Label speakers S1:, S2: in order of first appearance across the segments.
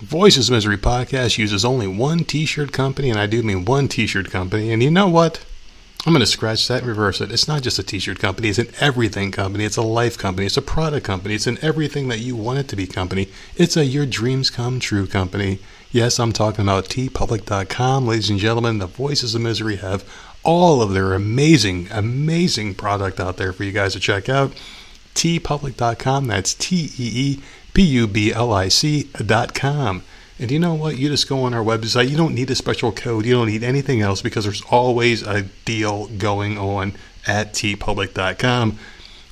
S1: Voices of Misery podcast uses only one t shirt company, and I do mean one t shirt company. And you know what? I'm going to scratch that and reverse it. It's not just a t shirt company, it's an everything company. It's a life company. It's a product company. It's an everything that you want it to be company. It's a your dreams come true company. Yes, I'm talking about teepublic.com. Ladies and gentlemen, the Voices of Misery have all of their amazing, amazing product out there for you guys to check out. teepublic.com. That's T E E P U B L I com. And you know what? You just go on our website. You don't need a special code. You don't need anything else because there's always a deal going on at teepublic.com.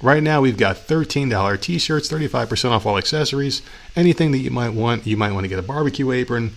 S1: Right now, we've got $13 t shirts, 35% off all accessories. Anything that you might want, you might want to get a barbecue apron.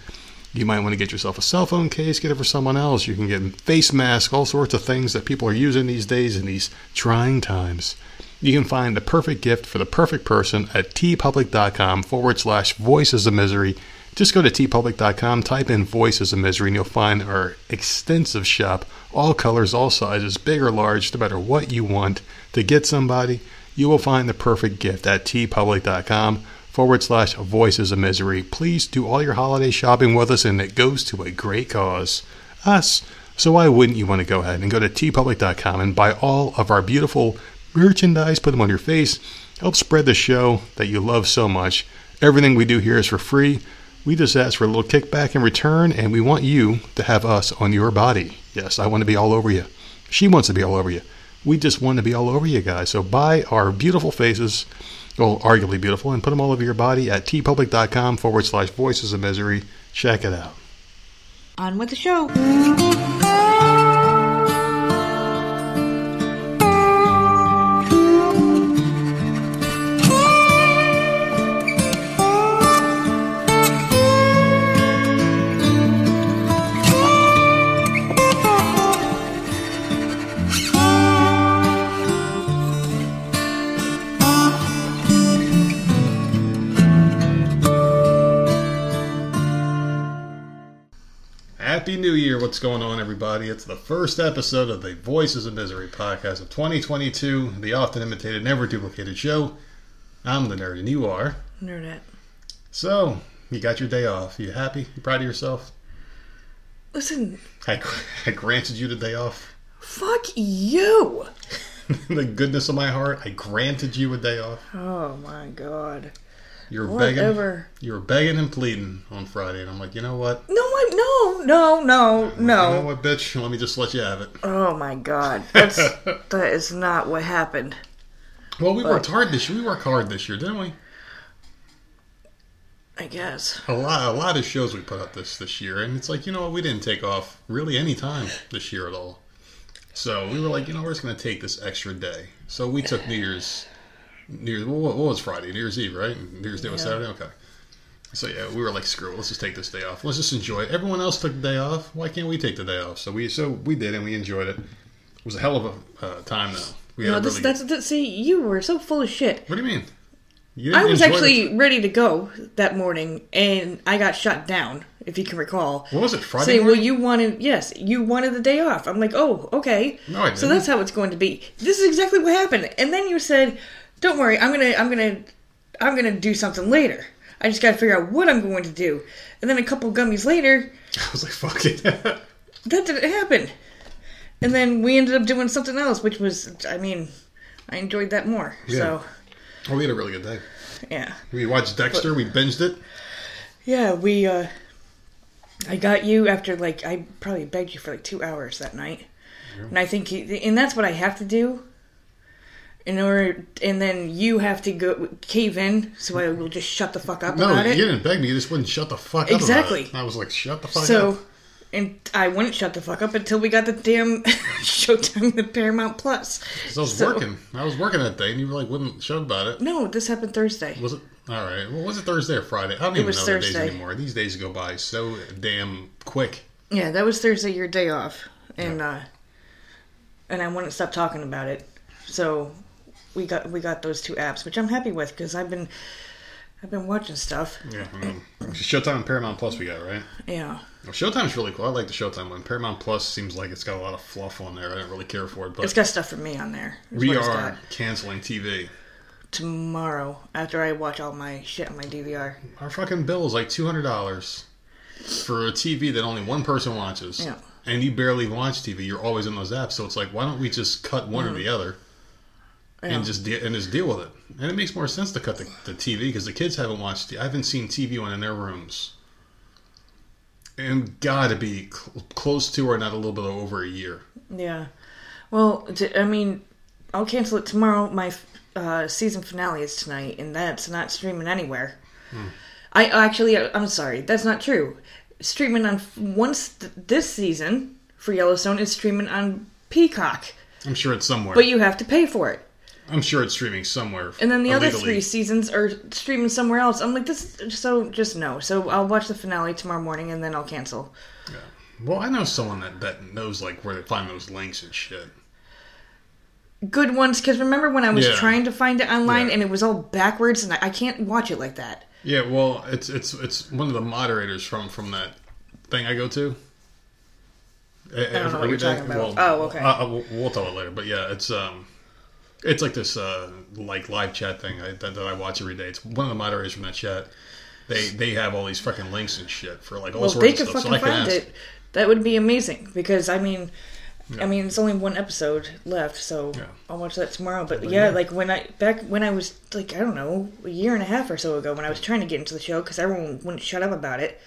S1: You might want to get yourself a cell phone case, get it for someone else. You can get face masks, all sorts of things that people are using these days in these trying times. You can find the perfect gift for the perfect person at teepublic.com forward slash voices of misery. Just go to teepublic.com, type in voices of misery, and you'll find our extensive shop, all colors, all sizes, big or large, no matter what you want to get somebody. You will find the perfect gift at teepublic.com forward slash voices of misery. Please do all your holiday shopping with us, and it goes to a great cause us. So, why wouldn't you want to go ahead and go to teepublic.com and buy all of our beautiful merchandise, put them on your face, help spread the show that you love so much. Everything we do here is for free. We just ask for a little kickback in return, and we want you to have us on your body. Yes, I want to be all over you. She wants to be all over you. We just want to be all over you guys. So buy our beautiful faces, well, arguably beautiful, and put them all over your body at teepublic.com forward slash voices of misery. Check it out.
S2: On with the show.
S1: New Year. What's going on, everybody? It's the first episode of the Voices of Misery podcast of 2022, the often imitated, never duplicated show. I'm the nerd, and you are.
S2: Nerdette.
S1: So, you got your day off. You happy? You proud of yourself?
S2: Listen,
S1: I, I granted you the day off.
S2: fuck you.
S1: the goodness of my heart, I granted you a day off.
S2: Oh my god.
S1: You were begging. You were begging and pleading on Friday, and I'm like, you know what?
S2: No, I no, no, no,
S1: You know
S2: no.
S1: what, bitch? Let me just let you have it.
S2: Oh my god. That's that is not what happened.
S1: Well, we
S2: But-
S1: worked hard this year. We worked hard this year, didn't we?
S2: I guess.
S1: A lot, a lot of shows we put up this this year, and it's like you know what, we didn't take off really any time this year at all. So we were like, you know, we're just going to take this extra day. So we took New Year's, New Year's. What, was Friday? New Year's Eve, right? New Year's Day was
S2: Yeah.
S1: Saturday. Okay. So yeah, we were like, screw it, let's just take this day off. Let's just enjoy it. Everyone else took the day off. Why can't we take the day off? So we, so we did, and we enjoyed it. It was a hell of a uh, time, though. We
S2: No, this,
S1: really.
S2: that's that. See, you were so full of shit.
S1: what do you mean? You
S2: I was actually ready to go that morning, and I got shut down. If you can recall,
S1: what was it? Friday.
S2: saying, "Well, you wanted yes, you wanted the day off." I'm like, "Oh, okay."
S1: No, I
S2: So
S1: didn't.
S2: that's how it's going to be. This is exactly what happened. And then you said, "Don't worry, I'm gonna, I'm gonna, I'm gonna do something later. I just got to figure out what I'm going to do." And then a couple gummies later,
S1: I was like, fuck it.
S2: that didn't happen. And then we ended up doing something else, which was, I mean, I enjoyed that more. So
S1: oh, we had a really good day.
S2: yeah,
S1: We watched Dexter. We binged it.
S2: yeah, we. uh I got you after like I probably begged you for like two hours that night, and I think, you, and that's what I have to do. In order, and then you have to go cave in, so I will just shut the fuck up
S1: No,
S2: about
S1: you
S2: it.
S1: didn't beg me. You just wouldn't shut the fuck up. about
S2: Exactly.
S1: it. I was like, shut the fuck
S2: So,
S1: up.
S2: So, and I wouldn't shut the fuck up until we got the damn Showtime with Paramount Plus.
S1: 'Cause I was
S2: so-
S1: working. I was working that day, and you were like, wouldn't shut about it.
S2: No, this happened Thursday.
S1: Was it? All right. Well, was it Thursday or Friday? I don't even
S2: was
S1: know the days anymore. These days go by so damn quick.
S2: Yeah, that was Thursday, your day off, and uh, and I wouldn't stop talking about it. So we got we got those two apps, which I'm happy with because I've been I've been watching stuff.
S1: Yeah. Showtime and Paramount Plus we got, right?
S2: Yeah,
S1: Well, Showtime's really cool. I like the Showtime one. Paramount Plus seems like it's got a lot of fluff on there. I don't really care for it, but
S2: it's got stuff for me on there.
S1: we are canceling TV.
S2: tomorrow after I watch all my shit on my DVR.
S1: Our fucking bill is like two hundred dollars for a TV that only one person watches.
S2: Yeah.
S1: And you barely watch TV. You're always in those apps, so it's like, why don't we just cut one or mm-hmm. the other
S2: Yeah.
S1: and just de- and just deal with it? And it makes more sense to cut the, the TV because the kids haven't watched. I haven't seen TV on in their rooms, and got to be cl- close to or not a little bit over a year.
S2: Yeah. Well, t- I mean, I'll cancel it tomorrow. My uh, season finale is tonight, and that's not streaming anywhere. I actually, I'm sorry, that's not true. Streaming on once th- this season for Yellowstone is streaming on Peacock,
S1: I'm sure it's somewhere.
S2: but you have to pay for it.
S1: I'm sure it's streaming somewhere.
S2: And then the other three seasons are streaming somewhere else. I'm like, this. So just no. So I'll watch the finale tomorrow morning, and then I'll cancel. Yeah.
S1: Well, I know someone that, that knows like where to find those links and shit.
S2: Good ones, because remember when I was
S1: Yeah.
S2: trying to find it online
S1: Yeah.
S2: and it was all backwards, and I, I can't watch it like that.
S1: Yeah, well, it's it's it's one of the moderators from from that thing I go to. I
S2: don't know what you're talking about. Oh, okay.
S1: Uh, we'll, we'll tell it later, but yeah, it's um, it's like this uh like live chat thing I, that, that I watch every day. It's one of the moderators from that chat. They they have all these fucking links and shit for like all
S2: Well,
S1: sorts
S2: they
S1: of
S2: could
S1: stuff.
S2: fucking
S1: so I can
S2: find
S1: ask.
S2: it. That would be amazing because I mean, I mean, it's only one episode left, so
S1: Yeah.
S2: I'll watch that tomorrow. But yeah,
S1: yeah.
S2: like when I back when I was like I don't know a year and a half or so ago when I was trying to get into the show because everyone wouldn't shut up about it.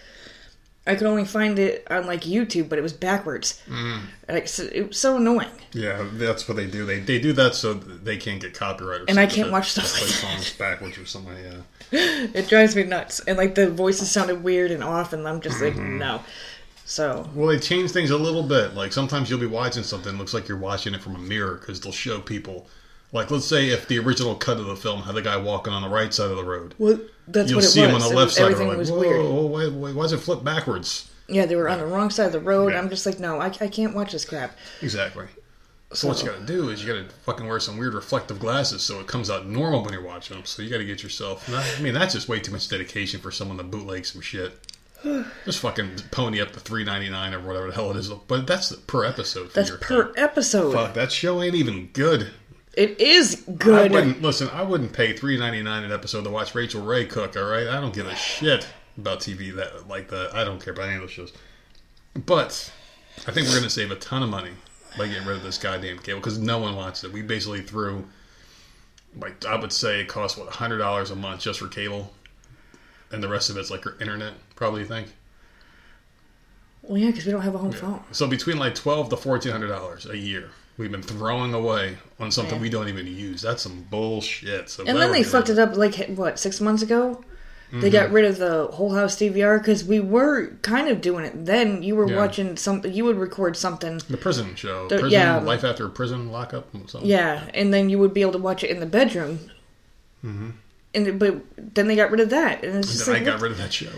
S2: I could only find it on like YouTube, but it was backwards.
S1: Mm.
S2: Like so, it was so annoying.
S1: Yeah, that's what they do. They they do that so they can't get copyright. Or
S2: And I can't watch stuff like
S1: songs backwards or something. Yeah.
S2: It drives me nuts, and like the voices sounded weird and off, and I'm just like
S1: Mm-hmm.
S2: no. So
S1: Well, they change things a little bit. Like sometimes you'll be watching something, looks like you're watching it from a mirror because they'll show people. Like let's say if the original cut of the film had the guy walking on the right side of the road,
S2: well, that's
S1: you'll
S2: what it
S1: see
S2: was.
S1: him on the left
S2: was-
S1: side.
S2: Everything
S1: Like,
S2: was
S1: whoa,
S2: weird.
S1: whoa, why, is it flipped backwards?
S2: Yeah, they were on the wrong side of the road.
S1: Yeah.
S2: I'm just like, no, I, I can't watch this crap.
S1: Exactly. So, what you got to do is you got to fucking wear some weird reflective glasses so it comes out normal when you're watching them. So you got to get yourself. I mean, that's just way too much dedication for someone to bootleg some shit. Just fucking pony up to three ninety nine or whatever the hell it is. But that's per episode.
S2: That's per
S1: thing.
S2: episode.
S1: Fuck, that show ain't even good.
S2: It is
S1: I
S2: good.
S1: wouldn't listen. I wouldn't pay three ninety nine an episode to watch Rachael Ray cook. All right, I don't give a shit about TV that like that. I don't care about any of those shows. But I think we're gonna save a ton of money by getting rid of this goddamn cable because no one watches it. We basically threw like I would say it costs what hundred dollars a month just for cable, and the rest of it's like your internet. Probably you think.
S2: Well, yeah, because we don't have a home phone.
S1: So between like twelve to fourteen hundred dollars a year. We've been throwing away on something
S2: Yeah.
S1: we don't even use. That's some bullshit. So
S2: And then they fucked it up like what six months ago. They got
S1: Mm-hmm.
S2: rid of the whole house DVR because we were kind of doing it. Then you were
S1: Yeah.
S2: watching something. You would record something.
S1: The prison show.
S2: The-
S1: prison,
S2: yeah.
S1: Life after prison lockup. Something.
S2: Yeah, and then you would be able to watch it in the bedroom. Mm-hmm. And but then they got rid of that, and it's
S1: And
S2: just
S1: then I got
S2: what-
S1: rid of that show.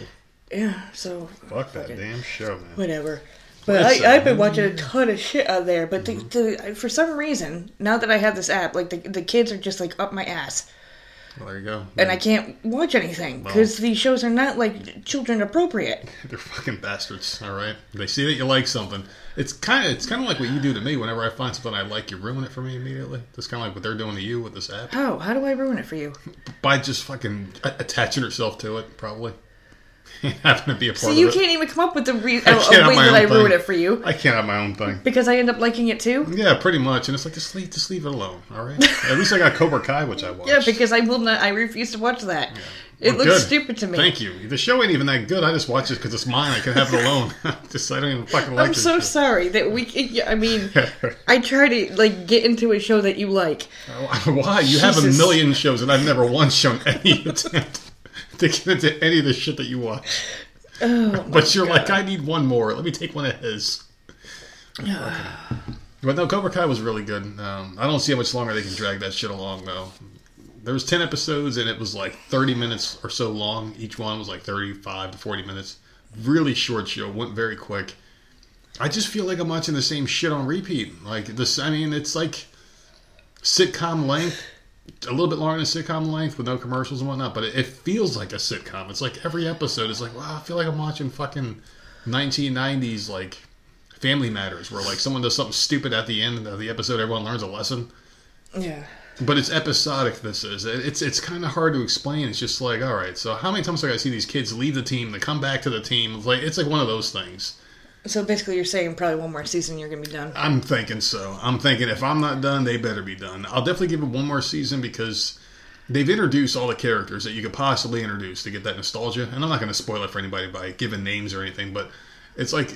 S2: yeah. So
S1: Fuck that
S2: Fucking-
S1: damn show, man.
S2: whatever. But I, I've been watching a ton of shit out there. But the,
S1: Mm-hmm.
S2: the, for some reason, now that I have this app, like the, the kids are just like up my ass,
S1: Well, there you go.
S2: and I can't watch anything because these shows are not like children appropriate.
S1: They're fucking bastards. All right. They see that you like something. It's kind of it's kind of like what you do to me. Whenever I find something I like, you ruin it for me immediately. That's kind of like what they're doing to you with this app
S2: How? How do I ruin it for you?
S1: by just fucking attaching yourself to it. Probably having to be a part
S2: So
S1: of
S2: you can't even come up with the re- a, a way that I ruin it for you
S1: I can't have my own thing.
S2: because I end up liking it too.
S1: Yeah, pretty much. And it's like just leave just leave it alone. All right. At least I got Cobra Kai, which I watched.
S2: Yeah, because I will not. I refuse to watch that. It
S1: Well,
S2: looks
S1: good.
S2: stupid to me.
S1: Thank you. The show ain't even that good. I just watch it because it's mine. I can have it alone. just I don't even fucking like
S2: I'm so
S1: shit.
S2: sorry that we. yeah, I mean, I try to like get into a show that you like.
S1: Oh, why? You have a million shows, and I've never once shown any attempt to get into any of the shit that you watch.
S2: Oh,
S1: But you're like, I need one more. Let me take one of his. But no, Cobra Kai was really good. Um, I don't see how much longer they can drag that shit along, though. There was ten episodes, and it was like thirty minutes or so long. Each one was like thirty-five to forty minutes. Really short show. Went very quick. I just feel like I'm watching the same shit on repeat. Like this, I mean, it's like sitcom length, a little bit longer than a sitcom length with no commercials and whatnot. But it, it feels like a sitcom. It's like every episode is like, wow, I feel like I'm watching fucking 1990s like Family Matters, where like someone does something stupid at the end of the episode, everyone learns a lesson.
S2: yeah.
S1: but it's episodic. This is it's it's kind of hard to explain. It's just like all right, so how many times do I see these kids leave the team, they come back to the team? It's like it's like one of those things.
S2: So basically, you're saying probably one more season, you're gonna be done.
S1: I'm thinking so. I'm thinking if I'm not done, they better be done. I'll definitely give it one more season because they've introduced all the characters that you could possibly introduce to get that nostalgia. And I'm not to spoil it for anybody by giving names or anything, but it's like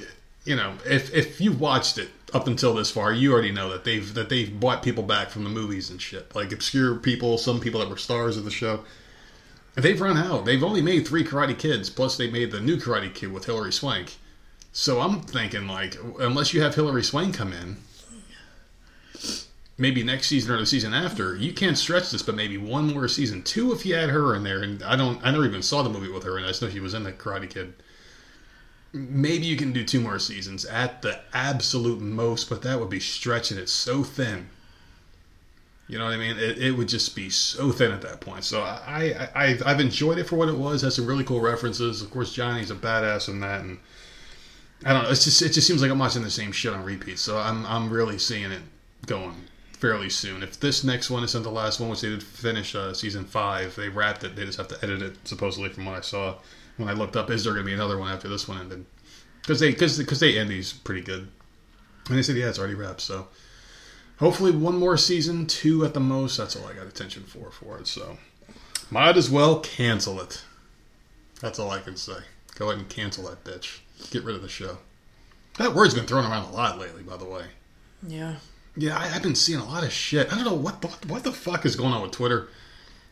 S1: you know, if if you watched it up until this far, you already know that they've that they've brought people back from the movies and shit, like obscure people, some people that were stars of the show. They've run out. They've only made three Karate Kids, plus they made the new Karate Kid with Hilary Swank. So I'm thinking like, unless you have Hilary Swank come in, maybe next season or the season after, you can't stretch this, but maybe one more season, two if you add her in there. And I don't, I never even saw the movie with her, and I just know she was in the Karate Kid. Maybe you can do two more seasons at the absolute most, but that would be stretching it so thin. You know what I mean? It, it would just be so thin at that point. So I, I I've enjoyed it for what it was. Has some really cool references. Of course, Johnny's a badass in that, and I don't know. It's just it just seems like I'm watching the same shit on repeat. So I'm I'm really seeing it going fairly soon. If this next one isn't the last one, which they did finish uh, season five, they wrapped it. They just have to edit it supposedly from what I saw when I looked up. Is there going to be another one after this one ended? Because they because because they end these pretty good. And they said yeah, it's already wrapped. So hopefully one more season, two at the most. That's all I got attention for for it. So might as well cancel it. That's all I can say. Go ahead and cancel that bitch. Get rid of the show. That word's been thrown around a lot lately, by the way.
S2: Yeah.
S1: Yeah, I, have been seeing a lot of shit. I don't know what what, what the fuck is going on with Twitter,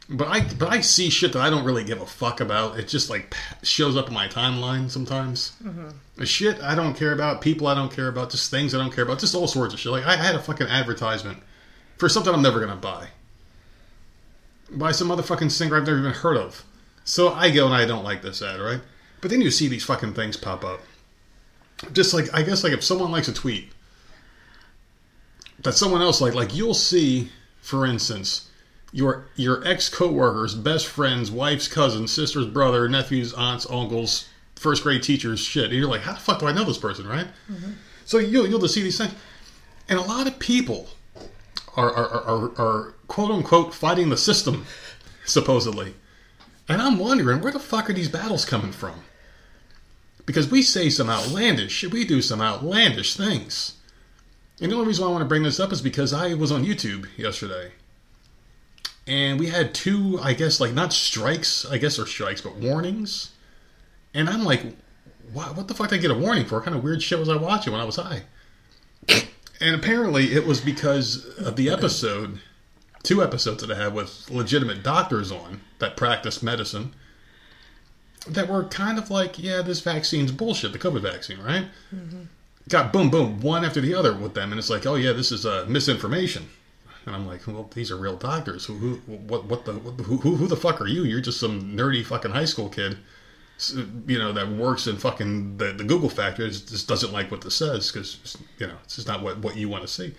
S1: but I but I see shit that I don't really give a fuck about. It just like shows up in my timeline sometimes. Mm-hmm. Shit I don't care about, people I don't care about, just things I don't care about, just all sorts of shit. Like I had a fucking advertisement for something I'm never gonna buy by some motherfucking singer I've never even heard of. So I go and I don't like this ad, right? But then you see these fucking things pop up. Just like I guess like if someone likes a tweet that someone else like like you'll see, for instance, your your ex coworkers, best friends, wife's cousin, sister's brother, nephews, aunts, uncles, first grade teachers, shit. And you're like, how the fuck do I know this person, right? Mm-hmm. So you'll you'll just see these things, and a lot of people are are, are, are quote unquote fighting the system, supposedly. And I'm wondering where the fuck are these battles coming from? Because we say some outlandish, we do some outlandish things. And the only reason why I want to bring this up is because I was on YouTube yesterday. And we had two, I guess, like not strikes, I guess, or strikes, but warnings. And I'm like, what, what the fuck did I get a warning for? What kind of weird shit was I watching when I was high? And apparently it was because of the episode two episodes that I had with legitimate doctors on that practice medicine that were kind of like, yeah, this vaccine's bullshit, the COVID vaccine, right? Mm-hmm. Got boom, boom, one after the other with them, and it's like, oh yeah, this is uh, misinformation. And I'm like, well, these are real doctors. Who, who what, what the, who, who, who the fuck are you? You're just some nerdy fucking high school kid, you know, that works in fucking the, the Google factory. Just doesn't like what this says because you know it's just not what what you want to see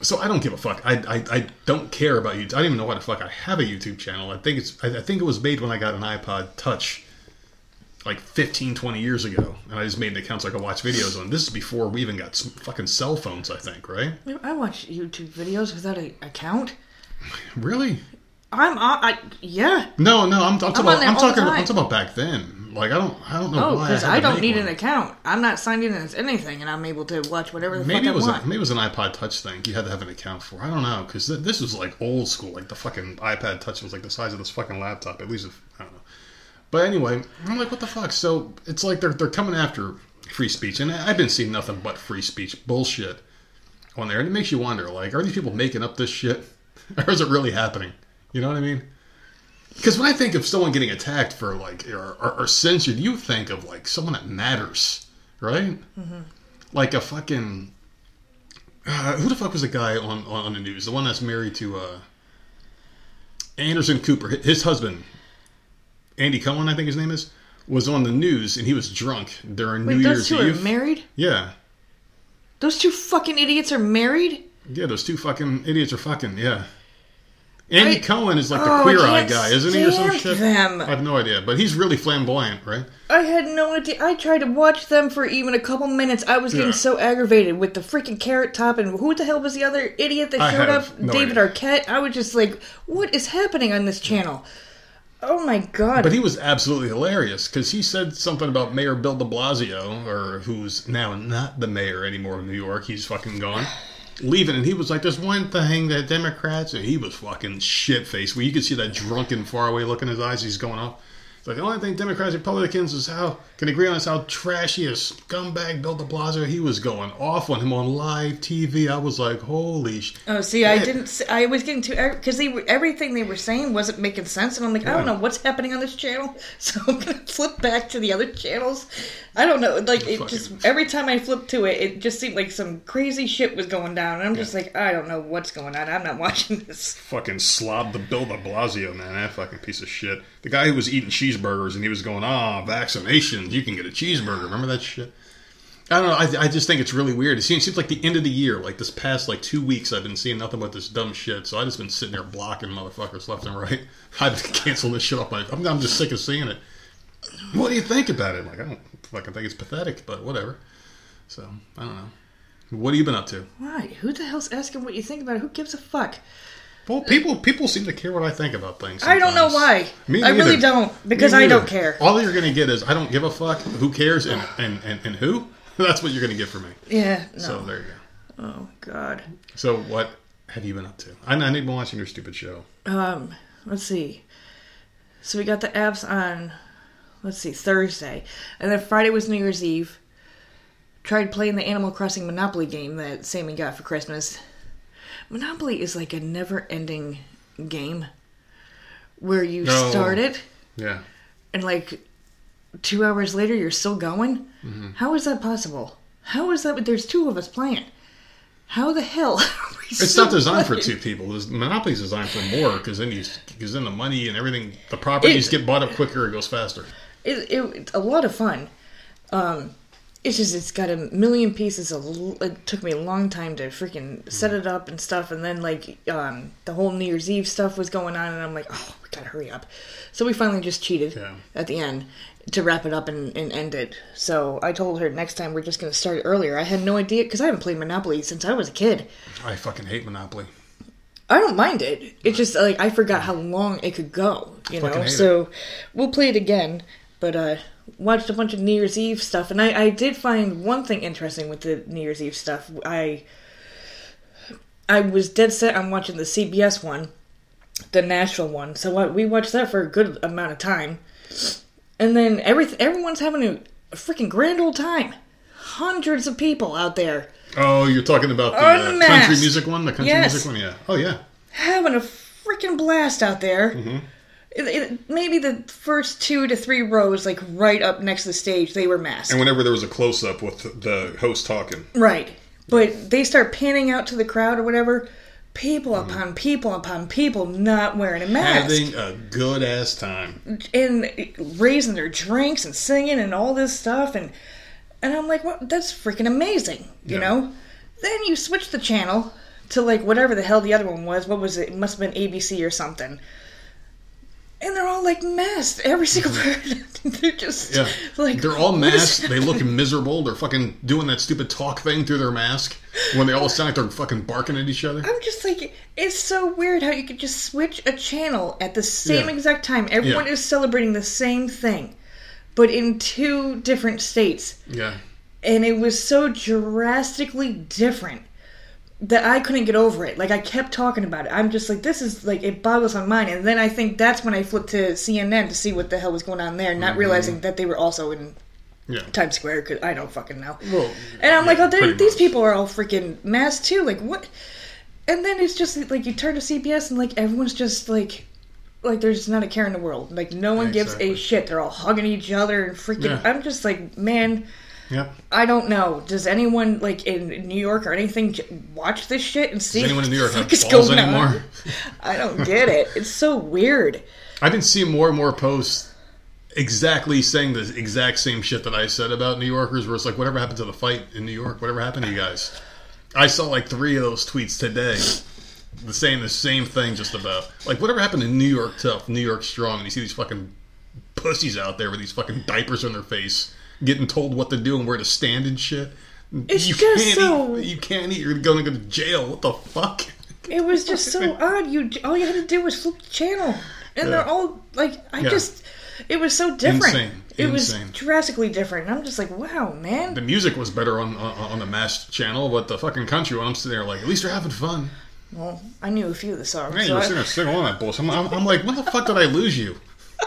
S1: so I don't give a fuck. I, I, I don't care about YouTube. I don't even know why the fuck I have a YouTube channel. I think it's I, I, think it was made when I got an iPod Touch like 15, 20 years ago, and I just made an account so I could watch videos on. This is before we even got fucking cell phones. I think, right?
S2: I watch YouTube videos without an account.
S1: Really?
S2: I'm uh, I, yeah.
S1: No, no, I'm, I'm talking I'm about I'm talking I'm talking about back then. Like I don't I don't know.
S2: Oh, because I, I don't need one. an account. I'm not signed in as anything, and I'm able to watch whatever the
S1: maybe
S2: fuck
S1: it was
S2: I want.
S1: A, maybe it was an iPod Touch thing. You had to have an account for. I don't know because th- this was like old school. Like the fucking iPad Touch was like the size of this fucking laptop. At least if, I don't know. But anyway, I'm like, what the fuck? So it's like they're they're coming after free speech, and I've been seeing nothing but free speech bullshit on there, and it makes you wonder, like, are these people making up this shit, or is it really happening? You know what I mean? Because when I think of someone getting attacked for like or, or, or censored, you think of like someone that matters, right? Mm-hmm. Like a fucking uh, who the fuck was the guy on, on, on the news? The one that's married to uh, Anderson Cooper, his husband, Andy Cohen, I think his name is, was on the news and he was drunk during Wait, New
S2: those
S1: Year's
S2: two
S1: Eve.
S2: Are married?
S1: Yeah.
S2: Those two fucking idiots are married.
S1: Yeah, those two fucking idiots are fucking yeah. Andy
S2: I-
S1: Cohen is like the
S2: Oh,
S1: queer eye guy, isn't he, or some shit?
S2: them.
S1: I have no idea, but he's really flamboyant, right?
S2: I had no idea. I tried to watch them for even a couple minutes. I was getting
S1: Yeah.
S2: so aggravated with the freaking carrot top and who the hell was the other idiot that
S1: I
S2: showed up?
S1: no
S2: David
S1: idea.
S2: Arquette. I was just like, what is happening on this channel? Oh my god.
S1: But he was absolutely hilarious because he said something about Mayor Bill de Blasio, or who's now not the mayor anymore of New York. He's fucking gone. Leaving, and he was like, "There's one thing that Democrats," and he was fucking shit faced. Where you could see that drunken, faraway look in his eyes. He's going off. It's like the only thing Democrats Republicans is how can agree on is how trashy a scumbag Bill de Blasio. He was going off on him on live TV. I was like, "Holy sh!"
S2: Oh, see, I didn't. I was getting too because they were everything they were saying wasn't making sense, and I'm like, I don't know what's happening on this channel, so I'm gonna flip back to the other channels. I don't know, like it
S1: Fucking-
S2: just every time I flipped to it, it just seemed like some crazy shit was going down, and I'm just like, I don't know what's going on. I'm not watching this.
S1: fucking slob the Bill de Blasio, man. That fucking piece of shit. The guy who was eating cheeseburgers and he was going, ah, vaccinations, you can get a cheeseburger. Remember that shit? I don't know. I, I just think it's really weird. It seems, seems like the end of the year, like this past like two weeks, I've been seeing nothing but this dumb shit. So I just been sitting there blocking motherfuckers left and right. I've canceled this shit off my. I'm, I'm just sick of seeing it. What do you think about it? Like I don't fucking think it's pathetic, but whatever. So I don't know. What have you been up to?
S2: Why? Who the hell's asking what you think about it? Who gives a fuck?
S1: Well, people people seem to care what I think about things.
S2: I don't know why.
S1: Me
S2: I really don't because I don't care.
S1: All you're gonna get is I don't give a fuck. Who cares and and and, and who? That's what you're gonna get from me.
S2: Yeah. No.
S1: So there you go.
S2: oh God.
S1: So what have you been up to? I, I need been watching your stupid show.
S2: Um, let's see. So we got the apps on, let's see, Thursday. And then Friday was New Year's Eve. Tried playing the Animal Crossing Monopoly game that Sammy got for Christmas. Monopoly is like a never ending game where you
S1: No.
S2: start it
S1: Yeah.
S2: and like two hours later you're still going.
S1: Mm-hmm.
S2: How is that possible? How is that? There's two of us playing. How the hell? are we
S1: It's not designed for two people. Monopoly's designed for more because then you because then the money and everything, the properties
S2: It-
S1: get bought up quicker. It goes faster.
S2: it, it, it's a lot of fun. Um, it's just it's got a million pieces. Of, it took me a long time to freaking set it up and stuff, and then like um, the whole New Year's Eve stuff was going on, and I'm like, oh, we gotta hurry up. So we finally just cheated
S1: Yeah.
S2: at the end to wrap it up and, and end it. So I told her next time we're just gonna start earlier. I had no idea because I haven't played Monopoly since I was a kid.
S1: I fucking hate Monopoly.
S2: I don't mind it. It's just like I forgot how long it could go, you know. So we'll play it again. But uh watched a bunch of New Year's Eve stuff and I, I did find one thing interesting with the New Year's Eve stuff. I I was dead set on watching the CBS one, the Nashville one. So what we watched that for a good amount of time. And then every everyone's having a, a freaking grand old time. Hundreds of people out there
S1: Oh, you're talking about the uh, country music one, the country
S2: Yes.
S1: music one. Yeah. Oh yeah.
S2: having a freaking blast out there.
S1: Mm-hmm.
S2: It, it, maybe the first two to three rows, like right up next to the stage, they were masked.
S1: And whenever there was a close up with the host talking,
S2: right. But they start panning out to the crowd or whatever. People
S1: Mm-hmm.
S2: upon people upon people not wearing a mask.
S1: having a good ass time.
S2: and raising their drinks and singing and all this stuff. And, and I'm like, what? That's freaking amazing, you
S1: Yeah.
S2: know? Then you switch the channel to like whatever the hell the other one was. What was it? It must have been ABC or something. And they're all like masked, every single person. they're just
S1: Yeah.
S2: like
S1: They're all masked. They look miserable. They're fucking doing that stupid talk thing through their mask when they all sound like they're fucking barking at each other.
S2: I'm just like, it's so weird how you could just switch a channel at the same
S1: Yeah.
S2: exact time. Everyone
S1: Yeah.
S2: is celebrating the same thing, but in two different states.
S1: Yeah.
S2: And it was so drastically different that I couldn't get over it. Like, I kept talking about it. I'm just like, this is like, it boggles my mind. And then I think that's when I flipped to CNN to see what the hell was going on there, not mm-hmm. realizing that they were also in
S1: Yeah.
S2: Times Square, because I don't fucking know.
S1: Well,
S2: And I'm like, oh, these
S1: much.
S2: people are all freaking masked too. Like, what? And then it's just like you turn to CBS and like everyone's just like, like there's not a care in the world. Like no one gives
S1: Exactly.
S2: a shit. They're all hugging each other and freaking.
S1: Yeah.
S2: I'm just like, man,
S1: Yep.
S2: I don't know. Does anyone like in New York or anything watch this shit and see
S1: Does anyone in New York have
S2: the fuck is
S1: balls
S2: on?
S1: anymore?
S2: I don't get it. It's so weird.
S1: I've been seeing more and more posts exactly saying the exact same shit that I said about New Yorkers, where it's like, whatever happened to the fight in New York? Whatever happened to you guys? I saw like three of those tweets today the saying the same thing just about. Like whatever happened to New York Tough, New York Strong, and you see these fucking pussies out there with these fucking diapers on their face, getting told what to do and where to stand and shit.
S2: It's
S1: you
S2: just
S1: can't
S2: so-
S1: eat, you can't eat. You're going to go to jail. What the fuck?
S2: It was just so odd. You all you had to do was flip the channel, and
S1: Yeah.
S2: they're all like, I
S1: Yeah.
S2: just, it was so different.
S1: Insane.
S2: It was drastically different. And I'm just like, wow, man.
S1: The music was better on on, on the Mass channel, but the fucking country one, I'm sitting there like, at least they're having fun.
S2: Well, I knew a few of the songs.
S1: Man,
S2: so
S1: you were
S2: I-
S1: sitting there singing along that bullshit. I'm, I'm, I'm like, when the fuck did I lose you?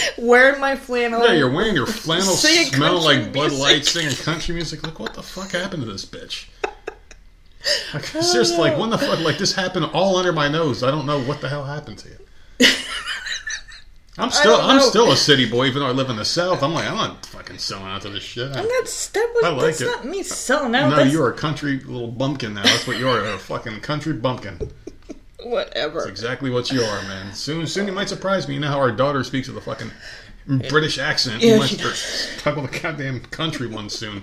S2: wearing my flannel.
S1: Yeah, you're wearing your flannel, smelling like Bud Light, singing country music. Like, what the fuck happened to this bitch? Like, seriously, like, when the fuck, like, this happened all under my nose. I don't know what the hell happened to you. I'm still, I'm
S2: know.
S1: still a city boy, even though I live in the south. I'm like, I'm not fucking selling out to this shit.
S2: And that's that was
S1: I like
S2: that's
S1: it.
S2: not me selling out.
S1: no,
S2: that's
S1: you're a country little bumpkin now. That's what you are, a fucking country bumpkin.
S2: Whatever.
S1: That's exactly what you are, man. Soon, soon you might surprise me. You know how our daughter speaks with a fucking British accent.
S2: Yeah,
S1: you might
S2: she
S1: start talking with a goddamn country one soon.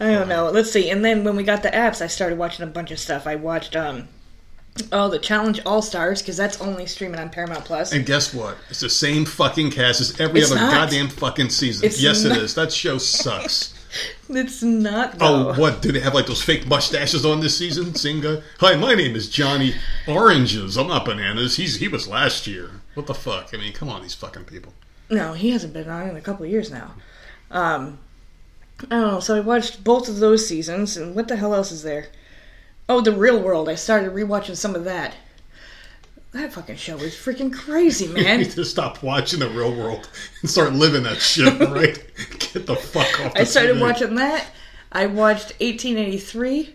S2: I don't know. Let's see. And then when we got the apps, I started watching a bunch of stuff. I watched um, oh, the Challenge All Stars because that's only streaming on Paramount Plus.
S1: And guess what? It's the same fucking cast as every
S2: It's
S1: other
S2: not.
S1: goddamn fucking season.
S2: It's
S1: yes,
S2: not.
S1: it is. That show sucks.
S2: It's not.
S1: Oh, what? Do they have like those fake mustaches on this season? Singa. Hi, my name is Johnny Oranges. I'm not bananas. He's he was last year. What the fuck? I mean, come on, these fucking people.
S2: No, he hasn't been on in a couple of years now. Um, I don't know. So I watched both of those seasons, and what the hell else is there? Oh, The Real World. I started rewatching some of that. That fucking show is freaking crazy,
S1: You
S2: man.
S1: need to stop watching the real world and start living that shit, right? Get the fuck off.
S2: I started
S1: TV.
S2: watching that. I watched 1883,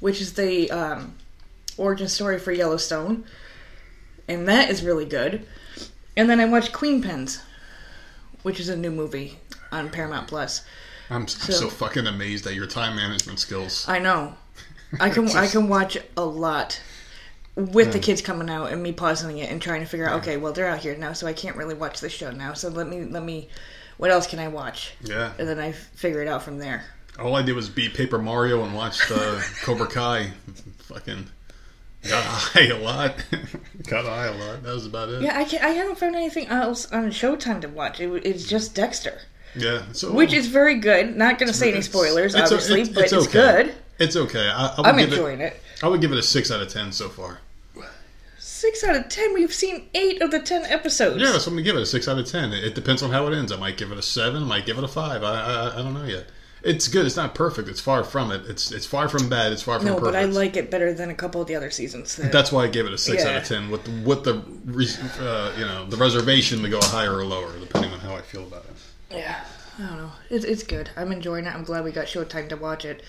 S2: which is the um, origin story for Yellowstone, and that is really good. And then I watched Queenpins, which is a new movie on Paramount Plus.
S1: I'm, I'm so, fucking amazed at your time management skills.
S2: I know. I can I can watch a lot with the kids coming out and me pausing it and trying to figure out okay well they're out here now so I can't really watch this show now so let me let me what else can I watch
S1: Yeah.
S2: and then I figure it out from there.
S1: All I did was beat Paper Mario and watched uh, Cobra Kai. Fucking got high a lot. got high a lot. That was about it.
S2: Yeah, I can't, I haven't found anything else on Showtime to watch. It, it's just Dexter,
S1: Yeah. So
S2: which is very good. Not going to say any spoilers,
S1: it's
S2: obviously,
S1: it's-
S2: but
S1: it's
S2: it's,
S1: okay.
S2: good.
S1: It's okay. I, I
S2: I'm enjoying
S1: it.
S2: it.
S1: I would give it a six out of ten so far.
S2: Six out of ten. We've seen eight of the ten episodes.
S1: Yeah, so I'm gonna give it a six out of ten. It, it depends on how it ends. I might give it a seven. I might give it a five. I, I I don't know yet. It's good. It's not perfect. It's far from it. It's it's far from bad. It's far from
S2: no,
S1: perfect.
S2: but I like it better than a couple of the other seasons. that-
S1: That's why I gave it a six out of ten. With the, with the uh, you know the reservation to go higher or lower depending on how I feel about it.
S2: Yeah, I don't know. It's it's good. I'm enjoying it. I'm glad we got Showtime to watch it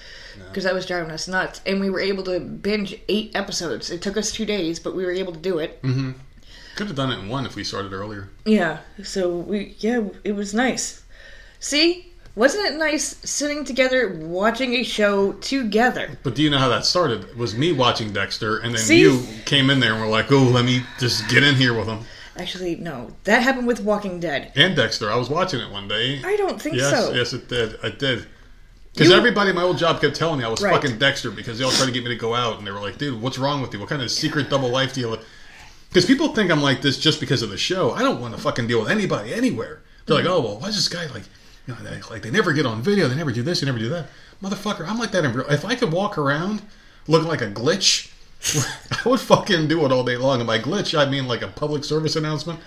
S2: because that was driving us nuts, and we were able to binge eight episodes. It took us two days, but we were able to do it. Mm-hmm.
S1: Could have done it in one if we started earlier.
S2: Yeah. So we yeah, it was nice. See, wasn't it nice sitting together watching a show together?
S1: But do you know how that started? It was me watching Dexter, and then
S2: See?
S1: you came in there and were like, "Oh, let me just get in here with him."
S2: Actually, no. That happened with Walking Dead.
S1: And Dexter, I was watching it one day.
S2: I don't think
S1: Yes,
S2: so.
S1: yes, it did. I did. Because everybody at my old job kept telling me I was
S2: Right.
S1: fucking Dexter because they all tried to get me to go out, and they were like, "Dude, what's wrong with you? What kind of secret double life do you?" live?" Because people think I'm like this just because of the show. I don't want to fucking deal with anybody anywhere. They're like, mm-hmm. "Oh, well, why's this guy like?" You know, they, like they never get on video. They never do this. They never do that. Motherfucker, I'm like that in real. If I could walk around looking like a glitch, I would fucking do it all day long. And by glitch, I mean like a public service announcement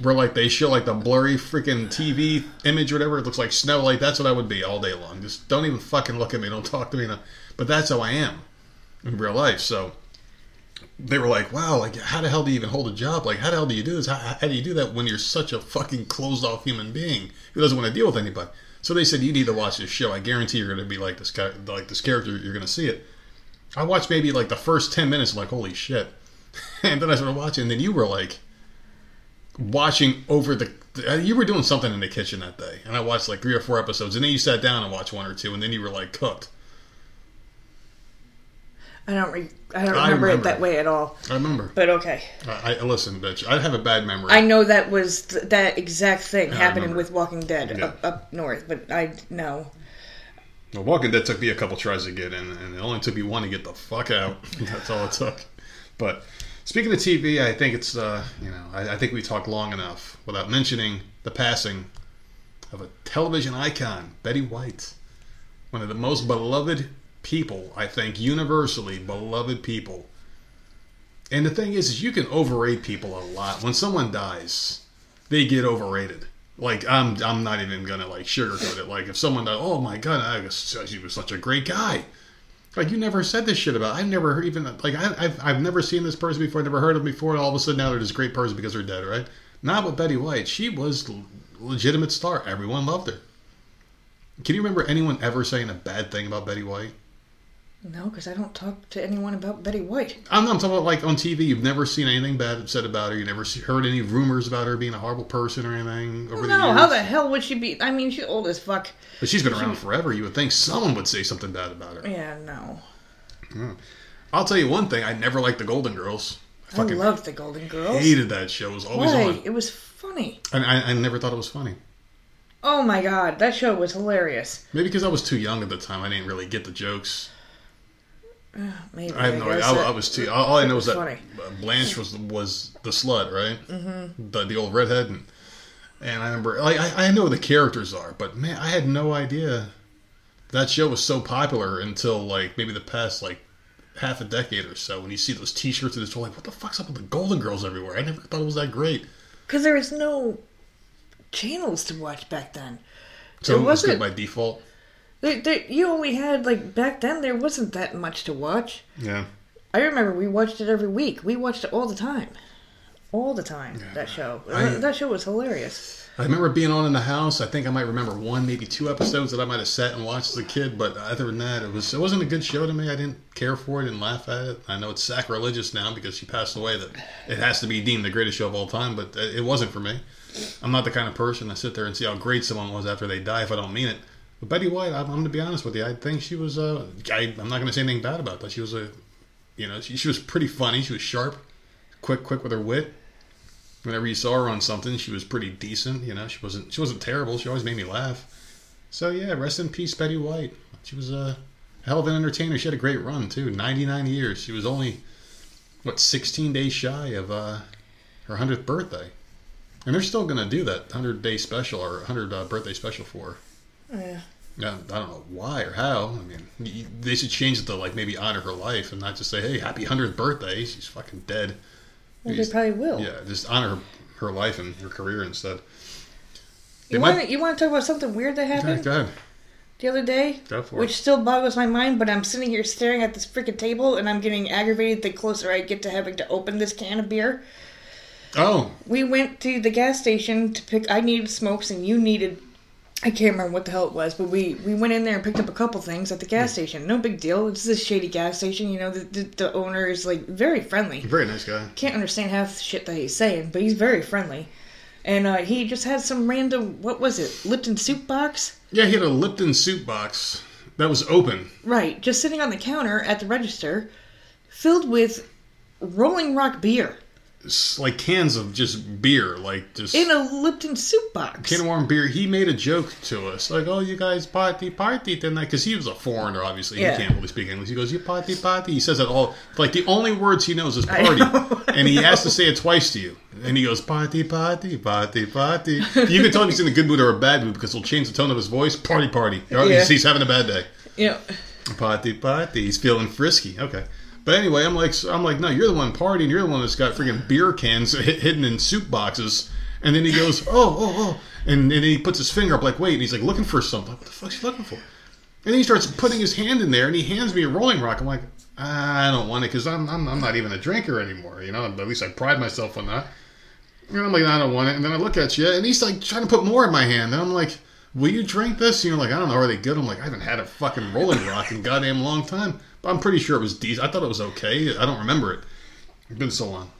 S1: where like they show like the blurry freaking TV image or whatever. It looks like snow. Like that's what I would be all day long. Just don't even fucking look at me. Don't talk to me. But that's how I am in real life. So they were like, "Wow, like how the hell do you even hold a job? Like how the hell do you do this? How, how do you do that when you're such a fucking closed off human being who doesn't want to deal with anybody?" So they said, "You need to watch this show. I guarantee you're going to be like this guy, like this character. You're going to see it." I watched maybe like the first ten minutes, like holy shit, and then I started watching. And then you were like watching over the. uh, You were doing something in the kitchen that day, and I watched like three or four episodes, and then you sat down and watched one or two, and then you were like cooked.
S2: I don't. Re- I don't
S1: I
S2: remember,
S1: remember.
S2: it that way at all.
S1: I remember.
S2: But okay,
S1: I, I listen, bitch. I have a bad memory.
S2: I know that was th- that exact thing
S1: I
S2: happening with Walking Dead
S1: Yeah.
S2: up, up north, but I no.
S1: Well, Walking Dead took me a couple tries to get in, and it only took me one to get the fuck out. That's all it took. But speaking of TV, I think it's uh, you know I, I think we talked long enough without mentioning the passing of a television icon, Betty White, one of the most beloved people I think universally beloved people. And the thing is, is you can overrate people a lot. When someone dies, they get overrated. Like I'm, I'm not even gonna like sugarcoat it. Like if someone died, oh my god, I was, he was such a great guy. Like you never said this shit about. I've never heard even like I, I've I've never seen this person before. Never heard of them before. And all of a sudden now they're this great person because they're dead, right? Not with Betty White. She was legitimate star. Everyone loved her. Can you remember anyone ever saying a bad thing about Betty White?
S2: No, because I don't talk to anyone about Betty White.
S1: I'm, I'm talking about like on TV. You've never seen anything bad said about her. You never heard any rumors about her being a horrible person or anything over the
S2: No,
S1: years.
S2: how the hell would she be? I mean, she's old as fuck.
S1: But she's been around forever. You would think someone would say something bad about her.
S2: Yeah, no.
S1: I'll tell you one thing. I never liked the Golden Girls. I
S2: I loved the Golden Girls.
S1: hated that show. It was always
S2: Why?
S1: on.
S2: It was funny.
S1: And I, I never thought it was funny.
S2: Oh my god, that show was hilarious.
S1: Maybe because I was too young at the time. I didn't really get the jokes.
S2: Maybe
S1: I have no idea. I, I was too. All I know is that
S2: funny.
S1: Blanche was was the slut, right? Mm-hmm. The the old redhead, and, and I remember like I, I know the characters are, but man, I had no idea that show was so popular until like maybe the past like half a decade or so. When you see those T-shirts and it's like, what the fuck's up with the Golden Girls everywhere? I never thought it was that great.
S2: Because there was no channels to watch back then.
S1: So
S2: It
S1: it was good by default.
S2: There, there, you only had like back then. There wasn't that much to watch.
S1: Yeah.
S2: I remember we watched it every week. We watched it all the time, all the time. That show.
S1: I-
S2: that show was hilarious.
S1: I remember being on in the house. I think I might remember one, maybe two episodes that I might have sat and watched as a kid. But other than that, it was it wasn't a good show to me. I didn't care for it and laugh at it. I know it's sacrilegious now because she passed away that it has to be deemed the greatest show of all time. But uh, it wasn't for me. I'm not the kind of person to sit there and see how great someone was after they die if I don't mean it. But Betty White, I'm, I'm going to be honest with you. I think she was. Uh, I, I'm not going to say anything bad about that. She was a, you know, she, she was pretty funny. She was sharp, quick, quick with her wit whenever you saw her on something, she was pretty decent. You know, she wasn't she wasn't terrible. She always made me laugh. So yeah, rest in peace, Betty White. She was a hell of an entertainer. She had a great run too. Ninety nine years. She was only what sixteen days shy of uh, her hundredth birthday, and they're still gonna do that hundred day special or hundred uh, birthday special for her.
S2: Yeah.
S1: Yeah, I don't know why or how. I mean, they should change it to like maybe honor her life and not just say, "Hey, happy hundredth birthday." She's fucking dead.
S2: Well, they probably will.
S1: Yeah, just honor her, her life and her career instead.
S2: You
S1: They
S2: want
S1: might-
S2: to you want to talk about something weird that happened the other day?
S1: Go for
S2: Which
S1: it.
S2: still boggles my mind, but I'm sitting here staring at this freaking table and I'm getting aggravated the closer I get to having to open this can of beer.
S1: Oh,
S2: We went to the gas station to pick. I needed smokes and you needed. I can't remember what the hell it was, but we we went in there and picked up a couple things at the gas station. No big deal. It's this shady gas station. You know, the, the, the owner is like very friendly.
S1: very nice guy.
S2: Can't understand half the shit that he's saying, but he's very friendly. And uh, he just had some random. What was it? Lipton soup box.
S1: Yeah, he had a Lipton soup box that was open.
S2: Right, just sitting on the counter at the register, filled with Rolling Rock beer
S1: like cans of just beer, like just
S2: in a Lipton soup box.
S1: can of warm beer. He made a joke to us, like, "Oh, you guys party party tonight," because he was a foreigner. Obviously,
S2: Yeah.
S1: he can't really speak English. He goes, "You party party." He says it all like the only words he knows is party,
S2: know.
S1: and he has to say it twice to you. And he goes, "Party party party party." You can tell if he's in a good mood or a bad mood because he'll change the tone of his voice. Party party.
S2: Yeah.
S1: he's, he's having a bad day.
S2: Yeah.
S1: Party, party. He's feeling frisky. Okay. But anyway, I'm like, I'm like, no, you're the one partying. You're the one that's got freaking beer cans hidden in soup boxes. And then he goes, oh, oh, oh, and then he puts his finger up, like, wait, and he's like looking for something. What the fuck's he looking for? And then he starts putting his hand in there, and he hands me a Rolling Rock. I'm like, I don't want it because I'm, I'm I'm not even a drinker anymore. You know, at least I pride myself on that. And I'm like, I don't want it. And then I look at you, and he's like trying to put more in my hand. And I'm like, Will you drink this? And you're like, I don't know, are they good? I'm like, I haven't had a fucking Rolling Rock in goddamn long time. But I'm pretty sure it was decent. I thought it was okay. I don't remember it. It's been so long.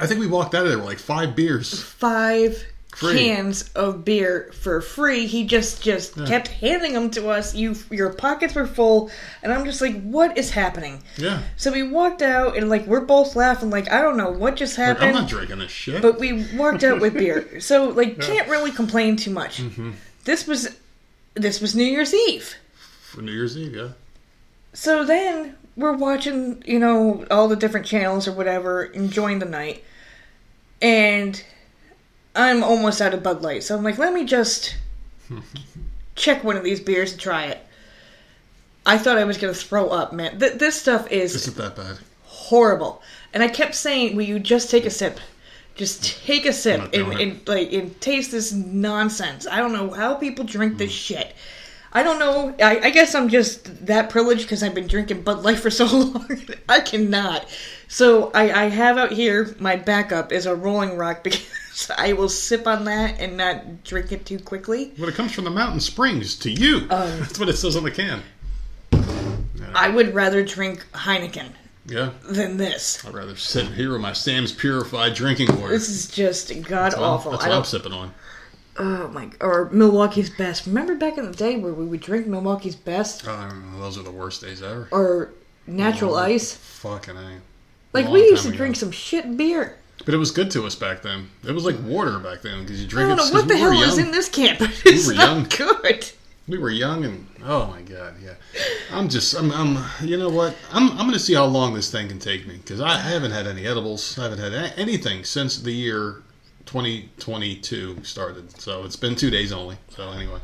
S1: I think we walked out of there with like five beers.
S2: Five
S1: Free.
S2: cans of beer for free. He just just kept handing them to us. You your pockets were full, and I'm just like, what is happening?
S1: Yeah.
S2: So we walked out, and like we're both laughing, like I don't know what just
S1: Like, I'm
S2: happened.
S1: not drinking this shit.
S2: but we walked out with beer, so like can't really complain too much.
S1: Mm-hmm.
S2: This was this was New Year's Eve.
S1: For New Year's Eve, yeah.
S2: So then we're watching, you know, all the different channels or whatever, enjoying the night. And I'm almost out of Bud Light. So I'm like, let me just check one of these beers and try it. I thought I was going to throw up, man. Th- this stuff is
S1: Is it that bad?
S2: horrible. And I kept saying, "Will you just take a sip? Just take a sip and, and like and taste this nonsense." I don't know how people drink this mm. shit. I don't know. I, I guess I'm just that privileged because I've been drinking Bud Light for so long. I cannot. So I, I have out here my backup is a Rolling Rock because I will sip on that and not drink it too quickly.
S1: Well, it comes from the mountain springs to you. Um, that's what it says on the can.
S2: I would rather drink Heineken
S1: Yeah.
S2: than this.
S1: I'd rather sit here with my Sam's Purified drinking water.
S2: This is just god
S1: That's what I'm-
S2: awful.
S1: That's
S2: I
S1: what I'm sipping on.
S2: Oh my! Or Milwaukee's Best. Remember back in the day where we would drink Milwaukee's Best
S1: Oh, I. Those are the worst days ever.
S2: or Natural Ice?
S1: Fucking A.
S2: Like we used to
S1: ago.
S2: drink some shit beer.
S1: But it was good to us back then. It was like water back then because you drink it.
S2: I don't
S1: it.
S2: know what the
S1: we
S2: hell is in this camp. it's
S1: were
S2: not good.
S1: We were young and oh my god, yeah. I'm just, I'm, I'm you know what? I'm, I'm going to see how long this thing can take me because I, I haven't had any edibles. I haven't had a- anything since the year 2022 started. So it's been two days only. So anyway.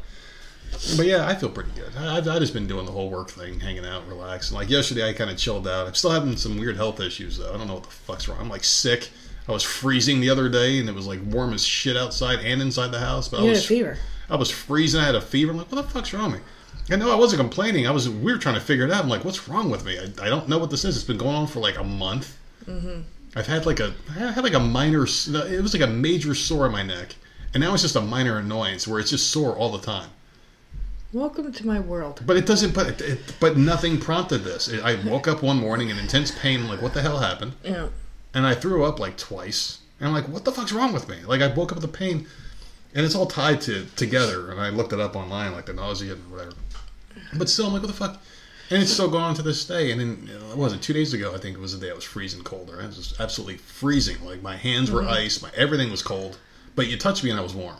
S1: But yeah, I feel pretty good. I, I've, I've just been doing the whole work thing, hanging out, relaxing. Like yesterday, I kind of chilled out. I'm still having some weird health issues though. I don't know what the fuck's wrong. I'm like sick. I was freezing the other day, and it was like warm as shit outside and inside the house. But I
S2: You a
S1: was
S2: fever.
S1: I was freezing. I had a fever. I'm like, what the fuck's wrong with me? I know I wasn't complaining. I was. We were trying to figure it out. I'm like, what's wrong with me? I, I don't know what this is. It's been going on for like a month. Mm-hmm. I've had like a. I had like a minor. It was like a major sore in my neck, and now it's just a minor annoyance where it's just sore all the time.
S2: Welcome to my world.
S1: But it doesn't. But it, it, but nothing prompted this. I woke up one morning in intense pain. I'm like, what the hell happened?
S2: Yeah.
S1: and I threw up like twice. And I'm like, what the fuck's wrong with me? Like I woke up with the pain, and it's all tied to together. And I looked it up online, like the nausea and whatever. But still, I'm like, what the fuck? And it's still going on to this day. And then it wasn't two days ago. I think it was the day I was freezing colder. I was just absolutely freezing. Like my hands were ice. My everything was cold. But you touched me and I was warm.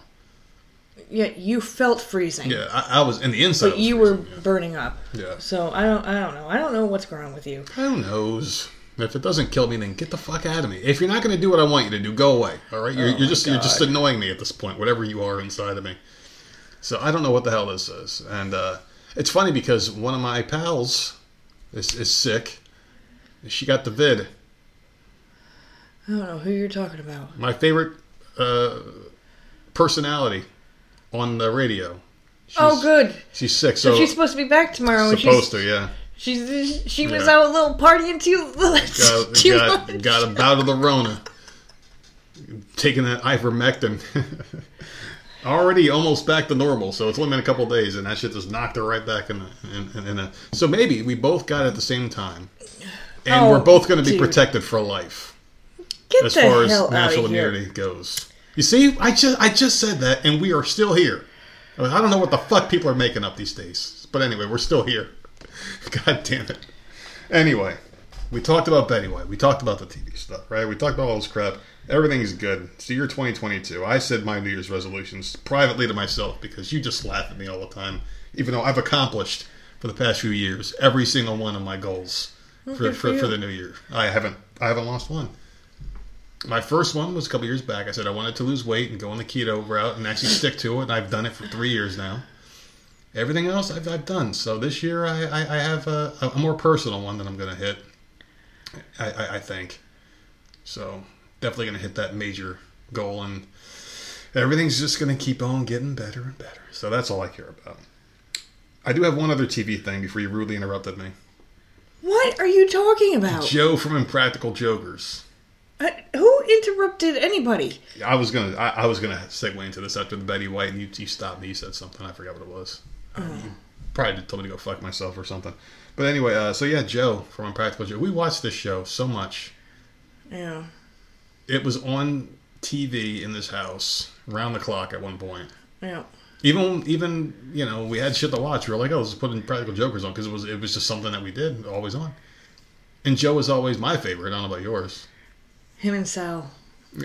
S2: Yeah, you felt freezing.
S1: Yeah, I, I was. in the inside.
S2: But
S1: was
S2: you were
S1: yeah.
S2: burning up.
S1: Yeah.
S2: So I don't I don't know. I don't know what's going on with you.
S1: Who knows? If it doesn't kill me, then get the fuck out of me. If you're not going to do what I want you to do, go away. All right, you're,
S2: Oh
S1: you're just you're just annoying me at this point. Whatever you are inside of me. So I don't know what the hell this is, and uh, it's funny because one of my pals is, is sick. She got the vid.
S2: I don't know who you're talking about.
S1: My favorite uh, personality on the radio. She's,
S2: oh, good.
S1: She's sick,
S2: So,
S1: so,
S2: she's supposed to be back tomorrow.
S1: supposed to, yeah.
S2: She's she was
S1: Yeah.
S2: out a little partying too.
S1: got,
S2: too
S1: got,
S2: much.
S1: got a bout of the Rona. Taking that ivermectin. Already almost back to normal, so it's only been a couple days, and that shit just knocked her right back in. The, in, in, a, so maybe we both got it at the same time, and
S2: Oh,
S1: we're both going to be
S2: dude.
S1: protected for life
S2: Get
S1: as far as natural
S2: of here.
S1: immunity goes. You see, I just I just said that, and we are still here. I mean, I don't know what the fuck people are making up these days, but anyway, we're still here. God damn it. Anyway, we talked about Betty White. We talked about the TV stuff, right? We talked about all this crap. Everything's good. It's the year 2022. I said my New Year's resolutions privately to myself because you just laugh at me all the time, even though I've accomplished for the past few years every single one of my goals for,
S2: for
S1: for, for the new year. I haven't I haven't lost one. My first one was a couple years back. I said I wanted to lose weight and go on the keto route and actually stick to it. And I've done it for three years now. Everything else I've, I've done. So this year I, I, I have a, a more personal one that I'm going to hit. I, I, I think. So definitely going to hit that major goal, and everything's just going to keep on getting better and better. So that's all I care about. I do have one other TV thing before you rudely interrupted me.
S2: What are you talking about?
S1: Joe from Impractical Jokers.
S2: Uh, who interrupted anybody?
S1: I was gonna I, I was gonna segue into this after the Betty White, and you, you stopped me. You said something. I forgot what it was. You probably told me to go fuck myself or something. But anyway, uh, so yeah, Joe from Impractical Joe. We watched this show so much.
S2: Yeah.
S1: It was on TV in this house round the clock at one point.
S2: Yeah.
S1: Even even you know we had shit to watch. We were like, oh, let's put Impractical Jokers on because it was it was just something that we did always on. And Joe was always my favorite. I don't know about yours.
S2: Him and Sal.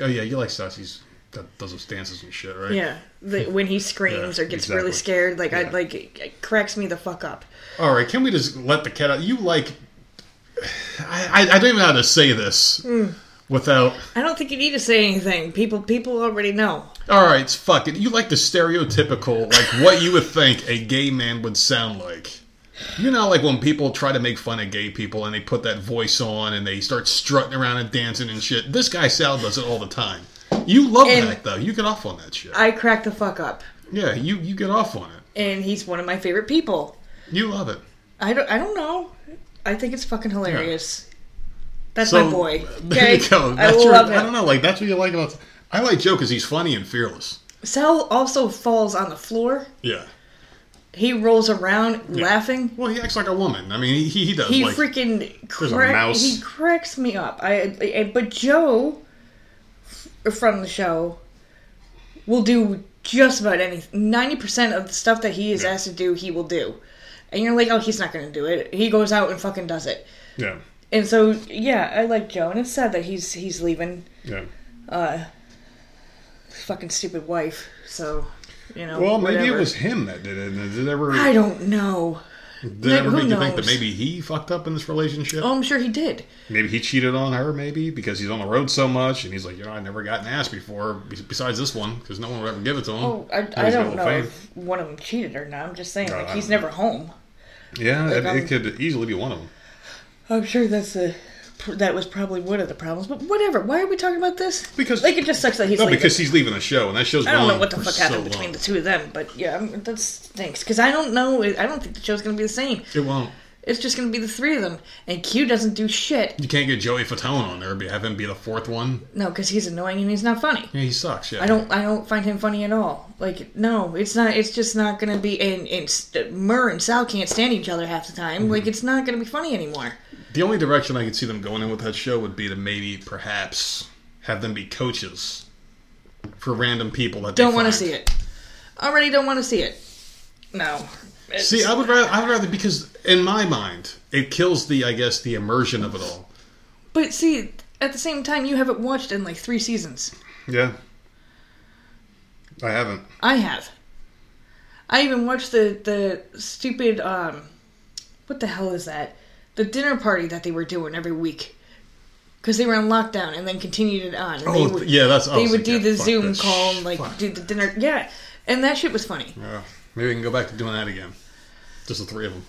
S1: Oh yeah, you like Sassy's that does those dances and shit, right?
S2: Yeah, the, when he screams
S1: Yeah,
S2: or gets
S1: exactly.
S2: really scared, like I like it, cracks me the fuck up.
S1: All right, can we just let the cat out? You like, I, I, I don't even know how to say this
S2: Hmm.
S1: Without.
S2: I don't think you need to say anything. People people already know.
S1: All right, fuck it. You like the stereotypical, like what you would think a gay man would sound like. You know, like when people try to make fun of gay people and they put that voice on and they start strutting around and dancing and shit. This guy Sal does it all the time. You love
S2: And-
S1: that though. You get off on that shit.
S2: I crack the fuck up,
S1: yeah, you you get off on it.
S2: and he's one of my favorite people.
S1: You love it.
S2: I don't I don't know. I think it's fucking hilarious. That's
S1: So
S2: my boy.
S1: there
S2: Okay,
S1: you go.
S2: I
S1: That's your,
S2: love
S1: I don't know. Like that's what you like about. I like Joe because he's funny and fearless.
S2: Sal also falls on the floor.
S1: Yeah.
S2: He rolls around laughing.
S1: Well, he acts like a woman. I mean, he he, does.
S2: He
S1: like,
S2: freaking crack,
S1: mouse.
S2: he cracks me up. I, I but Joe f- from the show will do just about anything. Ninety percent of the stuff that he is
S1: Yeah.
S2: asked to do, he will do. And you're like, oh, he's not going to do it. He goes out and fucking does it.
S1: yeah.
S2: And so, yeah, I like Joe, and it's sad that he's he's leaving.
S1: Yeah.
S2: Uh, fucking stupid wife. So, you know.
S1: Well, maybe
S2: whatever.
S1: it was him that did it. Did it ever
S2: I don't know.
S1: did it ever make you think that maybe he fucked up in this relationship?
S2: Oh, I'm sure he did.
S1: Maybe he cheated on her. Maybe because he's on the road so much, and he's like, you know, I never got an ass before. Besides this one, because no one would ever give it to him.
S2: Oh, I, I don't know
S1: fame.
S2: if one of them cheated or not. I'm just saying,
S1: No,
S2: like he's
S1: don't
S2: never home.
S1: Yeah,
S2: Like,
S1: it, it could easily be one of them.
S2: I'm sure that's a that was probably one of the problems. But whatever. Why are we talking about this?
S1: Because-
S2: like it just sucks that he's
S1: No,
S2: leaving.
S1: because he's leaving the show, and that show's.
S2: I don't know what the fuck
S1: so
S2: happened between
S1: long.
S2: the two of them, but yeah, I'm, that stinks. Because I don't know. I don't think the show's gonna be the same.
S1: It won't.
S2: It's just gonna be the three of them, and Q doesn't do shit.
S1: You can't get Joey Fatone on there. be- Have him be the fourth one.
S2: No, because he's annoying and he's not funny.
S1: Yeah, he sucks. Yeah,
S2: I don't. I don't find him funny at all. Like, no, it's not. It's just not gonna be. And, and Murr and Sal can't stand each other half the time.
S1: Mm-hmm.
S2: Like, it's not gonna be funny anymore.
S1: The only direction I could see them going in with that show would be to maybe, perhaps, have them be coaches for random people that
S2: Don't want to see it. Already don't want to see it. No. It's-
S1: See, I would rather, I would rather because in my mind, it kills the, I guess, the immersion of it all.
S2: But see, at the same time, you haven't watched in like three seasons.
S1: Yeah, I haven't.
S2: I have. I even watched the the stupid um, what the hell is that? The dinner party that they were doing every week. Because they were on lockdown and then continued it on. And
S1: Oh,
S2: they would,
S1: yeah, that's.
S2: They would do
S1: yeah,
S2: the Zoom call and like
S1: Fuck.
S2: do the dinner. Yeah, and that shit was funny.
S1: Yeah, maybe we can go back to doing that again. Just the three of them.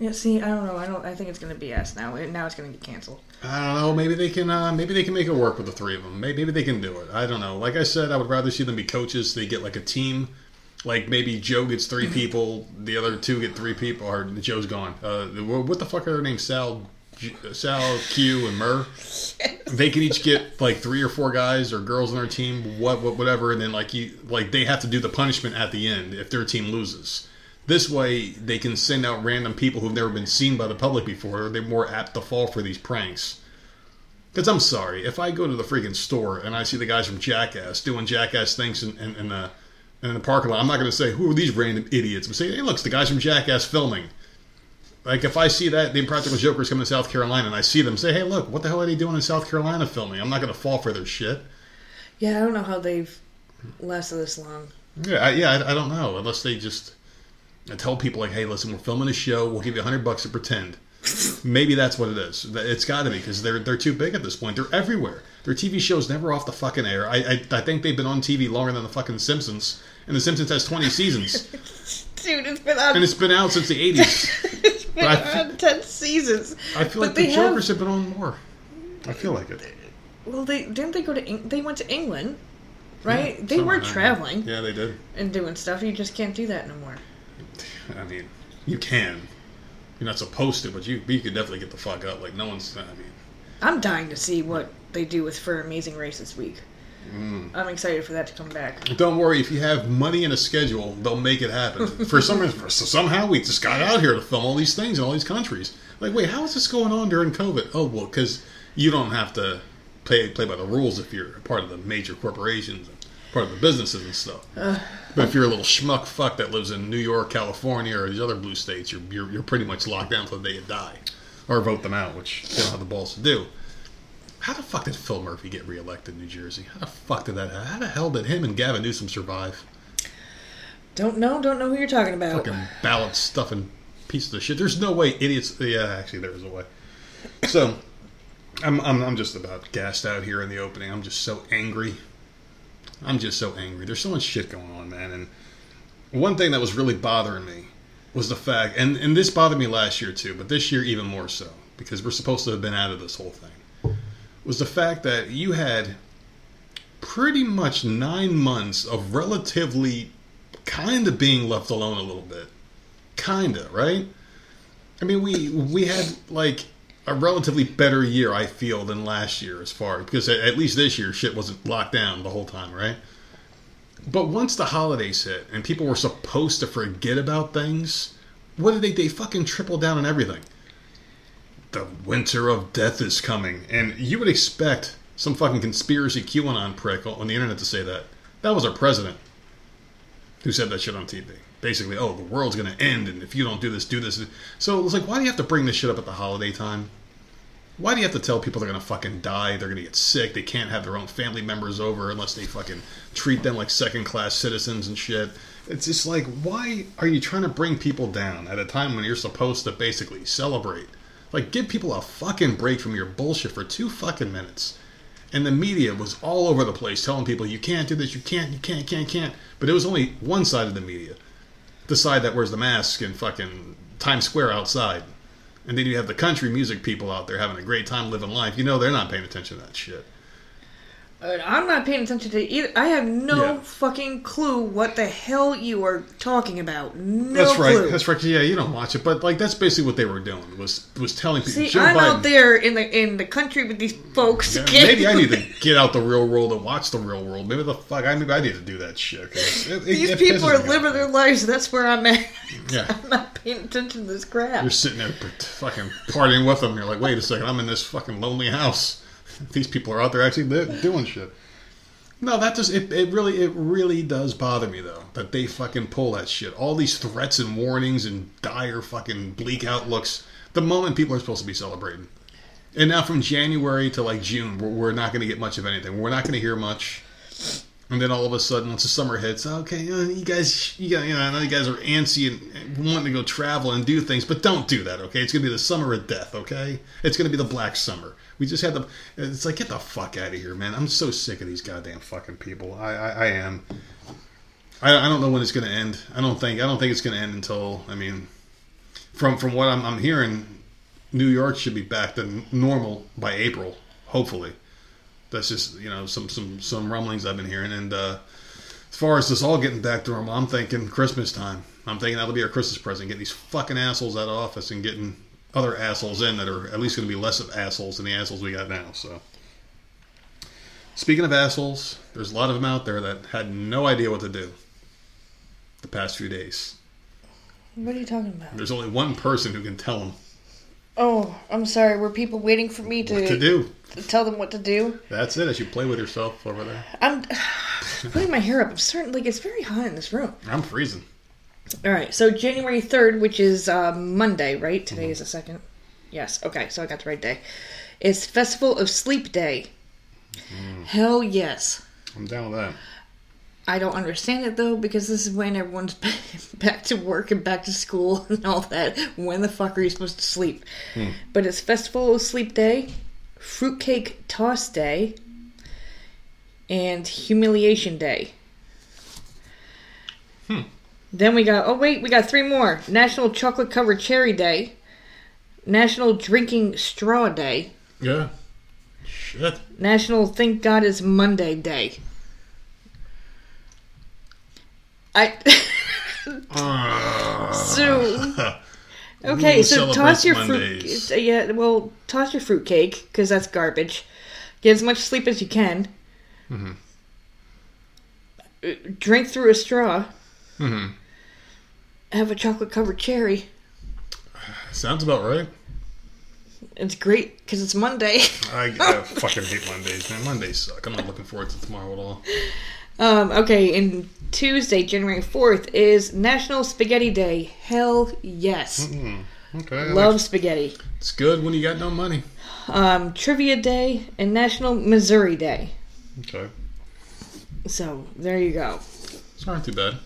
S2: Yeah, see, I don't know. I don't. I think it's gonna be us now. Now it's gonna get canceled.
S1: I don't know. Maybe they can. Uh, maybe they can make it work with the three of them. Maybe, maybe they can do it. I don't know. Like I said, I would rather see them be coaches. They get like a team. Like maybe Joe gets three people, the other two get three people, or Joe's gone. Uh, what the fuck are their names? Sal, Sal, Q, and Murr. They can each get like three or four guys or girls on their team, what, what, whatever, and then like you, like they have to do the punishment at the end if their team loses. This way, they can send out random people who've never been seen by the public before. They're more apt to fall for these pranks. Because I'm sorry, if I go to the freaking store and I see the guys from Jackass doing Jackass things in, and in, in the in the parking lot, I'm not going to say who are these random idiots. I'm saying, hey, look, it's the guys from Jackass filming. Like if I see that the Impractical Jokers coming to South Carolina and I see them, say, hey, look, what the hell are they doing in South Carolina filming? I'm not going to fall for their shit.
S2: Yeah, I don't know how they've lasted this long.
S1: Yeah, I, yeah, I, I don't know unless they just I tell people like, hey, listen, we're filming a show. We'll give you a hundred bucks to pretend. Maybe that's what it is. It's got to be because they're they're too big at this point. They're everywhere. Their TV shows never off the fucking air. I, I I think they've been on TV longer than the fucking Simpsons, and the Simpsons has twenty seasons,
S2: Dude, it's been on.
S1: and it's been out since the eighties.
S2: it's been
S1: but I-
S2: ten seasons.
S1: I feel
S2: But
S1: like the
S2: have-
S1: Jokers have been on more. I feel like it.
S2: Well, they didn't they go to Eng- they went to England, right?
S1: Yeah,
S2: they were
S1: somewhere down there.
S2: traveling
S1: Yeah, they did.
S2: and doing stuff. You just can't do that no more.
S1: I mean, you can. You're not supposed to, but you you could definitely get the fuck up. Like no one's. I mean,
S2: I'm dying to see what they do with for Amazing Race this week.
S1: Mm.
S2: I'm excited for that to come back.
S1: Don't worry, if you have money and a schedule, they'll make it happen. For some reason, for, somehow we just got out here to film all these things in all these countries. Like, wait, how is this going on during COVID? Oh, well, because you don't have to play play by the rules if you're part of the major corporations, and part of the businesses and stuff. but if you're a little schmuck fuck that lives in New York, California, or these other blue states, you're you're, you're pretty much locked down until the day you die, or vote them out, which they don't have the balls to do. How the fuck did Phil Murphy get reelected in New Jersey? How the fuck did that happen? How the hell did him and Gavin Newsom survive?
S2: Don't know. Don't know who you're talking about.
S1: Fucking ballot stuffing pieces of shit. There's no way idiots. Yeah, actually, there is a way. So, I'm, I'm, I'm just about gassed out here in the opening. I'm just so angry. I'm just so angry. There's so much shit going on, man. And one thing that was really bothering me was the fact, and, and this bothered me last year too, but this year even more so, because we're supposed to have been out of this whole thing, was the fact that you had pretty much nine months of relatively kind of being left alone a little bit. Kind of, right? I mean, we we had like a relatively better year, I feel, than last year as far because at, least this year shit wasn't locked down the whole time, right? But once the holidays hit and people were supposed to forget about things, what did they? They fucking triple down on everything. The winter of death is coming, and you would expect some fucking conspiracy QAnon prick on the internet to say that. That was our president who said that shit on TV. Basically, oh, the world's going to end, and if you don't do this, do this. So it's like, why do you have to bring this shit up at the holiday time? Why do you have to tell people they're going to fucking die? They're going to get sick. They can't have their own family members over unless they fucking treat them like second class citizens and shit. It's just like, why are you trying to bring people down at a time when you're supposed to basically celebrate? Like, give people a fucking break from your bullshit for two fucking minutes and the media was all over the place telling people you can't do this, you can't, you can't, can't, can't. But it was only one side of the media, the side that wears the mask in fucking Times Square outside, and then you have the country music people out there having a great time living life. You know they're not paying attention to that shit.
S2: I'm not paying attention to either. I have no
S1: Yeah.
S2: fucking clue what the hell you are talking about. No
S1: that's right.
S2: clue.
S1: That's right. Yeah, you don't watch it, but like that's basically what they were doing was was telling people.
S2: See,
S1: Joe
S2: I'm
S1: Biden,
S2: out there in the in the country with these folks.
S1: Yeah, maybe I need to get out the real world and watch the real world. Maybe the fuck I maybe I need to do that shit. it-
S2: These
S1: it
S2: people are living
S1: off.
S2: their lives. That's where I'm at.
S1: Yeah.
S2: I'm not paying attention to this crap.
S1: You're sitting there fucking partying with them. You're like, wait a second, I'm in this fucking lonely house. These people are out there actually doing shit. No, that just it, it really it really does bother me though that they fucking pull that shit. All these threats and warnings and dire fucking bleak outlooks. The moment people are supposed to be celebrating, and now from January to like June, we're, we're not going to get much of anything. We're not going to hear much. And then all of a sudden, once the summer hits, okay, you guys, you got, you know, I know you guys are antsy and, and wanting to go travel and do things, but don't do that, okay? It's gonna be the summer of death, okay? It's gonna be the black summer. We just had the. It's like get the fuck out of here, man. I'm so sick of these goddamn fucking people. I, I, I am. I, I don't know when it's gonna end. I don't think. I don't think it's gonna end until. I mean, from from what I'm, I'm hearing, New York should be back to normal by April, hopefully that's just you know some some some rumblings I've been hearing. And uh, as far as this all getting back to normal, I'm thinking Christmas time. I'm thinking that'll be our Christmas present. Get these fucking assholes out of office and getting other assholes in that are at least going to be less of assholes than the assholes we got now. So. Speaking of assholes, there's a lot of them out there that had no idea what to do the past few days.
S2: What are you talking about?
S1: There's only one person who can tell them
S2: Oh, I'm sorry. Were people waiting for me to,
S1: what to do.
S2: To tell them what to do?
S1: That's it. As you play with yourself over there,
S2: I'm putting my hair up. I'm starting like it's very hot in this room.
S1: I'm freezing.
S2: All right, so January 3rd, which is uh, Monday, right? Today is the mm-hmm. second. Yes, okay, so I got the right day. It's Festival of Sleep Day. Mm. Hell yes.
S1: I'm down with that.
S2: I don't understand it though because this is when everyone's back to work and back to school and all that. When the fuck are you supposed to sleep? Hmm. But it's Festival of Sleep Day, Fruitcake Toss Day, and Humiliation Day. Then we got oh wait we got three more: National Chocolate Covered Cherry Day, National Drinking Straw Day,
S1: Yeah. Shit.
S2: National Thank God It's Monday Day. I
S1: Uh,
S2: so okay.
S1: Who
S2: So toss your
S1: Mondays?
S2: fruit. Yeah, well, toss your fruit cake because that's garbage. Get as much sleep as you can.
S1: Mhm.
S2: Uh, Drink through a straw.
S1: Mhm.
S2: Have a chocolate covered cherry.
S1: Sounds about right.
S2: It's great because it's Monday.
S1: I, I fucking hate Mondays, man. Mondays suck. I'm not looking forward to tomorrow at all.
S2: Um, okay, and Tuesday, January 4th, is National Spaghetti Day. Hell yes.
S1: Mm. Okay.
S2: Love spaghetti.
S1: It's good when you got no money.
S2: Um, Trivia Day and National Missouri Day.
S1: Okay.
S2: So there you go.
S1: It's not too bad.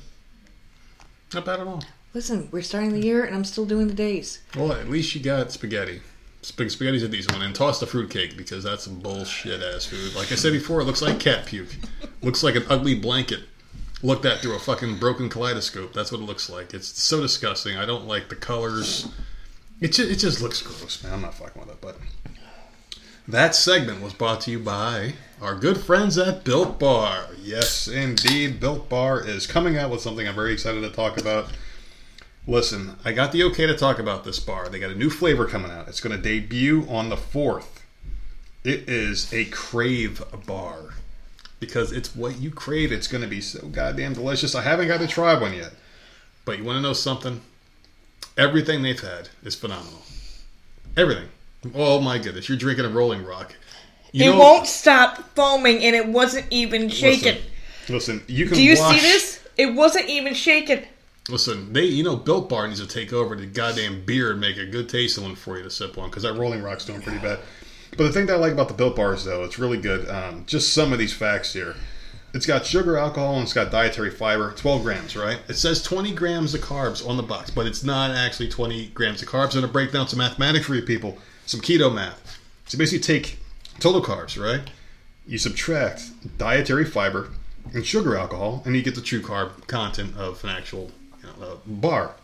S1: Not bad at all.
S2: Listen, we're starting the year and I'm still doing the days.
S1: Well, at least you got spaghetti. Spag- spaghetti's a decent one. And toss the fruitcake because that's some bullshit ass food. Like I said before, it looks like cat puke. looks like an ugly blanket looked at through a fucking broken kaleidoscope. That's what it looks like. It's so disgusting. I don't like the colors. It just, it just looks gross, man. I'm not fucking with it. But that segment was brought to you by our good friends at Built Bar. Yes, indeed. Built Bar is coming out with something I'm very excited to talk about. Listen, I got the okay to talk about this bar. They got a new flavor coming out. It's going to debut on the 4th. It is a crave bar because it's what you crave. It's going to be so goddamn delicious. I haven't got to try one yet. But you want to know something? Everything they've had is phenomenal. Everything. Oh my goodness. You're drinking a Rolling Rock. You
S2: it
S1: know-
S2: won't stop foaming and it wasn't even shaken.
S1: Listen, you can
S2: Do you see this? It wasn't even shaken.
S1: Listen, they you know Built Bar needs to take over the goddamn beer and make a good tasting one for you to sip on because that Rolling Rock's doing pretty bad. But the thing that I like about the Built Bars though, it's really good. Um, just some of these facts here. It's got sugar, alcohol, and it's got dietary fiber. 12 grams, right? It says 20 grams of carbs on the box, but it's not actually 20 grams of carbs. I'm going to break down some mathematics for you people, some keto math. So basically, take total carbs, right? You subtract dietary fiber and sugar alcohol, and you get the true carb content of an actual uh, bar.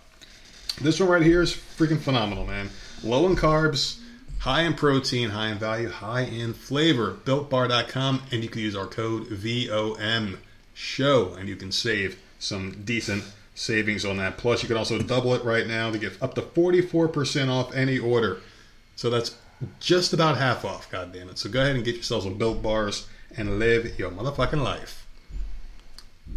S1: This one right here is freaking phenomenal, man. Low in carbs, high in protein, high in value, high in flavor. BuiltBar.com, and you can use our code VOM show, and you can save some decent savings on that. Plus, you can also double it right now to get up to 44% off any order. So that's just about half off, God damn it. So go ahead and get yourselves some built bars and live your motherfucking life.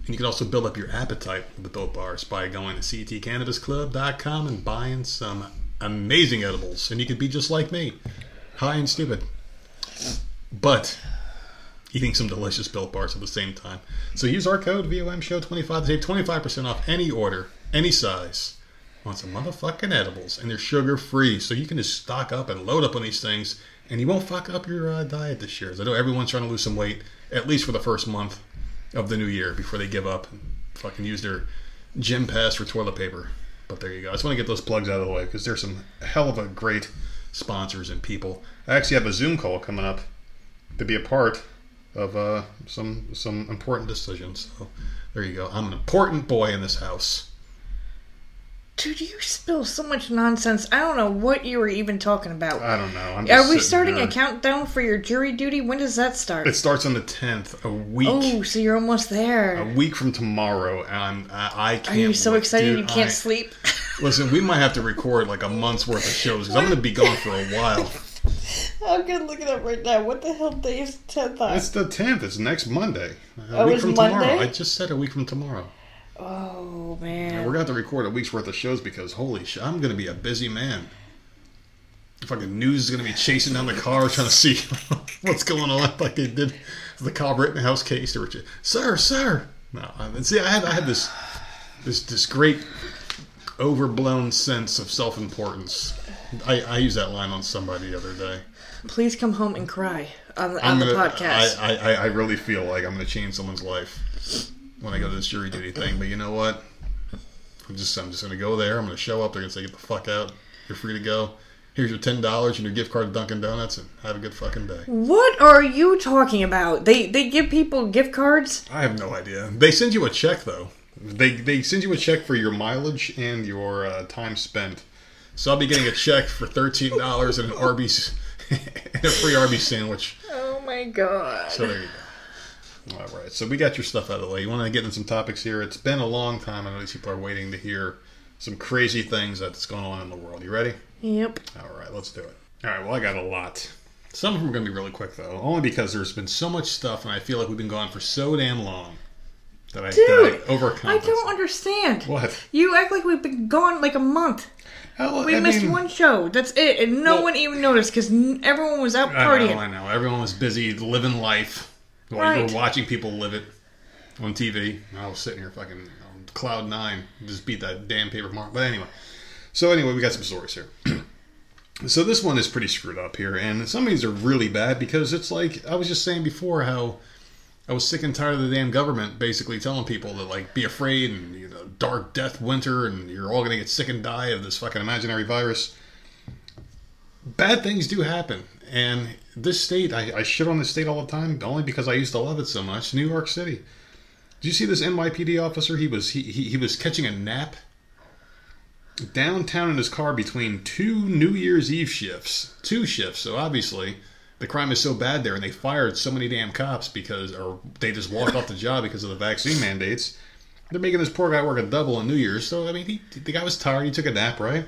S1: And you can also build up your appetite with the built bars by going to ctcannabisclub.com and buying some amazing edibles. And you could be just like me, high and stupid. But eating some delicious built bars at the same time. So use our code VOM Show 25 to save 25% off any order, any size on some motherfucking edibles, and they're sugar free, so you can just stock up and load up on these things, and you won't fuck up your uh, diet this year. I know everyone's trying to lose some weight, at least for the first month of the new year, before they give up and fucking use their gym pass for toilet paper. But there you go. I just want to get those plugs out of the way because there's some hell of a great sponsors and people. I actually have a Zoom call coming up to be a part of uh, some some important decisions. So there you go. I'm an important boy in this house.
S2: Dude, you spill so much nonsense. I don't know what you were even talking about.
S1: I don't know. I'm
S2: Are we starting a countdown for your jury duty? When does that start?
S1: It starts on the 10th, a week.
S2: oh, so you're almost there.
S1: A week from tomorrow, and I'm, I, I can't.
S2: Are you so excited
S1: dude,
S2: you can't
S1: I-
S2: sleep?
S1: Listen, we might have to record like a month's worth of shows because I'm going to be gone for a while.
S2: I'm gonna look it up right now. What the hell day is 10th on?
S1: It's the 10th. It's next Monday. A
S2: Oh,
S1: week
S2: it's
S1: from tomorrow.
S2: Monday?
S1: I just said a week from tomorrow.
S2: Oh, man.
S1: We're to have to record a week's worth of shows because holy shit, I'm going to be a busy man. Fucking news is going to be chasing down the car trying to see what's going on, like they did the Kyle Rittenhouse case. They were, just, sir, sir. No, I, see, I had I had this this this great overblown sense of self importance. I, I used that line on somebody the other day.
S2: Please come home and cry on, the- on
S1: gonna-
S2: podcast.
S1: I, I, I really feel like I'm going to change someone's life when I go to this jury duty thing. But you know what? I'm just I'm just going to go there. I'm going to show up. They're going to say, "Get the fuck out. You're free to go. Here's your ten dollars and your gift card to Dunkin' Donuts, and have a good fucking day."
S2: what are you talking about? They they give people gift cards?
S1: I have no idea. They send you a check though. They they send you a check for your mileage and your uh, time spent. So I'll be getting a check for thirteen dollars and an Arby's and a free Arby's sandwich.
S2: Oh my god.
S1: So there you go. All right. So we got your stuff out of the way. You want to get into some topics here? It's been a long time. I know these people are waiting to hear some crazy things that's going on in the world. You ready?
S2: Yep.
S1: All right. Let's do it. All right. Well, I got a lot. Some of them are going to be really quick though, only because there's been so much stuff, and I feel like we've been gone for so damn long that I,
S2: Dude,
S1: that I overcome.
S2: I don't understand.
S1: What?
S2: You act like we've been gone like a month.
S1: Hell,
S2: We
S1: I
S2: missed
S1: mean-
S2: one show. That's it, and no
S1: Well-
S2: one even noticed because everyone was out
S1: I
S2: partying.
S1: know, I know. Everyone was busy living life while you
S2: Right.
S1: were watching people live it on TV. I was sitting here fucking on cloud nine, just beat that damn paper mark. But anyway, So anyway, we got some stories here. so this one is pretty screwed up here, and some of these are really bad because it's like I was just saying before how I was sick and tired of the damn government basically telling people that like be afraid and you know dark death winter and you're all gonna get sick and die of this fucking imaginary virus. Bad things do happen, and this state I, I shit on this state all the time only because I used to love it so much. New York City. Did you see this NYPD officer? He was he, he, he was catching a nap downtown in his car between two New Year's Eve shifts, two shifts. So obviously the crime is so bad there, and they fired so many damn cops because, or they just walked off the job because of the vaccine mandates. They're making this poor guy work a double on New Year's. So I mean, he, the guy was tired. He took a nap, right?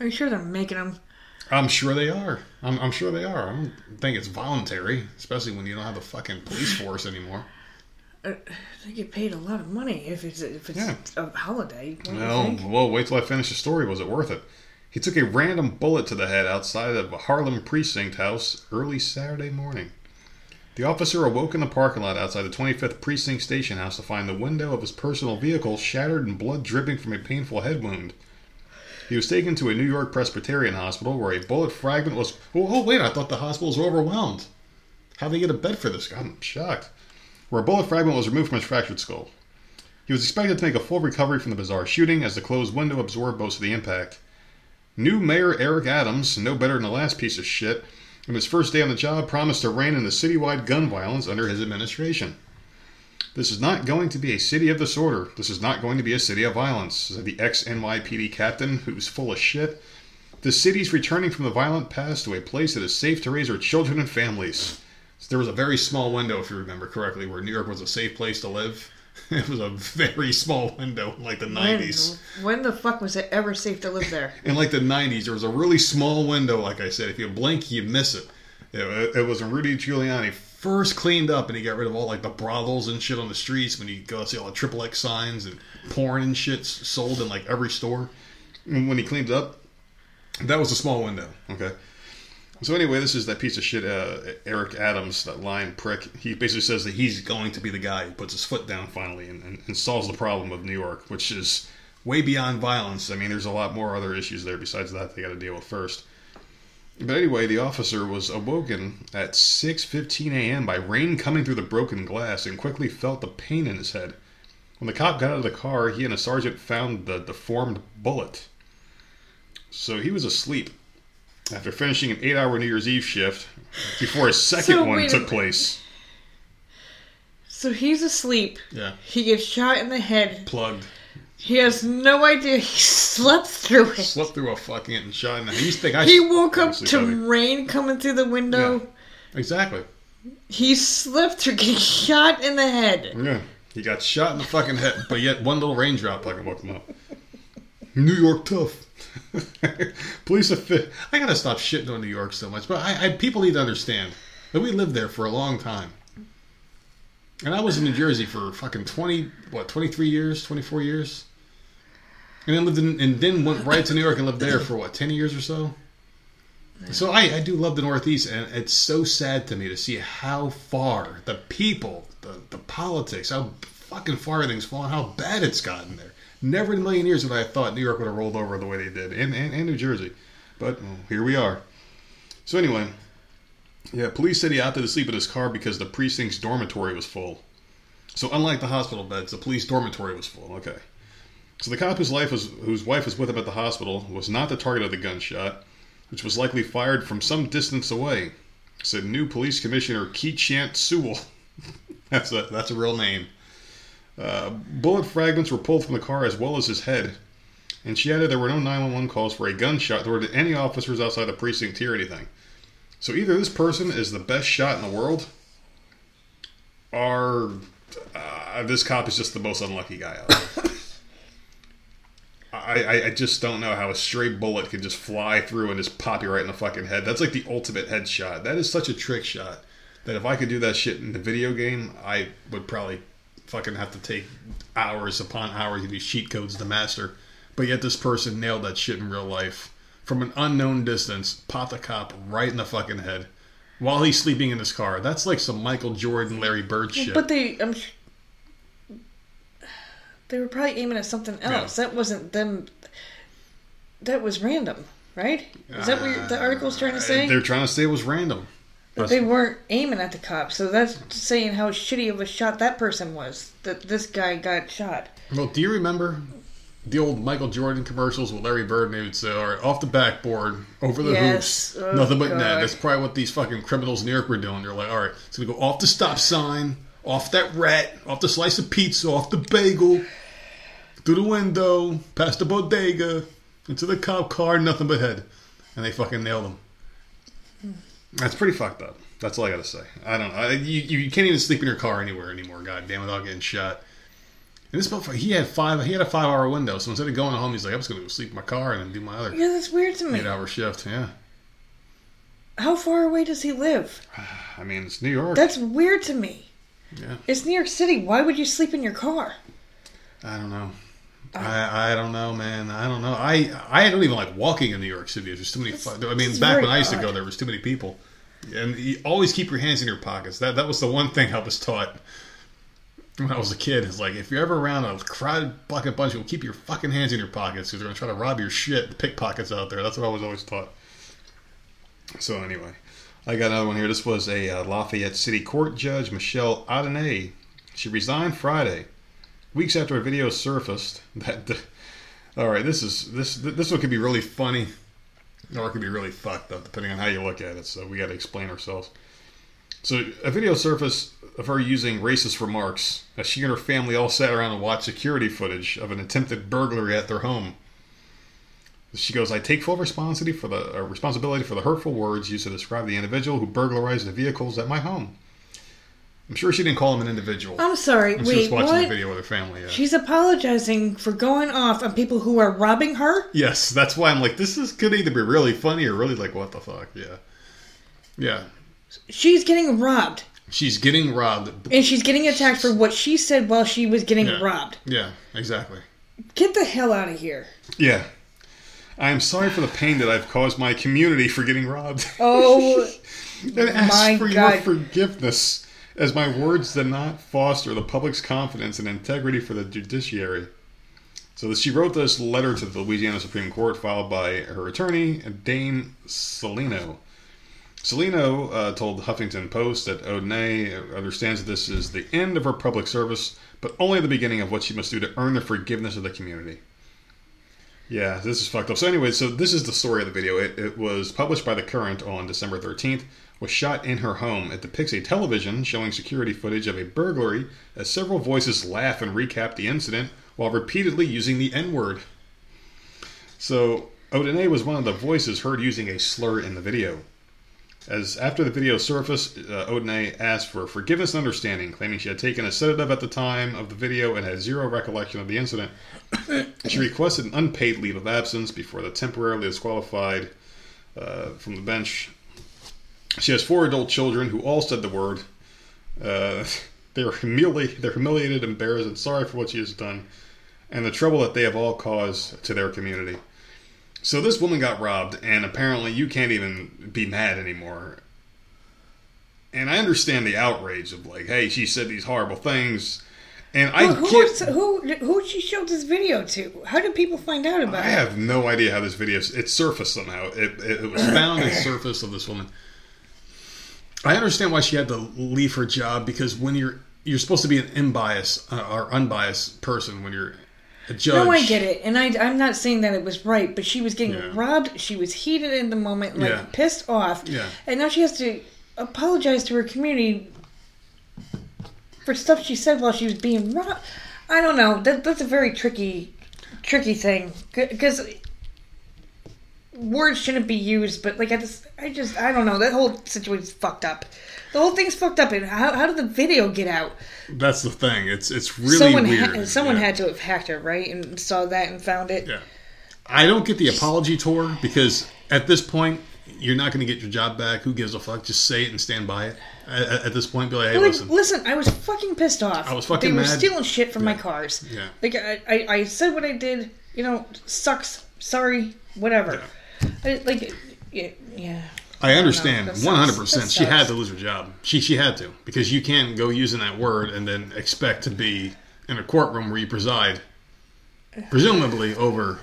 S2: Are you sure they're making them?
S1: I'm sure they are. I'm, I'm sure they are. I don't think it's voluntary, especially when you don't have a fucking police force anymore.
S2: Uh, they get paid a lot of money if it's if it's
S1: Yeah.
S2: a holiday. What do you
S1: No,
S2: think?
S1: well, wait till I finish the story. Was it worth it? He took a random bullet to the head outside of a Harlem precinct house early Saturday morning. The officer awoke in the parking lot outside the 25th Precinct Station House to find the window of his personal vehicle shattered and blood dripping from a painful head wound. He was taken to a New York Presbyterian hospital where a bullet fragment was. Oh, oh wait, I thought the hospital was overwhelmed. How'd they get a bed for this? I'm shocked. Where a bullet fragment was removed from his fractured skull. He was expected to make a full recovery from the bizarre shooting as the closed window absorbed most of the impact. New Mayor Eric Adams, no better than the last piece of shit, on his first day on the job promised to rein in the citywide gun violence under his administration. This is not going to be a city of disorder. This is not going to be a city of violence, said the ex NYPD captain, who's full of shit. The city's returning from the violent past to a place that is safe to raise our children and families. There was a very small window, if you remember correctly, where New York was a safe place to live. It was a very small window in like the 90s.
S2: When, the fuck was it ever safe to live there?
S1: in like the 90s, there was a really small window, like I said. If you blink, you miss it. It, it was Rudy Giuliani first cleaned up and he got rid of all like the brothels and shit on the streets when you go see all the triple X signs and porn and shit sold in like every store. And when he cleaned up, that was a small window. Okay. So anyway, this is that piece of shit, uh, Eric Adams, that lying prick. He basically says that he's going to be the guy who puts his foot down finally and, and, and solves the problem of New York, which is way beyond violence. I mean, there's a lot more other issues there besides that they got to deal with first. But anyway, the officer was awoken at 6:15 a.m. by rain coming through the broken glass and quickly felt the pain in his head. When the cop got out of the car, he and a sergeant found the deformed bullet. So he was asleep after finishing an eight-hour New Year's Eve shift before a second
S2: So,
S1: one
S2: wait a
S1: took place.
S2: So he's asleep.
S1: Yeah,
S2: He gets shot in the head.
S1: plugged,
S2: He has no idea he slept through it.
S1: slept through a fucking shot. In the, he used to think I
S2: He woke up to
S1: heavy.
S2: rain coming through the window.
S1: Yeah. exactly.
S2: He slept through getting shot in the head.
S1: Yeah. He got shot in the fucking head, but yet one little raindrop fucking woke him up. New York tough. Police offi- I gotta stop shitting on New York so much, but I, I people need to understand that we lived there for a long time. And I was in New Jersey for fucking twenty what twenty three years, twenty four years, and then lived in and then went right to New York and lived there for what ten years or so. So I, I do love the Northeast, and it's so sad to me to see how far the people, the, the politics, how fucking far everything's fallen, how bad it's gotten there. Never in a million years would I have thought New York would have rolled over the way they did, and, and, and New Jersey. But well, here we are. So anyway, yeah, police said he opted to sleep in his car because the precinct's dormitory was full. So unlike the hospital beds, the police dormitory was full. Okay. So the cop whose was whose wife was with him at the hospital was not the target of the gunshot, which was likely fired from some distance away, said new police commissioner Keechant Sewell. that's a that's a real name. Uh, bullet fragments were pulled from the car as well as his head, and she added there were no 911 calls for a gunshot nor any officers outside the precinct hear anything. So either this person is the best shot in the world, or uh, this cop is just the most unlucky guy out there. I, I, just don't know how a stray bullet can just fly through and just pop you right in the fucking head. That's like the ultimate headshot. That is such a trick shot that if I could do that shit in the video game, I would probably fucking have to take hours upon hours of these cheat codes to master. But yet this person nailed that shit in real life from an unknown distance, popped a cop right in the fucking head while he's sleeping in his car. That's like some Michael Jordan, Larry Bird shit.
S2: But they, I'm they were probably aiming at something else. That wasn't them. that was random, right? Is that what the article's trying to uh, say?
S1: They're trying to say it was random.
S2: That they weren't aiming at the cops, so that's saying how shitty of a shot that person was. That this guy got shot.
S1: Well, do you remember the old Michael Jordan commercials with Larry Bird and they would say, all right, off the backboard, over the
S2: Yes.
S1: hoops,
S2: Oh,
S1: nothing but
S2: God.
S1: net. That's probably what these fucking criminals in New York were doing. They're like, all right, it's to go off the stop sign, off that rat, off the slice of pizza, off the bagel, through the window, past the bodega, into the cop car, nothing but head. And they fucking nailed him. That's pretty fucked up. That's all I got to say. I don't know. I, you, you can't even sleep in your car anywhere anymore, goddamn, without getting shot. And this motherfucker, he had five. He had a five-hour window. So instead of going home, he's like, "I'm just gonna go sleep in my car and then do my other
S2: Yeah, that's weird to me.
S1: eight-hour shift." Yeah,
S2: How far away does he live?
S1: I mean, it's New York.
S2: That's weird to me.
S1: Yeah,
S2: It's New York City. Why would you sleep in your car?
S1: I don't know. I, I don't know, man. I don't know. I I don't even like walking in New York City. There's too many. I mean, back when I used to go, there was too many people. And you always keep your hands in your pockets. That that was the one thing I was taught when I was a kid. Is like if you're ever around a crowded bucket bunch, you'll keep your fucking hands in your pockets because they're gonna try to rob your shit. The Pickpockets out there. That's what I was always taught. So anyway, I got another one here. This was a uh, Lafayette City Court judge, Michelle Odinet. She resigned Friday, weeks after a video surfaced that. all right, this is this this one could be really funny, or it could be really fucked up depending on how you look at it. So we got to explain ourselves. So a video surfaced of her using racist remarks as she and her family all sat around and watched security footage of an attempted burglary at their home. She goes, "I take full responsibility for the uh, responsibility for the hurtful words used to describe the individual who burglarized the vehicles at my home." I'm sure she didn't call him an individual.
S2: I'm sorry.
S1: when she was
S2: Wait,
S1: watching
S2: what?
S1: the video with her family. Yeah.
S2: She's apologizing for going off on people who are robbing her.
S1: Yes, that's why I'm like, this is could either be really funny or really like, what the fuck? Yeah, yeah.
S2: She's getting robbed,
S1: She's getting robbed.
S2: and she's getting attacked for what she said while she was getting
S1: Yeah.
S2: robbed.
S1: Yeah, exactly.
S2: Get the hell out of here!
S1: Yeah. I am sorry for the pain that I've caused my community for getting robbed.
S2: Oh,
S1: and ask
S2: my
S1: for
S2: God.
S1: your forgiveness, as my words did not foster the public's confidence and integrity for the judiciary. So she wrote this letter to the Louisiana Supreme Court, filed by her attorney, Dane Ciolino. Ciolino uh, told the Huffington Post that O'Neill understands that this is the end of her public service, but only the beginning of what she must do to earn the forgiveness of the community. Yeah, this is fucked up. So anyway, so this is the story of the video. It, it was published by The Current on December 13th, was shot in her home. It depicts a television showing security footage of a burglary as several voices laugh and recap the incident while repeatedly using the N-word. So, Odinet was one of the voices heard using a slur in the video. As after the video surfaced, uh, Odinet asked for forgiveness and understanding, claiming she had taken a sedative at the time of the video and had zero recollection of the incident. she requested an unpaid leave of absence before the temporarily disqualified uh, from the bench. She has four adult children who all said the word. Uh, they are humili- they're humiliated, embarrassed, and sorry for what she has done, and the trouble that they have all caused to their community. So this woman got robbed, and apparently you can't even be mad anymore. And I understand the outrage of like, hey, she said these horrible things, and I
S2: who, who, was- who, who she showed this video to? How did people find out about
S1: I
S2: it?
S1: have no idea how this video it surfaced somehow. It, it, it was found and surfaced of this woman. I understand why she had to leave her job because when you're you're supposed to be an unbiased uh, or unbiased person when you're a judge.
S2: No, I get it, and I, I'm not saying that it was right, but she was getting
S1: Yeah.
S2: robbed. She was heated in the moment, like
S1: Yeah.
S2: pissed off,
S1: Yeah.
S2: and now she has to apologize to her community for stuff she said while she was being robbed. I don't know. That that's a very tricky, tricky thing because words shouldn't be used, but like I just, I just, I don't know. That whole situation's fucked up. The whole thing's fucked up. And how, how did the video get out?
S1: That's the thing. It's it's really
S2: someone
S1: weird.
S2: ha- someone
S1: Yeah.
S2: had to have hacked it, right? And saw that and found it.
S1: Yeah. I don't get the apology tour because at this point you're not going to get your job back. Who gives a fuck? Just say it and stand by it. At, at- this point, be like, hey,
S2: like,
S1: listen.
S2: listen, I was fucking pissed off.
S1: I was fucking
S2: They were
S1: mad.
S2: stealing shit from my cars.
S1: Yeah.
S2: Like I, I, I said what I did. You know, sucks. Sorry. Whatever. I, like, yeah.
S1: I understand one hundred percent. She had to lose her job. She she had to because you can't go using that word and then expect to be in a courtroom where you preside, presumably over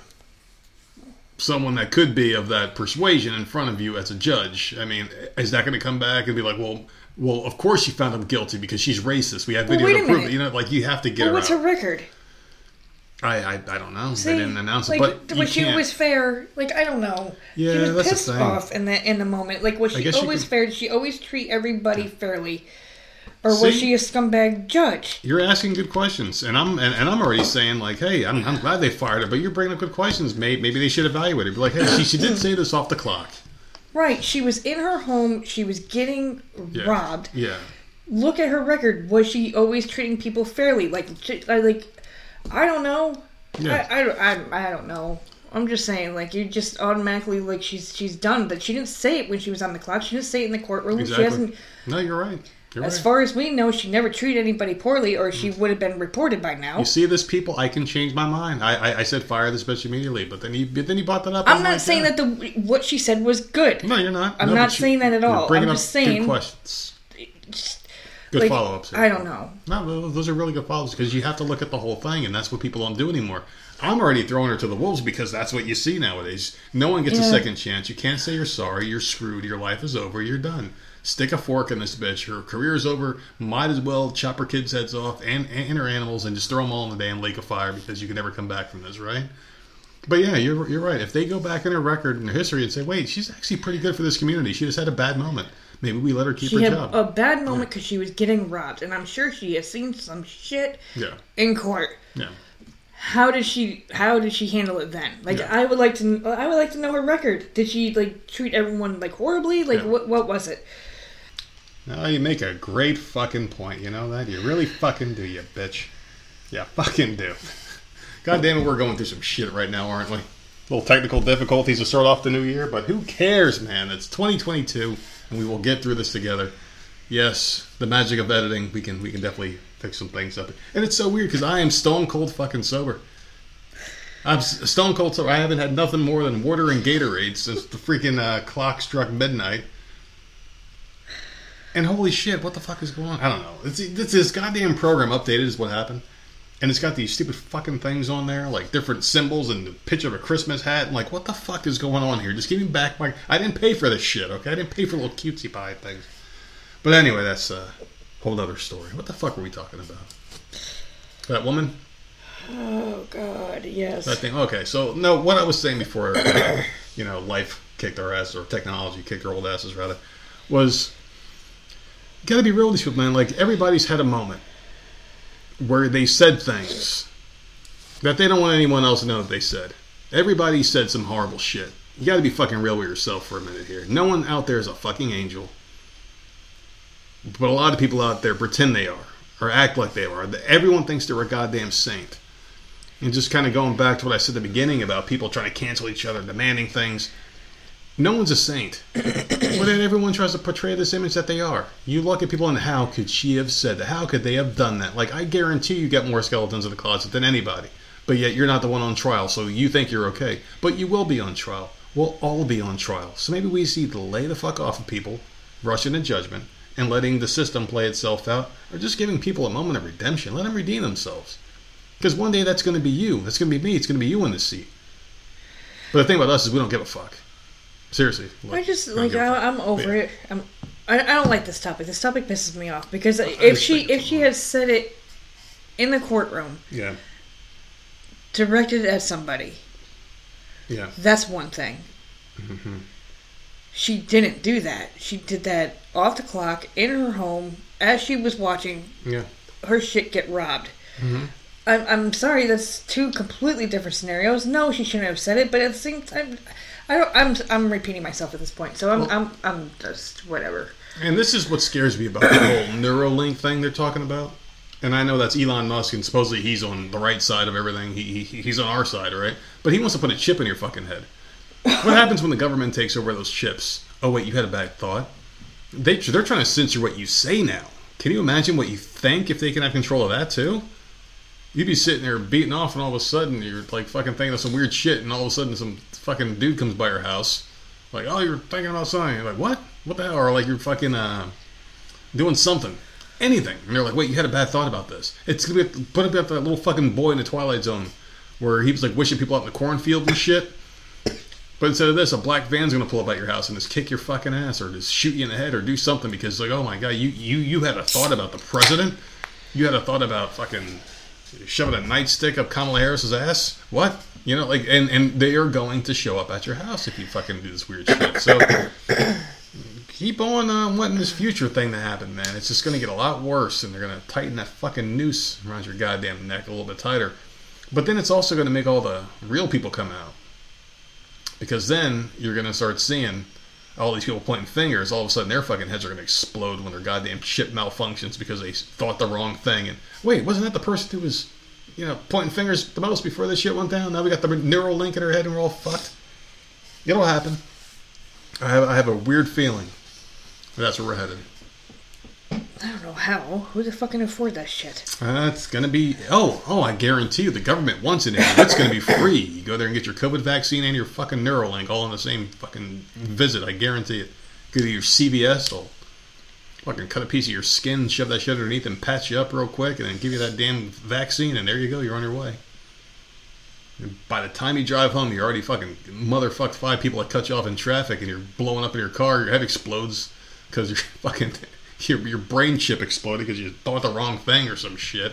S1: someone that could be of that persuasion in front of you as a judge. I mean, is that going to come back and be like, well, well, of course she found him guilty because she's racist. We have video
S2: wait
S1: to prove
S2: minute.
S1: it. You know, like you have to get
S2: Well,
S1: her
S2: what's
S1: out.
S2: her record?
S1: I, I I don't know.
S2: See,
S1: they didn't announce
S2: like,
S1: it, but
S2: was she
S1: can't.
S2: always fair? Like I don't know.
S1: Yeah,
S2: she was pissed off in the in the moment. Like was she always
S1: could-
S2: fair? Did she always treat everybody fairly, or was she a scumbag judge?
S1: You're asking good questions, and I'm and, and I'm already saying like, hey, I'm, I'm glad they fired her, but you're bringing up good questions. Maybe, maybe they should evaluate her. Be like, hey, she, she did say this off the clock.
S2: Right. She was in her home. She was getting
S1: Yeah.
S2: robbed.
S1: Yeah,
S2: Look at her record. Was she always treating people fairly? Like, I- uh, like, I don't know.
S1: Yeah.
S2: I, I, don't- I, I don't know. I'm just saying, like, you just automatically like she's she's done, but she didn't say it when she was on the clock. She didn't say it in the courtroom. She
S1: exactly.
S2: hasn't.
S1: No, you're right. You're
S2: As
S1: right.
S2: far as we know, she never treated anybody poorly, or she mm. would have been reported by now.
S1: you see this, people? I can change my mind. I, I, I said fire this bitch immediately, but then he but then you bought that up.
S2: I'm not saying that the what she said was good.
S1: No, you're not.
S2: I'm
S1: No,
S2: not
S1: but you-
S2: saying that at all. I'm
S1: up
S2: just saying-
S1: questions. Good
S2: Like,
S1: follow ups.
S2: I don't know.
S1: No, those are really good follow-ups because you have to look at the whole thing, and that's what people don't do anymore. I'm already throwing her to the wolves because that's what you see nowadays. No one gets a second chance. You can't say you're sorry. You're screwed. Your life is over. You're done. Stick a fork in this bitch. Her career's over. Might as well chop her kids' heads off and, and her animals and just throw them all in the damn lake of fire because you can never come back from this, right? But yeah, you're, you're right. If they go back in her record and her history and say, wait, she's actually pretty good for this community. She just had a bad moment. Maybe we let her keep
S2: She
S1: her
S2: had
S1: job.
S2: a bad moment because she was getting robbed, and I'm sure she has seen some shit
S1: yeah,
S2: in court.
S1: yeah.
S2: How did she? How did she handle it then? Like,
S1: Yeah.
S2: I would like to. I would like to know her record. Did she like treat everyone like horribly? Like,
S1: Yeah.
S2: what? What was it?
S1: Oh, you make a great fucking point. You know that? You really fucking do, you bitch. Yeah, fucking do. God damn it, we're going through some shit right now, aren't we? Little technical difficulties to start off the new year, but who cares, man? It's 2022, and we will get through this together. Yes, the magic of editing, we can we can definitely fix some things up. And it's so weird because I am stone cold fucking sober. I'm stone cold sober. I haven't had nothing more than water and Gatorade since the freaking uh, clock struck midnight. And holy shit, what the fuck is going on? I don't know. It's, it's this goddamn program updated is what happened. And it's got these stupid fucking things on there, like different symbols and the picture of a Christmas hat. And like, what the fuck is going on here? Just give me back my. I didn't pay for this shit, okay? I didn't pay for little cutesy pie things. But anyway, that's a whole other story. What the fuck were we talking about? That woman?
S2: Oh God, yes.
S1: That thing. Okay, so no, what I was saying before, you know, life kicked our asses or technology kicked our old asses rather, was got to be real with these people, man. Like everybody's had a moment where they said things that they don't want anyone else to know that they said. Everybody said some horrible shit. You got to be fucking real with yourself for a minute here. No one out there is a fucking angel, but a lot of people out there pretend they are or act like they are. Everyone thinks they're a goddamn saint. And just kind of going back to what I said at the beginning about people trying to cancel each other, demanding things. No one's a saint. but then everyone tries to portray this image that they are. You look at people and how could she have said that? How could they have done that? Like, I guarantee you get more skeletons in the closet than anybody. But yet you're not the one on trial, so you think you're okay. But you will be on trial. We'll all be on trial. So maybe we see to lay the fuck off of people, rushing to judgment, and letting the system play itself out, or just giving people a moment of redemption. Let them redeem themselves. Because one day that's going to be you. That's going to be me. It's going to be you in this seat. But the thing about us is we don't give a fuck. Seriously.
S2: I just like I. I'm over
S1: Yeah.
S2: it. I'm, I, I don't like this topic. This topic pisses me off because if she if she had said it in the courtroom,
S1: Yeah.
S2: directed at somebody,
S1: Yeah.
S2: that's one thing.
S1: Mm-hmm.
S2: She didn't do that. She did that off the clock in her home as she was watching
S1: Yeah.
S2: her shit get robbed.
S1: Mhm.
S2: I'm, I'm sorry, that's two completely different scenarios. No, she shouldn't have said it, but at the same time, I don't. I'm I'm repeating myself at this point, so I'm
S1: Well-
S2: I'm I'm just whatever.
S1: And this is what scares me about the whole Neuralink thing they're talking about. And I know that's Elon Musk, and supposedly he's on the right side of everything. He, he he's on our side, right? But he wants to put a chip in your fucking head. What happens when the government takes over those chips? Oh wait, you had a bad thought. They they're trying to censor what you say now. Can you imagine what you think if they can have control of that too? You'd be sitting there beating off, and all of a sudden you're like fucking thinking of some weird shit, and all of a sudden some fucking dude comes by your house, like, oh, you're thinking about something. You're like, what? What the hell? Or like you're fucking uh, doing something, anything, and they're like, wait, you had a bad thought about this. It's gonna be put about that little fucking boy in the Twilight Zone, where he was like wishing people out in the cornfield and shit. But instead of this, a black van's gonna pull up at your house and just kick your fucking ass, or just shoot you in the head, or do something because like, oh my god, you you you had a thought about the president, you had a thought about fucking shoving a nightstick up Kamala Harris's ass. What? You know, like, and and they are going to show up at your house if you fucking do this weird shit. So keep on uh, wanting this future thing to happen, man. It's just gonna get a lot worse, and they're gonna tighten that fucking noose around your goddamn neck a little bit tighter. But then it's also gonna make all the real people come out because then you're gonna start seeing all these people pointing fingers. All of a sudden, their fucking heads are gonna explode when their goddamn shit malfunctions because they thought the wrong thing. And wait, wasn't that the person who was, you know, pointing fingers the most before this shit went down? Now we got the Neuralink in our head and we're all fucked. It'll happen. I have, I have a weird feeling that's where we're headed.
S2: I don't know how. Who the fuck can afford that shit?
S1: Uh, it's gonna be oh oh I guarantee you the government wants it. It's gonna be free. You go there and get your COVID vaccine and your fucking Neuralink all in the same fucking visit. I guarantee it. Go to your CVS, they'll fucking cut a piece of your skin, shove that shit underneath, and patch you up real quick, and then give you that damn vaccine, and there you go. You're on your way. By the time you drive home, you're already fucking motherfucked five people that cut you off in traffic, and you're blowing up in your car. Your head explodes because you're fucking your, your brain chip exploded because you thought the wrong thing or some shit.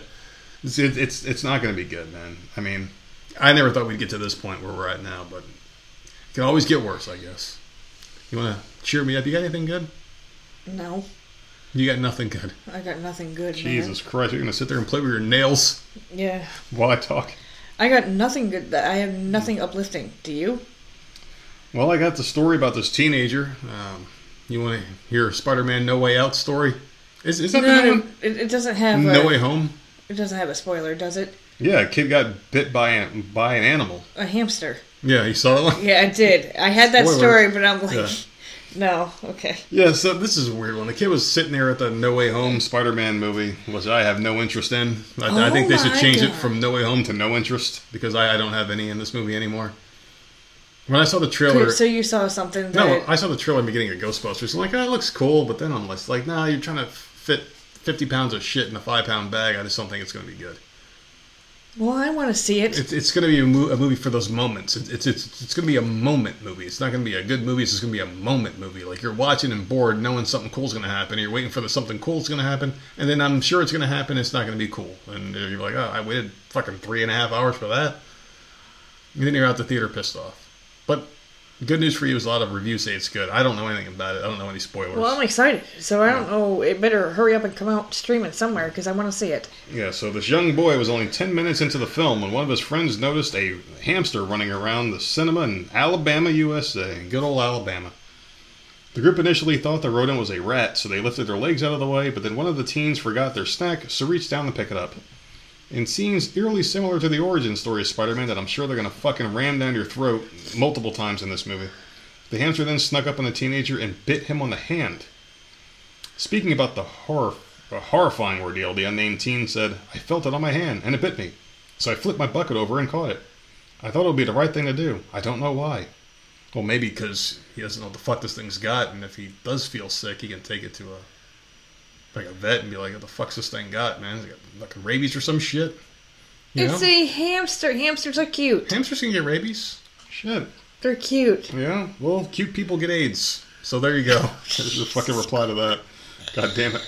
S1: It's it's, it's not going to be good, man. I mean, I never thought we'd get to this point where we're at now, but it can always get worse, I guess. You want to cheer me up? You got anything good?
S2: No,
S1: You got nothing good.
S2: I got nothing good.
S1: Jesus Christ, you're going to sit there and play with your nails
S2: Yeah,
S1: while I talk.
S2: I got nothing good. I have nothing uplifting. Do you?
S1: Well, I got the story about this teenager. Um, you want to hear Spider-Man No Way Out story? Is, is that the new
S2: No,
S1: one?
S2: it, it doesn't have.
S1: No
S2: a,
S1: Way Home?
S2: It doesn't have a spoiler, does it?
S1: Yeah, a kid got bit by an, by an animal.
S2: A hamster.
S1: Yeah, you saw that one?
S2: Yeah, I did. I had that
S1: Spoiler.
S2: story, but I'm like,
S1: Yeah.
S2: no. Okay.
S1: Yeah, so this is a weird one. The kid was sitting there at the No Way Home Spider-Man movie, which I have no interest in. I, I
S2: Oh
S1: think they oh should
S2: my
S1: change it from No Way Home to No Interest because I, I don't have any in this movie anymore. When I saw the trailer,
S2: So you saw something that.
S1: no, I saw the trailer in the beginning of Ghostbusters. I'm like, oh, it looks cool, but then I'm like, nah, you're trying to fit 50 pounds of shit in a five pound bag. I just don't think it's going to be good.
S2: well, I want to see it.
S1: It's, it's going to be a, mo- a movie for those moments. It's it's it's, it's going to be a moment movie. It's not going to be a good movie. It's just going to be a moment movie. Like you're watching and bored, knowing something cool's going to happen. You're waiting for the something cool's going to happen, and then I'm sure it's going to happen. It's not going to be cool, and you're like, oh, I waited fucking three and a half hours for that. And then you're out the theater pissed off. But good news for you is a lot of reviews say it's good. I don't know anything about it. I don't know any spoilers.
S2: well, I'm excited. So I don't know. It better hurry up and come out streaming somewhere because I want to see it.
S1: Yeah, so this young boy was only 10 minutes into the film when one of his friends noticed a hamster running around the cinema in Alabama, USA. Good old Alabama. The group initially thought the rodent was a rat, so they lifted their legs out of the way, but then one of the teens forgot their snack, so reached down to pick it up. In scenes eerily similar to the origin story of Spider Man that I'm sure they're going to fucking ram down your throat multiple times in this movie, the hamster then snuck up on the teenager and bit him on the hand. Speaking about the horror, the horrifying ordeal, the unnamed teen said, I felt it on my hand, and it bit me. So I flipped my bucket over and caught it. I thought it would be the right thing to do. I don't know why. Well, maybe because he doesn't know what the fuck this thing's got, and if he does feel sick, he can take it to a like a vet and be like, "What the fuck's this thing got, man? Is it got fucking rabies or some shit?" You
S2: It's
S1: know?
S2: a hamster. Hamsters are cute.
S1: Hamsters can get rabies. Shit.
S2: They're cute.
S1: Yeah. Well, cute people get AIDS. So there you go. There's a fucking reply to that. God damn it.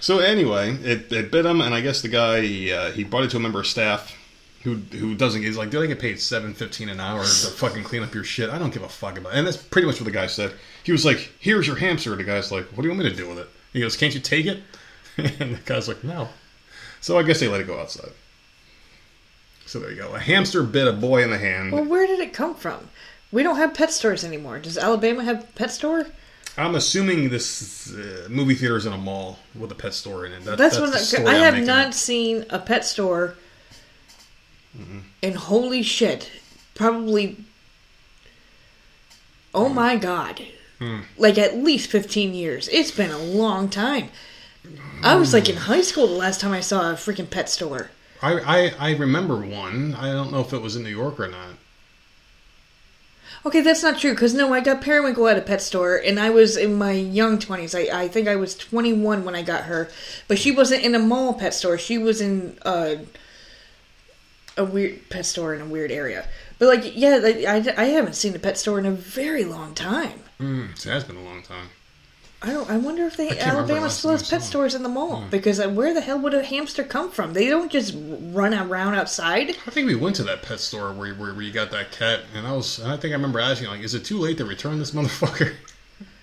S1: So anyway, it, it bit him, and I guess the guy he, uh, he brought it to a member of staff who who doesn't. He's like, do I get paid seven fifteen an hour to fucking clean up your shit. I don't give a fuck about." it. And that's pretty much what the guy said. He was like, "Here's your hamster." The guy's like, "What do you want me to do with it?" He goes, "Can't you take it?" And the guy's like, "No." So I guess they let it go outside. So there you go. A hamster bit a boy in the hand.
S2: Well, where did it come from? We don't have pet stores anymore. Does Alabama have pet store?
S1: I'm assuming this uh, movie theater is in a mall with a pet store in it. That,
S2: That's,
S1: the
S2: what I, have not seen a pet store.
S1: Mm-hmm.
S2: And holy shit, probably. Oh
S1: Mm.
S2: my god, like at least fifteen years. It's been a long time. I was like in high school the last time I saw a freaking pet store.
S1: I, I I remember one. I don't know if it was in New York or not.
S2: Okay, that's not true. Because no, I got Periwinkle at a pet store, and I was in my young twenties. I, I think I was twenty one when I got her, but she wasn't in a mall pet store. She was in uh, a weird pet store in a weird area. But like, yeah, like, I, I haven't seen a pet store in a very long time.
S1: Mm, it has been a long time.
S2: I don't. I wonder if they Alabama still has pet stores in the mall because uh, where the hell would a hamster come from? They don't just run around outside.
S1: I think we went to that pet store where, where, where you got that cat, and I was, and I think I remember asking, like, is it too late to return this motherfucker?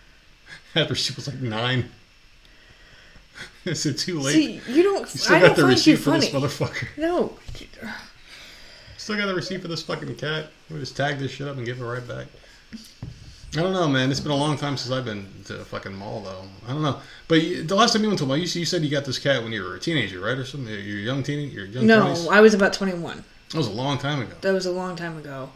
S1: After she was like nine. is it too late?
S2: See, you don't.
S1: you still
S2: I
S1: got the receipt for
S2: funny.
S1: this motherfucker.
S2: No,
S1: Still got the receipt for this fucking cat. We just tag this shit up and give it right back. I don't know, man. It's been a long time since I've been to a fucking mall, though. I don't know. But you, the last time you went to a mall, you, you said you got this cat when you were a teenager, right, or something? You're a young teenager. You're young
S2: no.
S1: 20s?
S2: I was about twenty one.
S1: That was a long time ago.
S2: That was a long time ago.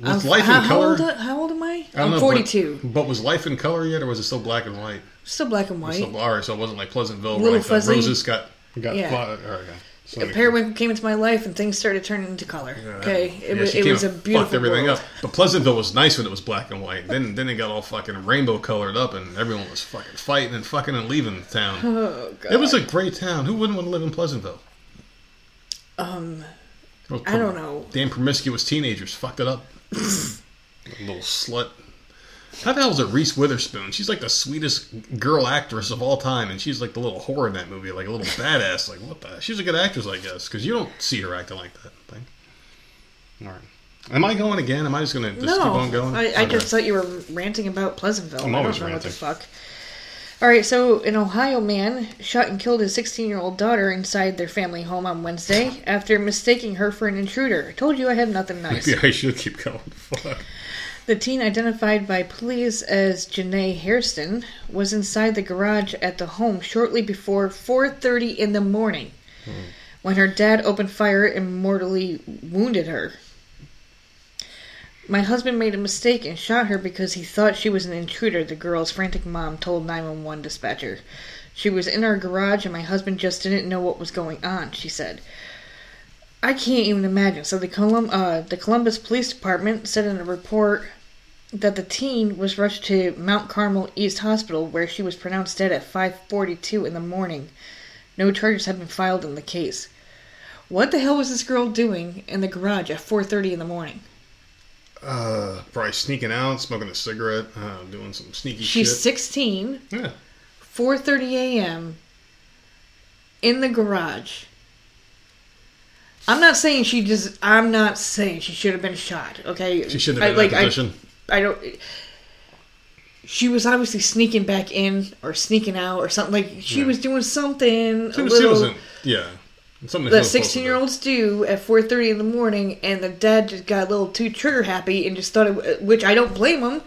S1: Was
S2: I'm-
S1: life
S2: how,
S1: in color?
S2: How old, uh, how old am I?
S1: I know,
S2: forty
S1: but- But, was life in color yet, or was it still black and white?
S2: Still black and white.
S1: Still, all right, so it wasn't like Pleasantville,
S2: Little
S1: the
S2: fuzzy.
S1: roses got got.
S2: Yeah.
S1: fly- all right, okay. So
S2: a periwinkle came into my life and things started turning into color.
S1: Yeah.
S2: Okay, it
S1: Yeah,
S2: was it was a beautiful
S1: fucked everything
S2: world.
S1: up. But Pleasantville was nice when it was black and white. Then then it got all fucking rainbow colored up, and everyone was fucking fighting and fucking and leaving the town.
S2: Oh god.
S1: It was a great town. Who wouldn't want to live in Pleasantville?
S2: um
S1: Those
S2: I don't know.
S1: Damn promiscuous teenagers fucked it up. Little slut. How the hell is it Reese Witherspoon? She's like the sweetest girl actress of all time, and she's like the little whore in that movie, like a little badass. Like what the? She's a good actress, I guess, because you don't see her acting like that. Thing. All right. Am I going again? Am I just gonna just
S2: no,
S1: keep on going?
S2: I, I just thought you were ranting about Pleasantville.
S1: I'm always
S2: know what the fuck. All right, so an Ohio man shot and killed his 16-year-old daughter inside their family home on Wednesday after mistaking her for an intruder. I told you I had nothing nice.
S1: Maybe I should keep going. Fuck.
S2: The teen, identified by police as Janae Hairston, was inside the garage at the home shortly before 4:30 in the morning, when her dad opened fire and mortally wounded her. My husband made a mistake and shot her because he thought she was an intruder, the girl's frantic mom told 911 dispatcher. She was in our garage and my husband just didn't know what was going on, she said. I can't even imagine. So the Colum- uh, the Columbus Police Department said in a report that the teen was rushed to Mount Carmel East Hospital where she was pronounced dead at 5:42 in the morning. No charges have been filed in the case. What the hell was this girl doing in the garage at 4:30 in the morning?
S1: Uh, probably sneaking out, smoking a cigarette, uh, doing some sneaky
S2: She's
S1: shit.
S2: 16,
S1: Yeah.
S2: 4:30 a.m. in the garage. I'm not saying she just. I'm not saying she should have been shot. Okay,
S1: She shouldn't have been in
S2: like,
S1: that
S2: I-
S1: position.
S2: I don't. She was obviously sneaking back in or sneaking out or something. Like she
S1: Yeah.
S2: was doing something
S1: She,
S2: a
S1: was-
S2: little.
S1: Yeah. Something
S2: that
S1: she was supposed to do.
S2: sixteen-year-olds do at four thirty in the morning, and the dad just got a little too trigger happy and just thought, it, which I don't blame him.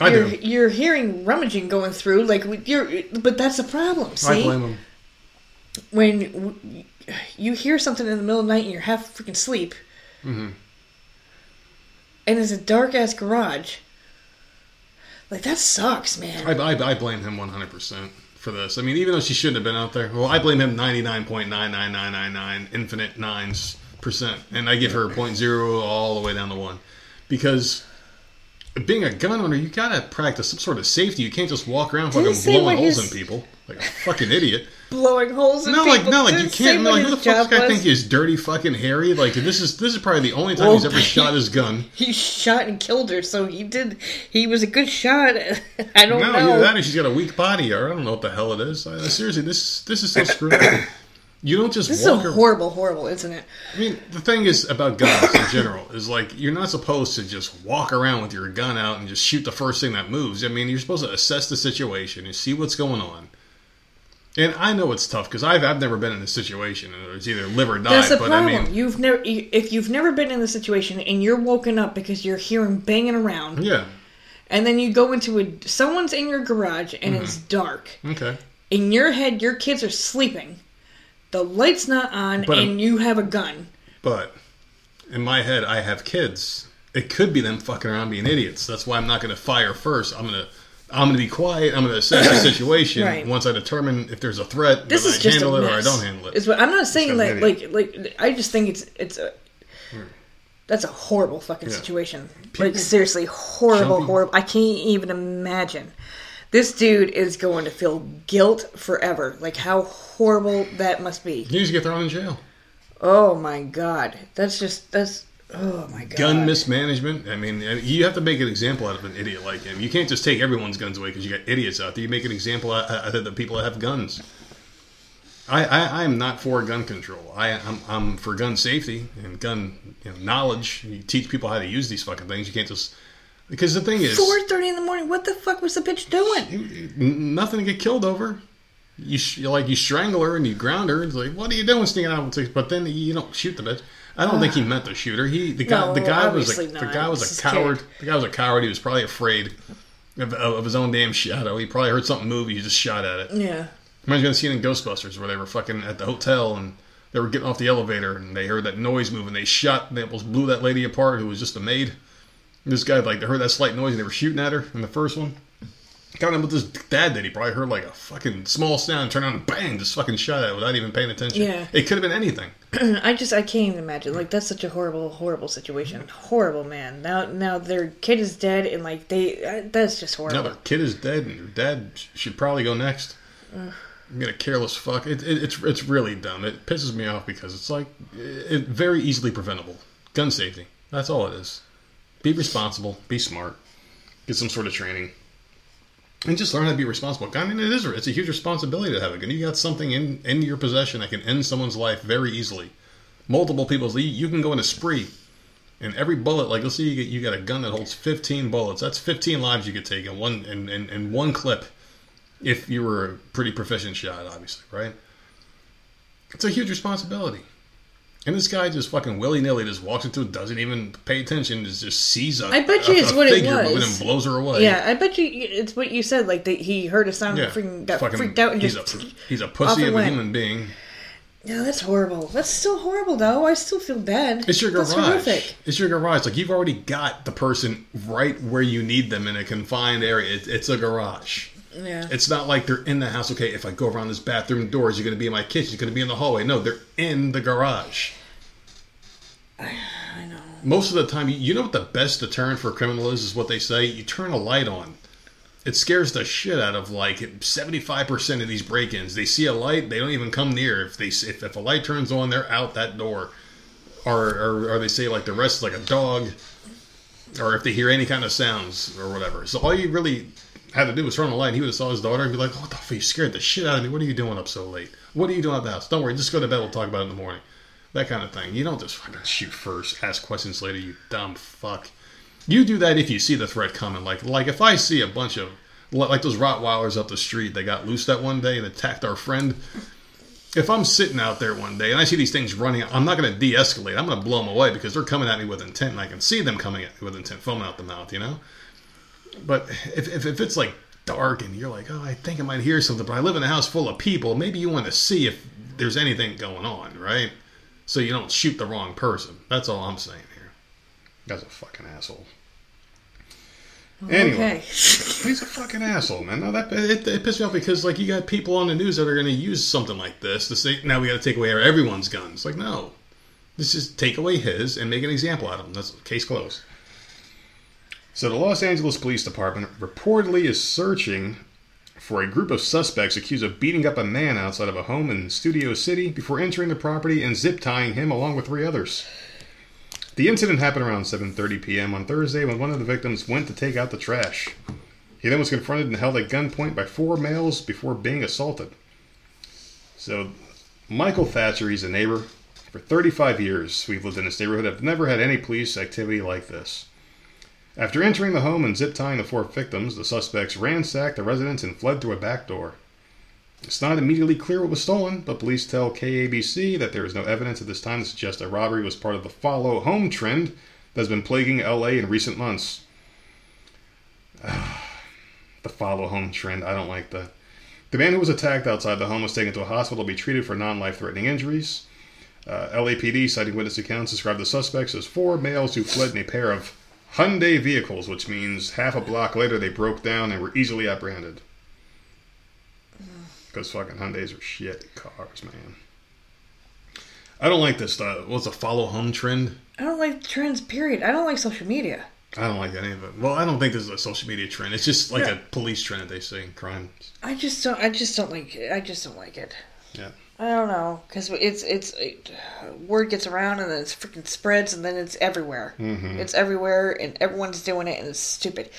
S1: I
S2: you're,
S1: do.
S2: you're hearing rummaging going through, like you're, but that's a problem. See,
S1: I blame him.
S2: when you hear something in the middle of the night and you're half freaking asleep,
S1: hmm
S2: and it's a dark ass garage. Like that sucks, man.
S1: I, I, I blame him 100% for this. I mean, even though she shouldn't have been out there, well, I blame him 99.99999 infinite nines percent, and I give her point zero all the way down to one, because being a gun owner, you gotta practice some sort of safety. You can't just walk around fucking blowing holes in people like a fucking idiot.
S2: Blowing holes in
S1: No,
S2: people.
S1: like no, like you can't.
S2: what
S1: Like who the fuck this guy think he's dirty fucking Harry? Like this is this is probably the only time
S2: Well,
S1: he's ever shot his gun.
S2: He shot and killed her, so he did. He was a good shot. I don't
S1: No,
S2: know.
S1: either that or she's got a weak body, or I don't know what the hell it is. I, seriously, this this is so screwed. up. You don't just
S2: this is
S1: walk.
S2: a
S1: ar-
S2: horrible, horrible incident.
S1: I mean, the thing is about guns in general is like you're not supposed to just walk around with your gun out and just shoot the first thing that moves. I mean, you're supposed to assess the situation and see what's going on. And I know it's tough because I've I've never been in this situation. and It's either live or die.
S2: That's the
S1: but
S2: problem.
S1: I mean,
S2: you've never, if you've never been in the situation and you're woken up because you're hearing banging around,
S1: yeah,
S2: and then you go into a someone's in your garage and it's
S1: Mm-hmm.
S2: dark.
S1: okay.
S2: In your head, your kids are sleeping. The light's not on,
S1: But,
S2: and you have a gun.
S1: But in my head, I have kids. It could be them fucking around being idiots. That's why I'm not going to fire first. I'm going to. I'm going to be quiet. I'm going to assess the situation.
S2: Right.
S1: Once I determine if there's a threat,
S2: This is
S1: I
S2: just
S1: handle
S2: a
S1: it
S2: mess.
S1: or I don't handle it. it.
S2: Is what I'm not saying
S1: got
S2: like like like I just think it's it's a hmm. that's a horrible fucking
S1: Yeah.
S2: situation.
S1: People-
S2: like seriously, horrible,
S1: Jumping-
S2: horrible. I can't even imagine. This dude is going to feel guilt forever. Like how horrible that must be.
S1: He needs to get thrown in jail.
S2: Oh my god, that's just that's oh my god.
S1: Gun mismanagement. I mean, uh, you have to make an example out of an idiot like him. You can't just take everyone's guns away because you got idiots out there. You make an example out uh, out of the people that have guns. I, I, I am not for gun control. I, I'm, I'm for gun safety and gun you know, knowledge. You teach people how to use these fucking things. You can't just because the thing is,
S2: Four thirty in the morning. What the fuck was the bitch doing?
S1: nothing to get killed over. You sh- like you strangle her and you ground her. It's like, what are you doing, sneaking out? with six- But then you don't shoot the bitch. I don't think he meant to shoot her. He the guy
S2: No,
S1: the guy was a, the guy was a coward.
S2: kid.
S1: The guy was a coward. He was probably afraid of, of his own damn shadow. He probably heard something move. And he just shot at it.
S2: Yeah.
S1: Me of the scene in Ghostbusters where they were fucking at the hotel and they were getting off the elevator and they heard that noise move and they shot and they almost blew that lady apart who was just a maid. This guy like they heard that slight noise and they were shooting at her in the first one. Kind of what this dad did. He probably heard like a fucking small sound, turn on and bang, just fucking shot at it without even paying attention.
S2: Yeah.
S1: It could have been anything.
S2: I just I can't even imagine. Like that's such a horrible, horrible situation. Horrible man. Now now their kid is dead and like they uh, that's just horrible.
S1: Now their kid is dead and your dad should probably go next. I'm gonna careless fuck. It, it, it's it's really dumb. It pisses me off because it's like it, very easily preventable. Gun safety. That's all it is. Be responsible. Be smart. Get some sort of training. And just learn how to be responsible. I mean, it is. It's a huge responsibility to have a gun. You got something in in your possession that can end someone's life very easily. Multiple people's. You can go in a spree, and every bullet, like let's say you get you got a gun that holds 15 bullets. That's 15 lives you could take in one in, in, in one clip, if you were a pretty proficient shot, obviously, right? It's a huge responsibility. And this guy just fucking willy nilly just walks into it, doesn't even pay attention, just just sees a,
S2: I bet you
S1: a-
S2: it's
S1: a
S2: what it
S1: figure moving
S2: was.
S1: and blows her away.
S2: Yeah, I bet you it's what you said. Like that he heard a sound,
S1: Yeah,
S2: and freaking got
S1: fucking-
S2: freaked out, and
S1: he's
S2: just
S1: a he's a pussy of a human being.
S2: yeah, that's horrible. That's still horrible though. I still feel bad.
S1: It's your
S2: That's
S1: garage.
S2: horrific.
S1: It's your garage. Like you've already got the person right where you need them in a confined area. It, it's a garage.
S2: Yeah.
S1: It's not like they're in the house. Okay, if I go around this bathroom door, is you going to be in my kitchen? Is going to be in the hallway? No, they're in the garage.
S2: I know.
S1: Most of the time, you- know what the best deterrent for a criminal is? Is what they say. You turn a light on. It scares the shit out of like seventy-five percent of these break-ins. They see a light, they don't even come near. If they if, if a light turns on, they're out that door. Or, or or they say like the rest is like a dog, or if they hear any kind of sounds or whatever. So all you really had to do was turn on the light. And he would have saw his daughter and be like, oh, "What the fuck? You scared the shit out of me. What are you doing up so late? What are you doing at the house? Don't worry, just go to bed. We'll talk about it in the morning." That kind of thing. You don't just fucking shoot first, ask questions later. You dumb fuck. You do that if you see the threat coming. Like like if I see a bunch of like those Rottweilers up the street that got loose that one day and attacked our friend. If I'm sitting out there one day and I see these things running, I'm not going to de-escalate. I'm going to blow them away because they're coming at me with intent, and I can see them coming at me with intent, foaming out the mouth. You know. But if, if, if it's like dark and you're like, oh, I think I might hear something, but I live in a house full of people, maybe you want to see if there's anything going on, right? So you don't shoot the wrong person. That's all I'm saying here. That's a fucking asshole. Anyway,
S2: Okay.
S1: he's a fucking asshole, man. No, that it, it pissed me off because like you got people on the news that are going to use something like this to say now we got to take away everyone's guns. Like no, let's just take away his and make an example out of him. That's case closed. So the Los Angeles Police Department reportedly is searching for a group of suspects accused of beating up a man outside of a home in Studio City before entering the property and zip tying him along with three others. The incident happened around 7:30 p.m. on Thursday when one of the victims went to take out the trash. He then was confronted and held at gunpoint by four males before being assaulted. So, Michael Thatcher, he's a neighbor. For 35 years, we've lived in this neighborhood. I've never had any police activity like this. After entering the home and zip tying the four victims, the suspects ransacked the residence and fled through a back door. It's not immediately clear what was stolen, but police tell KABC that there is no evidence at this time to suggest a robbery was part of the follow home trend that has been plaguing LA in recent months. the follow home trend, I don't like that. The man who was attacked outside the home was taken to a hospital to be treated for non life threatening injuries. Uh, LAPD, citing witness accounts, described the suspects as four males who fled in a pair of Hyundai vehicles, which means half a block later they broke down and were easily apprehended. Because fucking Hyundais are shit cars, man. I don't like this stuff. What's a follow home trend?
S2: I don't like trends. Period. I don't like social media.
S1: I don't like any of it. Well, I don't think this is a social media trend. It's just like
S2: Yeah.
S1: a police trend that they say in crime.
S2: I just don't. I just don't like. it. I just don't like it.
S1: Yeah.
S2: I don't know because it's it's it, word gets around and then it's freaking spreads and then it's everywhere.
S1: Mhm.
S2: It's everywhere and everyone's doing it and it's stupid.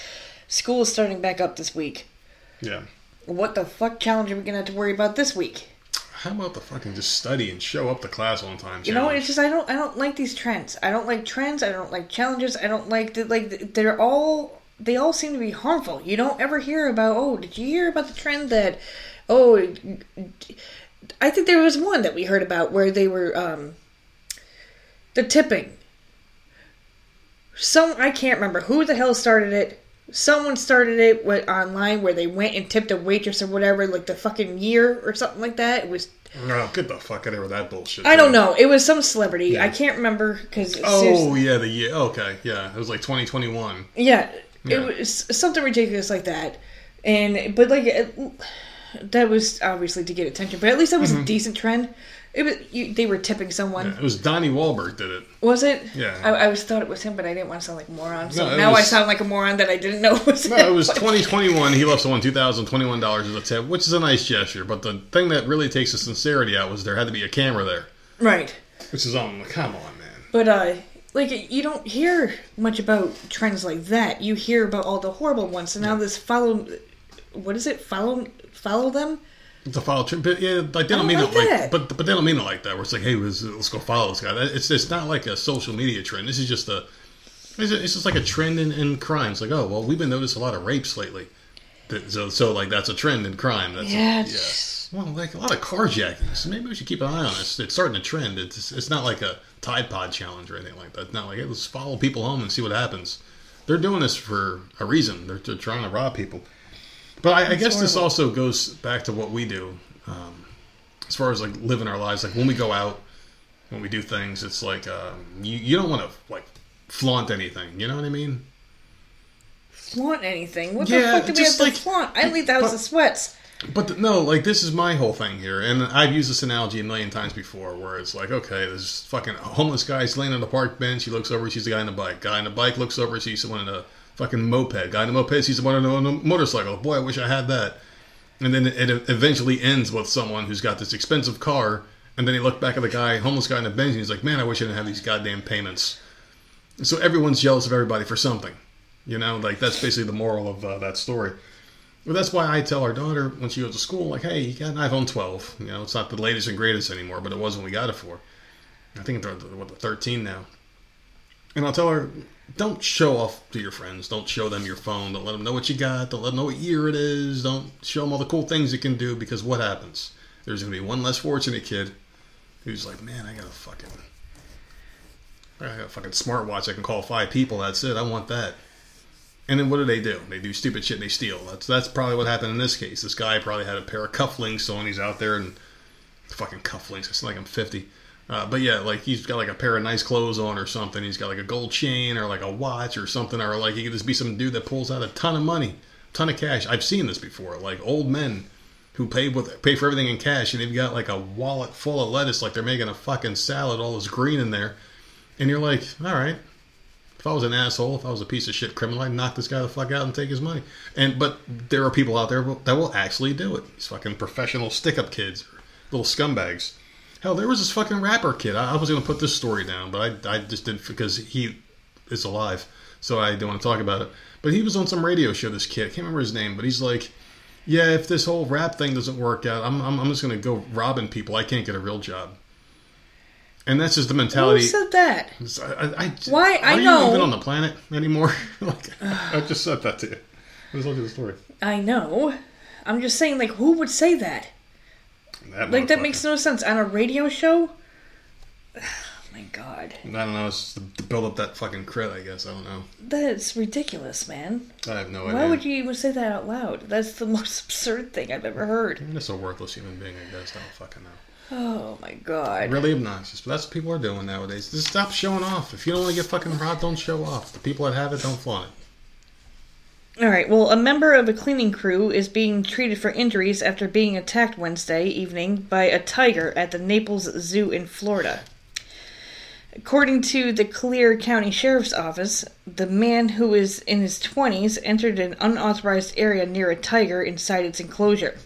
S2: School is starting back up this week.
S1: Yeah.
S2: What the fuck challenge are we gonna have to worry about this week?
S1: How about the fucking just study and show up to class on time?
S2: You know,
S1: challenge?
S2: it's just I don't I don't like these trends. I don't like trends. I don't like challenges. I don't like the, like they're all they all seem to be harmful. You don't ever hear about oh did you hear about the trend that oh I think there was one that we heard about where they were um the tipping. Some I can't remember who the hell started it. Someone started it with, online where they went and tipped a waitress or whatever, like the fucking year or something like that. It was
S1: Oh, get the fuck out of here with that bullshit.
S2: I don't know. It was some celebrity.
S1: Yeah.
S2: I can't remember because
S1: Oh yeah, the year. Okay, yeah, it was like 2021.
S2: yeah,
S1: Yeah.
S2: it was something ridiculous like that. And but like it, that was obviously to get attention, but at least that was a decent trend. It was you, they were tipping someone.
S1: Mm-hmm. It was Donnie Wahlberg did it.
S2: Was it?
S1: Yeah.
S2: I, I was thought it was him, but I didn't want to sound like a moron. So
S1: No, it
S2: now I
S1: was-
S2: sound like a moron that I didn't know was
S1: No,
S2: him.
S1: it was 2021. He left someone $2,021 as a tip, which is a nice gesture. But the thing that really takes the sincerity out was there had to be a camera there,
S2: right.
S1: which is on. Come on, man.
S2: But uh, like you don't hear much about trends like that. You hear about all the horrible ones. So now this follow, what is it? Follow, follow them.
S1: To follow, Trump, but yeah, like they don't,
S2: don't
S1: mean
S2: like
S1: it like,
S2: that.
S1: but but they don't mean it like that. Where it's like, hey, let's, let's go follow this guy. It's it's not like a social media trend. This is just a, it's, it's just like a trend in, in crime. It's like, oh well, we've been noticing a lot of rapes lately. So so like that's a trend in crime. That's
S2: Yeah,
S1: yeah. Well, like a lot of carjackings. Maybe we should keep an eye on this. It's starting to trend. It's it's not like a Tide Pod challenge or anything like that. It's not like hey, let's follow people home and see what happens. They're doing this for a reason. They're, they're trying to rob people. But I, I guess this also goes back to what we do, um, as far as like living our lives. Like when we go out, when we do things, it's like um, you you don't want to like flaunt anything. You know what I mean?
S2: Flaunt anything? What
S1: Yeah,
S2: the fuck do we have
S1: just
S2: to flaunt? I leave the house
S1: but-
S2: in sweats.
S1: But th- no, like this is my whole thing here, and I've used this analogy a million times before, where it's like, okay, this fucking homeless guy's laying on the park bench. He looks over, sees the guy on the bike. Guy on the bike looks over, sees someone in a fucking moped. Guy the moped sees on a motorcycle. Boy, I wish I had that. And then it eventually ends with someone who's got this expensive car, and then he looked back at the guy, homeless guy in the bench, and he's like, man, I wish I didn't have these goddamn payments. So everyone's jealous of everybody for something. You know, like that's basically the moral of uh, that story. Well, that's why I tell our daughter when she goes to school, like, hey, you got an iPhone 12. You know, it's not the latest and greatest anymore, but it was when we got it for. I think they're what the 13 now. And I'll tell her, don't show off to your friends. Don't show them your phone. Don't let them know what you got. Don't let them know what year it is. Don't show them all the cool things you can do because what happens? There's going to be one less fortunate kid who's like, man, I got a fucking, I got a fucking smartwatch. I can call five people. That's it. I want that. And then what do they do? They do stupid shit and they steal. That's that's probably what happened in this case. This guy probably had a pair of cufflinks on. He's out there and fucking cufflinks. It's like I'm 50. Uh, but yeah, like he's got like a pair of nice clothes on or something. He's got like a gold chain or like a watch or something. Or like he could just be some dude that pulls out a ton of money, ton of cash. I've seen this before. Like old men who pay with pay for everything in cash and they've got like a wallet full of lettuce, like they're making a fucking salad, all this green in there. And you're like, all right, if I was an asshole, if I was a piece of shit criminal, I'd knock this guy the fuck out and take his money. And but there are people out there that will actually do it. These fucking professional stick-up kids, little scumbags. Hell, there was this fucking rapper kid. I, I was gonna put this story down, but I, I just didn't because he is alive, so I don't want to talk about it. But he was on some radio show. This kid, I can't remember his name, but he's like, "Yeah, if this whole rap thing doesn't work out, I'm I'm, I'm just gonna go robbing people. I can't get a real job." And that's just the mentality.
S2: Who said that?
S1: I, I,
S2: Why? I
S1: Are you
S2: know.
S1: even on the planet anymore? like, I just said that to you. Let's look at the story.
S2: I know. I'm just saying, like, who would say that?
S1: That
S2: Like, that makes no sense on a radio show. Oh my god,
S1: I don't know. It's just to build up that fucking crit. I guess I don't know.
S2: that's ridiculous, man.
S1: I have no
S2: Why
S1: idea.
S2: Why would you even say that out loud? That's the most absurd thing I've ever heard.
S1: I'm just a worthless human being. I guess I don't fucking know.
S2: Oh my god.
S1: Really obnoxious, but that's what people are doing nowadays. Just stop showing off. If you don't want to get fucking robbed, don't show off. The people that have it don't flaunt it.
S2: All right. Well, a member of a cleaning crew is being treated for injuries after being attacked Wednesday evening by a tiger at the Naples Zoo in Florida. According to the Collier County Sheriff's Office, the man who is in his 20s entered an unauthorized area near a tiger inside its enclosure.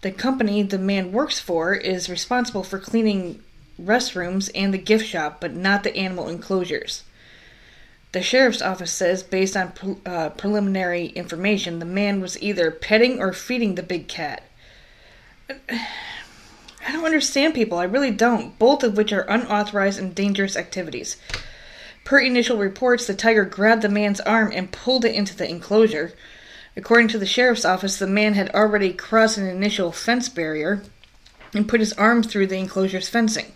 S2: The company the man works for is responsible for cleaning restrooms and the gift shop, but not the animal enclosures. The sheriff's office says, based on pre- uh, preliminary information, the man was either petting or feeding the big cat. I don't understand people, I really don't, both of which are unauthorized and dangerous activities. Per initial reports, the tiger grabbed the man's arm and pulled it into the enclosure. According to the sheriff's office, the man had already crossed an initial fence barrier and put his arm through the enclosure's fencing.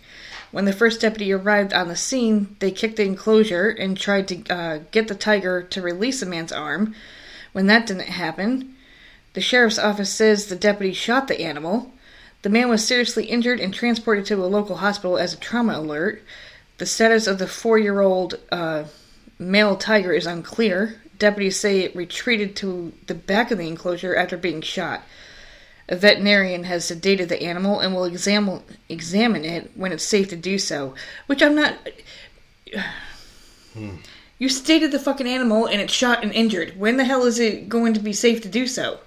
S2: When the first deputy arrived on the scene, they kicked the enclosure and tried to uh, get the tiger to release the man's arm. When that didn't happen, the sheriff's office says the deputy shot the animal. The man was seriously injured and transported to a local hospital as a trauma alert. The status of the four year old uh, male tiger is unclear. Deputies say it retreated to the back of the enclosure after being shot. A veterinarian has sedated the animal and will examine examine it when it's safe to do so. Which I'm not. Hmm. You sedated the fucking animal and it's shot and injured. When the hell is it going to be safe to do so?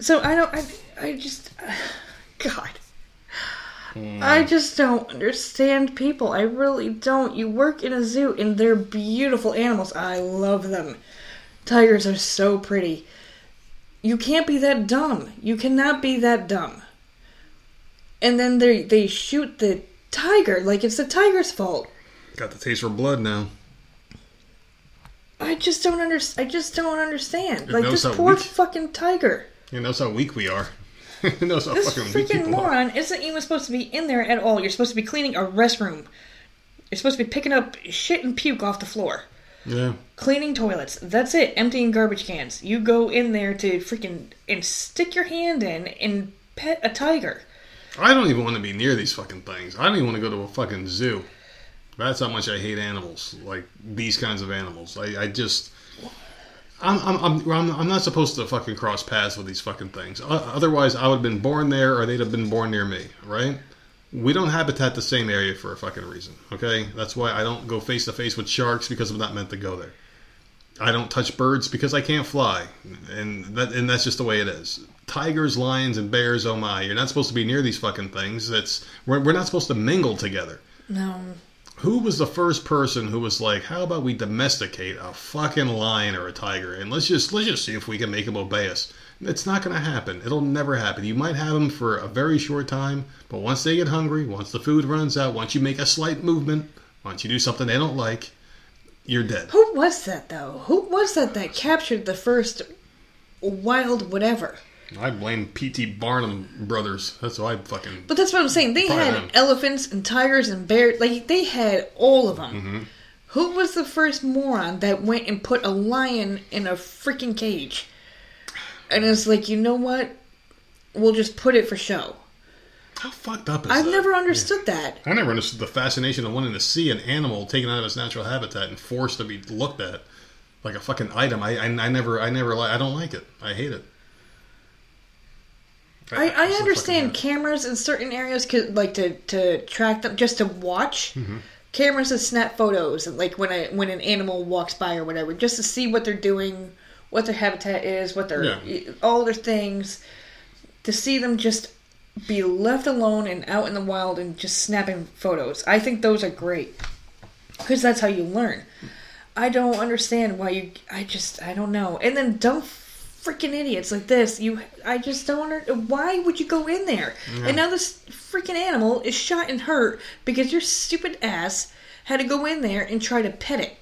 S2: So I don't. I, I just. God. Hmm. I just don't understand people. I really don't. You work in a zoo and they're beautiful animals. I love them. Tigers are so pretty. You can't be that dumb. You cannot be that dumb. And then they they shoot the tiger like it's the tiger's fault.
S1: Got the taste for blood now.
S2: I just don't under, I just don't understand.
S1: It
S2: Like this poor
S1: weak-
S2: fucking tiger.
S1: You know how weak we are. you know how
S2: This
S1: fucking weak
S2: freaking
S1: are.
S2: moron isn't even supposed to be in there at all. You're supposed to be cleaning a restroom. You're supposed to be picking up shit and puke off the floor.
S1: Yeah.
S2: Cleaning toilets. That's it. Emptying garbage cans. You go in there to freaking and stick your hand in and pet a tiger.
S1: I don't even want to be near these fucking things. I don't even want to go to a fucking zoo. That's how much I hate animals, like these kinds of animals. I, I just, I'm, I'm, I'm, I'm, I'm not supposed to fucking cross paths with these fucking things. Otherwise, I would have been born there, or they'd have been born near me, right? We don't habitat the same area for a fucking reason, okay? That's why I don't go face to face with sharks because I'm not meant to go there. I don't touch birds because I can't fly, and that and that's just the way it is. Tigers, lions, and bears. Oh my! You're not supposed to be near these fucking things. That's we're, we're not supposed to mingle together.
S2: No.
S1: Who was the first person who was like, "How about we domesticate a fucking lion or a tiger, and let's just let's just see if we can make them obey us." It's not going to happen. It'll never happen. You might have them for a very short time, but once they get hungry, once the food runs out, once you make a slight movement, once you do something they don't like, you're dead.
S2: Who was that though? Who was that that captured the first wild whatever?
S1: I blame P.T. Barnum brothers. That's why I fucking.
S2: But that's what I'm saying. They had
S1: them.
S2: elephants and tigers and bears. Like they had all of them.
S1: Mm-hmm.
S2: Who was the first moron that went and put a lion in a freaking cage? And it's like, you know what? We'll just put it for show.
S1: How fucked up is that?
S2: I've
S1: that?
S2: never understood that.
S1: I never understood the fascination of wanting to see an animal taken out of its natural habitat and forced to be looked at like a fucking item. I, I, I never, I never, li- I don't like it. I hate it.
S2: I,
S1: just
S2: I understand cameras in certain areas could like to, to track them just to watch.
S1: Mm-hmm.
S2: Cameras to snap photos and like when a when an animal walks by or whatever, just to see what they're doing, what their habitat is, what their
S1: Yeah.
S2: all their things. To see them just be left alone and out in the wild and just snapping photos, I think those are great because that's how you learn. I don't understand why you. I just I don't know. And then dumb freaking idiots like this. You I just don't under. Why would you go in there? And now this freaking animal is shot and hurt because your stupid ass had to go in there and try to pet it.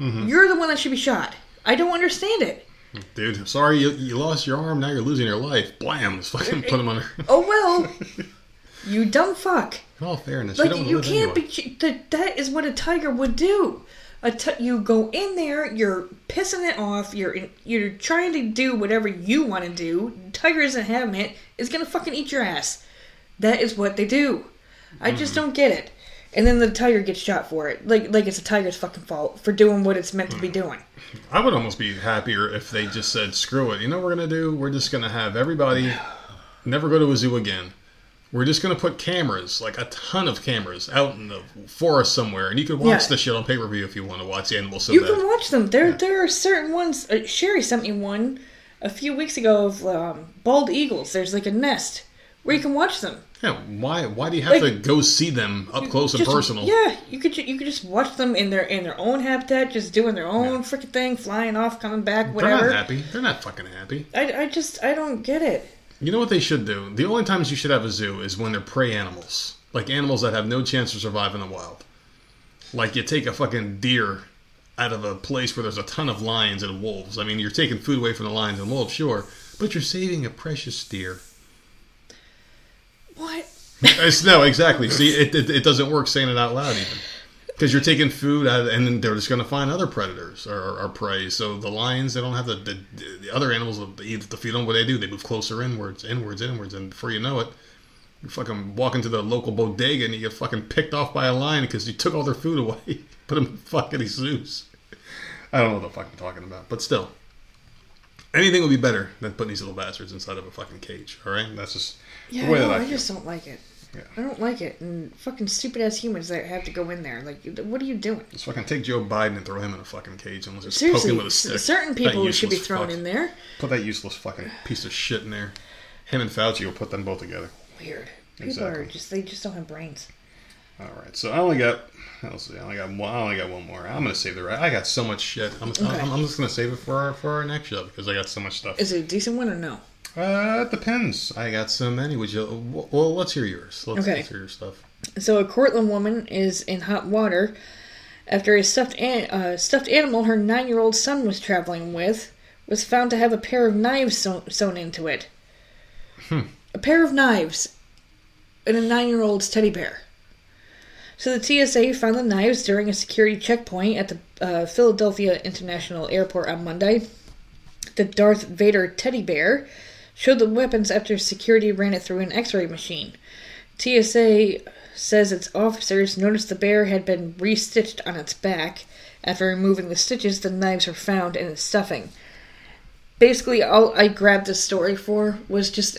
S2: Mm-hmm. You're the one that should be shot. I don't understand it.
S1: Dude, sorry you, you lost your arm. Now you're losing your life. Blam! Just fucking put him under.
S2: Oh well, you dumb fuck.
S1: In all fairness,
S2: Like
S1: you
S2: you can't
S1: anyway.
S2: be. That that is what a tiger would do. A ti- you go in there, you're pissing it off. You're in, you're trying to do whatever you want to do. Tiger isn't having it. Is gonna fucking eat your ass. That is what they do. I just mm-hmm. don't get it. And then the tiger gets shot for it, like like it's a tiger's fucking fault for doing what it's meant to be
S1: Mm-hmm.
S2: doing.
S1: I would almost be happier if they just said, "Screw it." You know what we're gonna do? We're just gonna have everybody never go to a zoo again. We're just gonna put cameras, like a ton of cameras, out in the forest somewhere, and you can watch
S2: Yeah.
S1: the shit on pay per view if you want to watch the animals so
S2: You
S1: bad.
S2: can watch them. There there are certain ones. Uh, Sherry sent me one a few weeks ago of um, bald eagles. There's like a nest where you can watch them.
S1: Yeah, why why do you have
S2: Like-
S1: to go see them up close and personal?
S2: Yeah, you could you could just watch them in their in their own habitat, just doing their own freaking thing, flying off, coming back,
S1: They're not happy. They're not fucking happy.
S2: I, I just I don't get it.
S1: You know what they should do? The only times you should have a zoo is when they're prey animals. Like animals that have no chance to survive in the wild. Like you take a fucking deer out of a place where there's a ton of lions and wolves. I mean, you're taking food away from the lions and wolves, sure, but you're saving a precious deer.
S2: What?
S1: It's, no, exactly. See, it, it, it doesn't work saying it out loud even. Because you're taking food out, and they're just going to find other predators or, or, or prey. So the lions, they don't have the the, the other animals to feed them. What they do, they move closer inwards, inwards, inwards, and before you know it, you fucking walk into the local bodega and you get fucking picked off by a lion because you took all their food away, put them in fucking zoos. I don't know what the fuck I'm talking about, but still, anything would be better than putting these little bastards inside of a fucking cage. All right, that's just
S2: Yeah, no,
S1: I
S2: I just don't like it.
S1: Yeah.
S2: I don't like it, and fucking stupid ass humans that have to go in there. Like, what are you doing?
S1: Just fucking take Joe Biden and throw him in a fucking cage and let's just
S2: Seriously,
S1: poke him with a stick.
S2: certain people should be thrown
S1: fuck.
S2: in there.
S1: Put that useless fucking piece of shit in there. Him and Fauci will put them both together.
S2: Weird. People are just they just don't have brains.
S1: All right, so I only got. Let's see, I only got one. I only got one more. I'm gonna save the rest. I got so much shit. I'm, I'm, I'm just gonna save it for our for our next show because I got so much stuff.
S2: Is it a decent one or no?
S1: Uh, it depends. I got so many. Would you? Well, let's hear yours. Let's,
S2: Okay.
S1: let's hear your stuff.
S2: So a Cortland woman is in hot water after a stuffed an- uh, stuffed animal her nine year old son was traveling with was found to have a pair of knives sew- sewn into it. A pair of knives in a nine year old's teddy bear. So the TSA found the knives during a security checkpoint at the uh, Philadelphia International Airport on Monday. The Darth Vader teddy bear showed the weapons after security ran it through an x ray machine. TSA says its officers noticed the bear had been restitched on its back. After removing the stitches, the knives were found in its stuffing. Basically, all I grabbed this story for was just.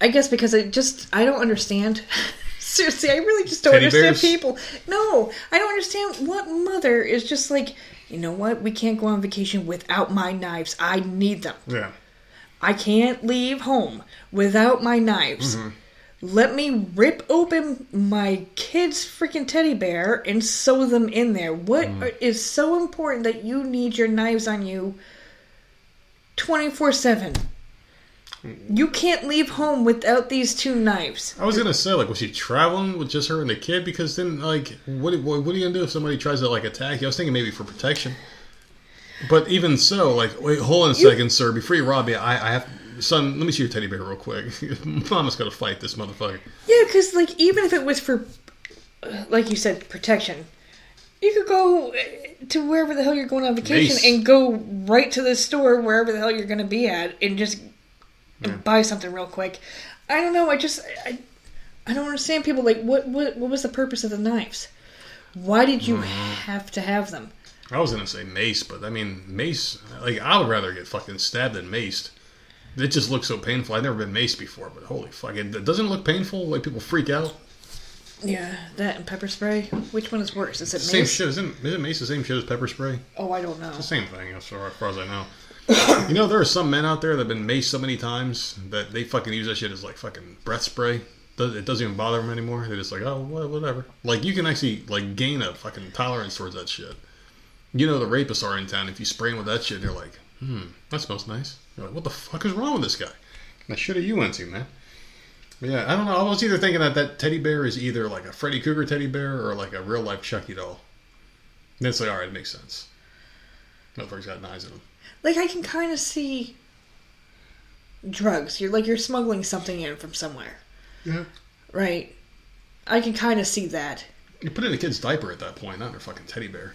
S2: I guess because I just. I don't understand. Seriously, I really just don't
S1: Teddy
S2: understand
S1: bears?
S2: people. No, I don't understand what mother is just like, you know what? We can't go on vacation without my knives. I need them.
S1: Yeah.
S2: I can't leave home without my knives.
S1: Mm-hmm.
S2: Let me rip open my kid's freaking teddy bear and sew them in there. What
S1: Mm.
S2: is so important that you need your knives on you 24 7? You can't leave home without these two knives.
S1: I was gonna say, like, was she traveling with just her and the kid? Because then, like, what what, what are you gonna do if somebody tries to like attack you? I was thinking maybe for protection. But even so, like, wait, hold on a second, sir. Before you rob me, I, I have, son. Let me see your teddy bear real quick. Mama's gonna fight this motherfucker.
S2: Yeah, because, like, even if it was for, like you said, protection, you could go uh, to wherever the hell you're going on vacation
S1: Mace.
S2: and go right to the store wherever the hell you're going to be at and just and buy something real quick. I don't know. I just I, I don't understand people. Like, what what what was the purpose of the knives? Why did you mm-hmm. have to have them?
S1: I was gonna say mace, but I mean mace. Like, I would rather get fucking stabbed than maced. It just looks so painful. I've never been maced before, but holy fuck, it, it doesn't look painful. Like people freak out.
S2: Yeah, that and pepper spray. Which one is worse? Is it
S1: Same shit. Isn't, isn't mace the same shit as pepper spray?
S2: Oh, I don't know.
S1: The same thing, as far, as far as I know. You know, there are some men out there that have been maced so many times that they fucking use that shit as like fucking breath spray. It doesn't even bother them anymore. They're just like, oh, whatever. Like you can actually like gain a fucking tolerance towards that shit. You know, the rapists are in town. If you spray them with that shit, they're like, hmm, that smells nice. You're like, what the fuck is wrong with this guy? That shit are you into, man? Yeah, I don't know. I was either thinking that that teddy bear is either like a Freddy Krueger teddy bear or like a real life Chucky doll. And it's like, all right, it makes sense. Motherfucker's got knives in him.
S2: Like I can kind of see drugs. You're like you're smuggling something in from somewhere,
S1: Yeah.
S2: right? I can kind of see that,
S1: You put in a kid's diaper at that point, not in a fucking teddy bear.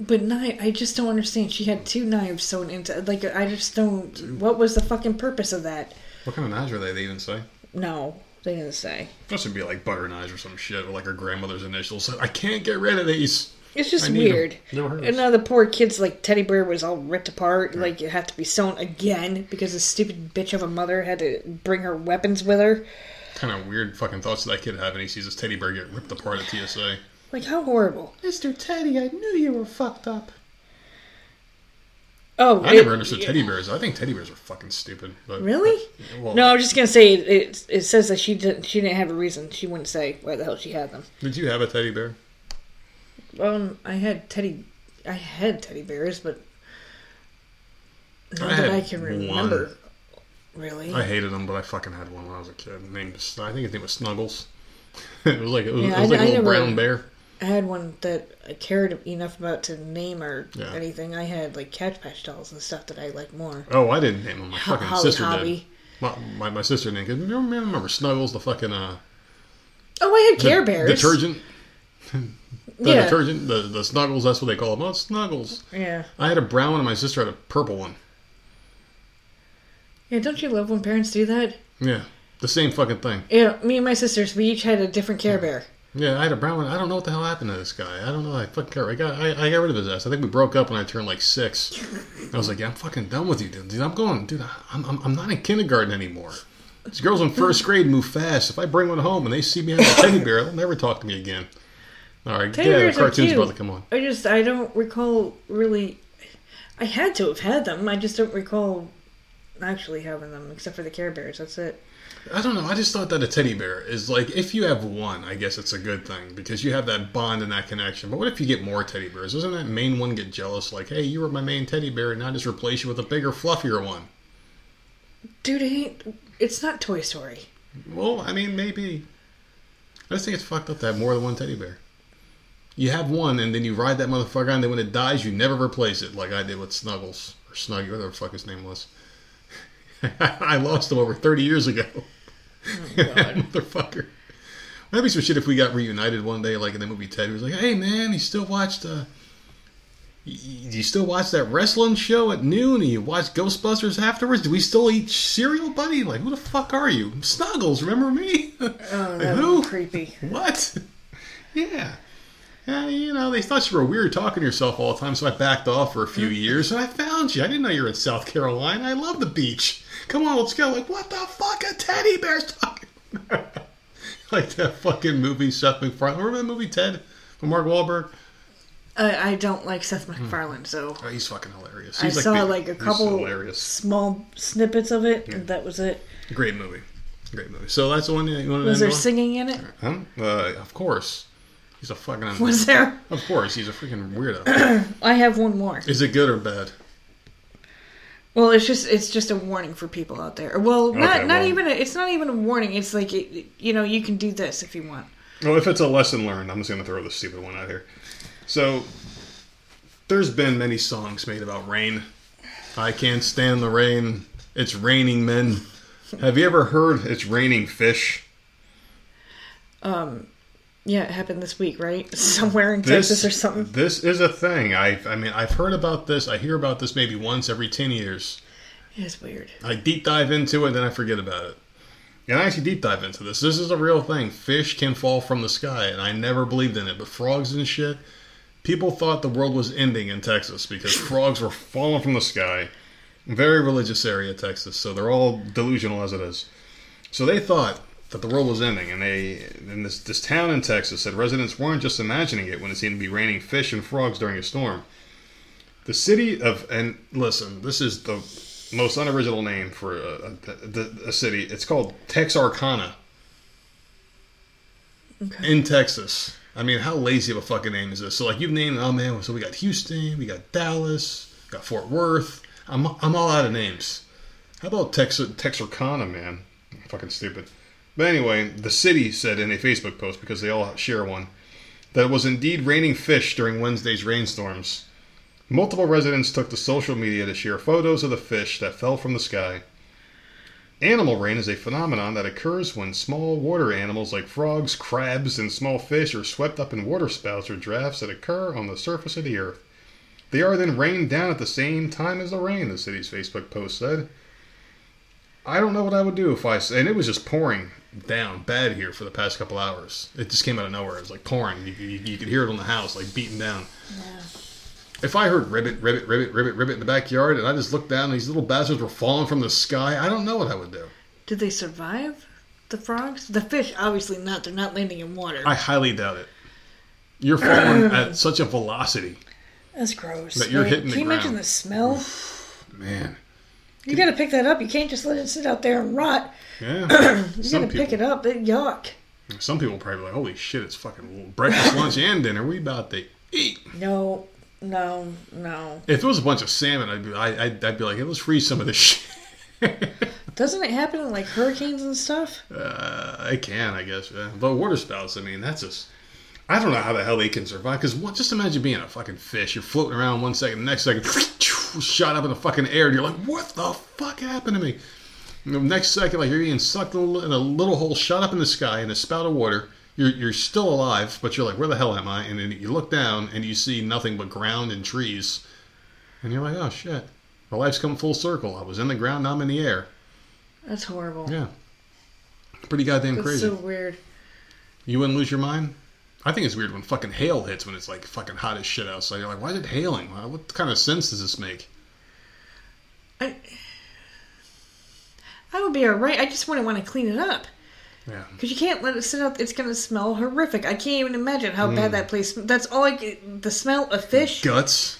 S2: but knife. I just don't understand. She had two knives sewn into. Like I just don't. What was the fucking purpose of that?
S1: What kind of knives are they? They even say.
S2: No, they didn't say.
S1: Must be like butter knives or some shit, or like her grandmother's initials. I can't get rid of these.
S2: It's just
S1: I need 'em.
S2: weird.
S1: Never
S2: And now the poor kid's like teddy bear was all ripped apart. Like it had to be sewn again because the stupid bitch of a mother had to bring her weapons with her.
S1: Kind of weird fucking thoughts that kid have, and he sees his teddy bear get ripped apart at TSA.
S2: Like how horrible.
S1: Mr. Teddy, I knew you were fucked up.
S2: Oh,
S1: I
S2: it-
S1: never understood teddy bears. I think teddy bears are fucking stupid. But
S2: Really?
S1: Well,
S2: No, I'm just gonna say it. It, it says that she didn't. She didn't have a reason. She wouldn't say why the hell she had them.
S1: Did you have a teddy bear?
S2: Um, I had teddy. I had teddy bears, but not
S1: I
S2: that I can
S1: one.
S2: remember. Really?
S1: I hated them, but I fucking had one when I was a kid. Named I think his name was Snuggles. it was like it was,
S2: Yeah,
S1: it was
S2: I-
S1: like a
S2: I
S1: little
S2: never-
S1: brown bear.
S2: I had one that I cared enough about to name or
S1: Yeah.
S2: anything. I had like Cabbage Patch dolls and stuff that I liked more.
S1: Oh, I didn't name them. My fucking
S2: Holly
S1: sister did.
S2: Hobby.
S1: My, my, my sister. 'cause Remember, remember Snuggles, the fucking uh,
S2: Oh, I had Care Bears.
S1: detergent. The
S2: Yeah.
S1: detergent, the, the Snuggles. That's what they call them. Oh, Snuggles.
S2: Yeah.
S1: I had a brown one, and my sister had a purple one.
S2: Yeah. Don't you love when parents do that?
S1: Yeah, the same fucking thing.
S2: Yeah. Me and my sisters, we each had a different Care Bear.
S1: Yeah, I had a brown one. I don't know what the hell happened to this guy. I don't know. I fucking care. I got I, I got rid of his ass. I think we broke up when I turned like six. I was like, yeah, I'm fucking done with you, dude. Dude, I'm going, dude. I'm, I'm, I'm not in kindergarten anymore. These girls in first grade move fast. If I bring one home and they see me having a teddy bear, they'll never talk to me again. All right,
S2: Teddy
S1: yeah, the
S2: bears are
S1: cartoon's
S2: cute.
S1: about to come on.
S2: I just I don't recall really. I had to have had them. I just don't recall actually having them, except for the Care Bears. That's it.
S1: I don't know. I just thought that a teddy bear is like if you have one, I guess it's a good thing because you have that bond and that connection. But what if you get more teddy bears? Doesn't that main one get jealous? Like, hey, you were my main teddy bear, and I just replace you with a bigger, fluffier one.
S2: Dude, it ain't, it's not Toy Story.
S1: Well, I mean, maybe. I just think it's fucked up to have more than one teddy bear. You have one, and then you ride that motherfucker, and then when it dies, you never replace it, like I did with Snuggles or Snuggy, whatever the fuck his name was. I lost him over thirty years ago. that motherfucker. That'd be some shit if we got reunited one day, like in the movie Ted. He was like, "Hey man, you still watched? Uh, y- y- you still watch that wrestling show at noon, and you watch Ghostbusters afterwards? Do we still eat cereal, buddy? Like, who the fuck are you? Snuggles, remember me?
S2: Oh,
S1: Like, who?
S2: creepy.
S1: What? Yeah. Yeah, you know, they thought you were weird talking to yourself all the time, so I backed off for a few years, and I found you. I didn't know you were in South Carolina. I love the beach. Come on, let's go. Like, what the fuck? A teddy bear's talking. like that fucking movie, Seth MacFarlane. Remember that movie, Ted? From Mark Wahlberg?
S2: I, I don't like Seth MacFarlane, so
S1: Oh, he's fucking hilarious.
S2: I
S1: He's
S2: saw
S1: the-
S2: like a couple small snippets of it, and that was it.
S1: Great movie. Great movie. So that's the one you want to
S2: Was there
S1: on?
S2: singing in it?
S1: Huh? Uh, of course. He's a fucking.
S2: Was there?
S1: Of course, he's a freaking weirdo.
S2: I have one more.
S1: Is it good or bad?
S2: Well, it's just it's just a warning for people out there. Well, not
S1: Okay,
S2: not
S1: well-
S2: even a, it's not even a warning. It's like it, you know you can do this if you want.
S1: Well, if it's a lesson learned, I'm just going to throw this stupid one out here. So, there's been many songs made about rain. I can't stand the rain. It's raining men. Have you ever heard it's raining fish?
S2: Um, Yeah, it happened this week, right? Mm-hmm. Somewhere in Texas or something.
S1: This is a thing. I I mean, I've heard about this. I hear about this maybe once every 10 years.
S2: It's weird.
S1: I deep dive into it, then I forget about it. And I actually deep dive into this. This is a real thing. Fish can fall from the sky, and I never believed in it. But frogs and shit, people thought the world was ending in Texas because frogs were falling from the sky. Very religious area, Texas, so they're all delusional as it is. So they thought that the world was ending, and they in this this town in Texas said residents weren't just imagining it when it seemed to be raining fish and frogs during a storm. The city of and listen, this is the most unoriginal name for a, a, a city. It's called Texarkana
S2: Okay.
S1: in Texas. I mean, how lazy of a fucking name is this? So like you've named, oh man, so we got Houston, we got Dallas, we got Fort Worth. I'm I'm all out of names. How about Tex Texarkana, man? Fucking stupid. But anyway, the city said in a Facebook post because they all share one that it was indeed raining fish during Wednesday's rainstorms. Multiple residents took to social media to share photos of the fish that fell from the sky. Animal rain is a phenomenon that occurs when small water animals like frogs, crabs, and small fish are swept up in waterspouts or drafts that occur on the surface of the earth. They are then rained down at the same time as the rain, the city's Facebook post said. I don't know what I would do if I. And it was just pouring down bad here for the past couple hours. It just came out of nowhere. It was like pouring. You, you, you could hear it on the house, like beating down. If I heard ribbit, ribbit, ribbit, ribbit, ribbit in the backyard, and I just looked down and these little bastards were falling from the sky, I don't know what I would do.
S2: Did they survive? The frogs? The fish? Obviously not. They're not landing in water.
S1: I highly doubt it. You're falling at such a velocity.
S2: That's gross.
S1: That you're hitting the
S2: Can you imagine the smell?
S1: Man.
S2: You got to pick that up. You can't just let it sit out there and rot.
S1: Yeah.
S2: You got to pick it up. It, yuck.
S1: some people probably like, holy shit, it's fucking breakfast, lunch, and dinner. We about to eat.
S2: No, no, no.
S1: If it was a bunch of salmon, I'd be, I, I'd, I'd be like, hey, let's freeze some of this shit.
S2: Doesn't it happen in like hurricanes and stuff?
S1: Uh, I can, I guess. Yeah. But water spouts, I mean, that's just. I don't know how the hell they can survive. Because what just imagine being a fucking fish. You're floating around one second, the next second, shot up in the fucking air, and you're like, what the fuck happened to me? And the next second, like you're being sucked in a li- in a little hole, shot up in the sky in a spout of water. You're, you're still alive, but you're like, where the hell am I? And then you look down and you see nothing but ground and trees. And you're like, oh shit. My life's come full circle. I was in the ground, now I'm in the air.
S2: That's horrible.
S1: Yeah. Pretty goddamn
S2: That's
S1: crazy.
S2: so weird.
S1: You wouldn't lose your mind? I think it's weird when fucking hail hits when it's like fucking hot as shit outside. You're like, why is it hailing? What kind of sense does this make?
S2: I, I would be alright. I just wouldn't want to clean it up.
S1: Yeah.
S2: Because you can't let it sit out. It's going to smell horrific. I can't even imagine how
S1: Mm.
S2: bad that place. That's all I. get- The smell of fish
S1: Guts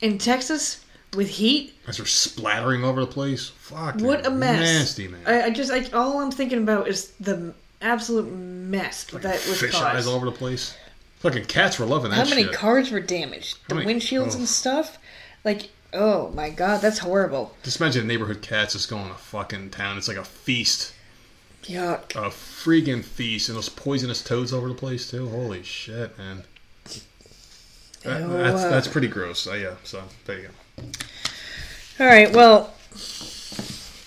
S2: in Texas with heat.
S1: as they're splattering over the place. Fuck.
S2: What a mess!
S1: Nasty man.
S2: I, I just. I, all I'm thinking about is the absolute mess
S1: Fucking
S2: that was
S1: fish
S2: caused.
S1: eyes all over the place. Fucking cats were loving that shit.
S2: How many
S1: shit.
S2: cars were damaged? The
S1: many-
S2: windshields
S1: oh.
S2: and stuff. Like, oh my god, that's horrible.
S1: Just imagine the neighborhood cats just going to fucking town. It's like a feast.
S2: Yuck.
S1: A freaking feast. And those poisonous toads over the place, too. Holy shit, man. That-
S2: Ew,
S1: that's,
S2: uh,
S1: that's pretty gross. Uh, yeah, so there you go.
S2: All right, well,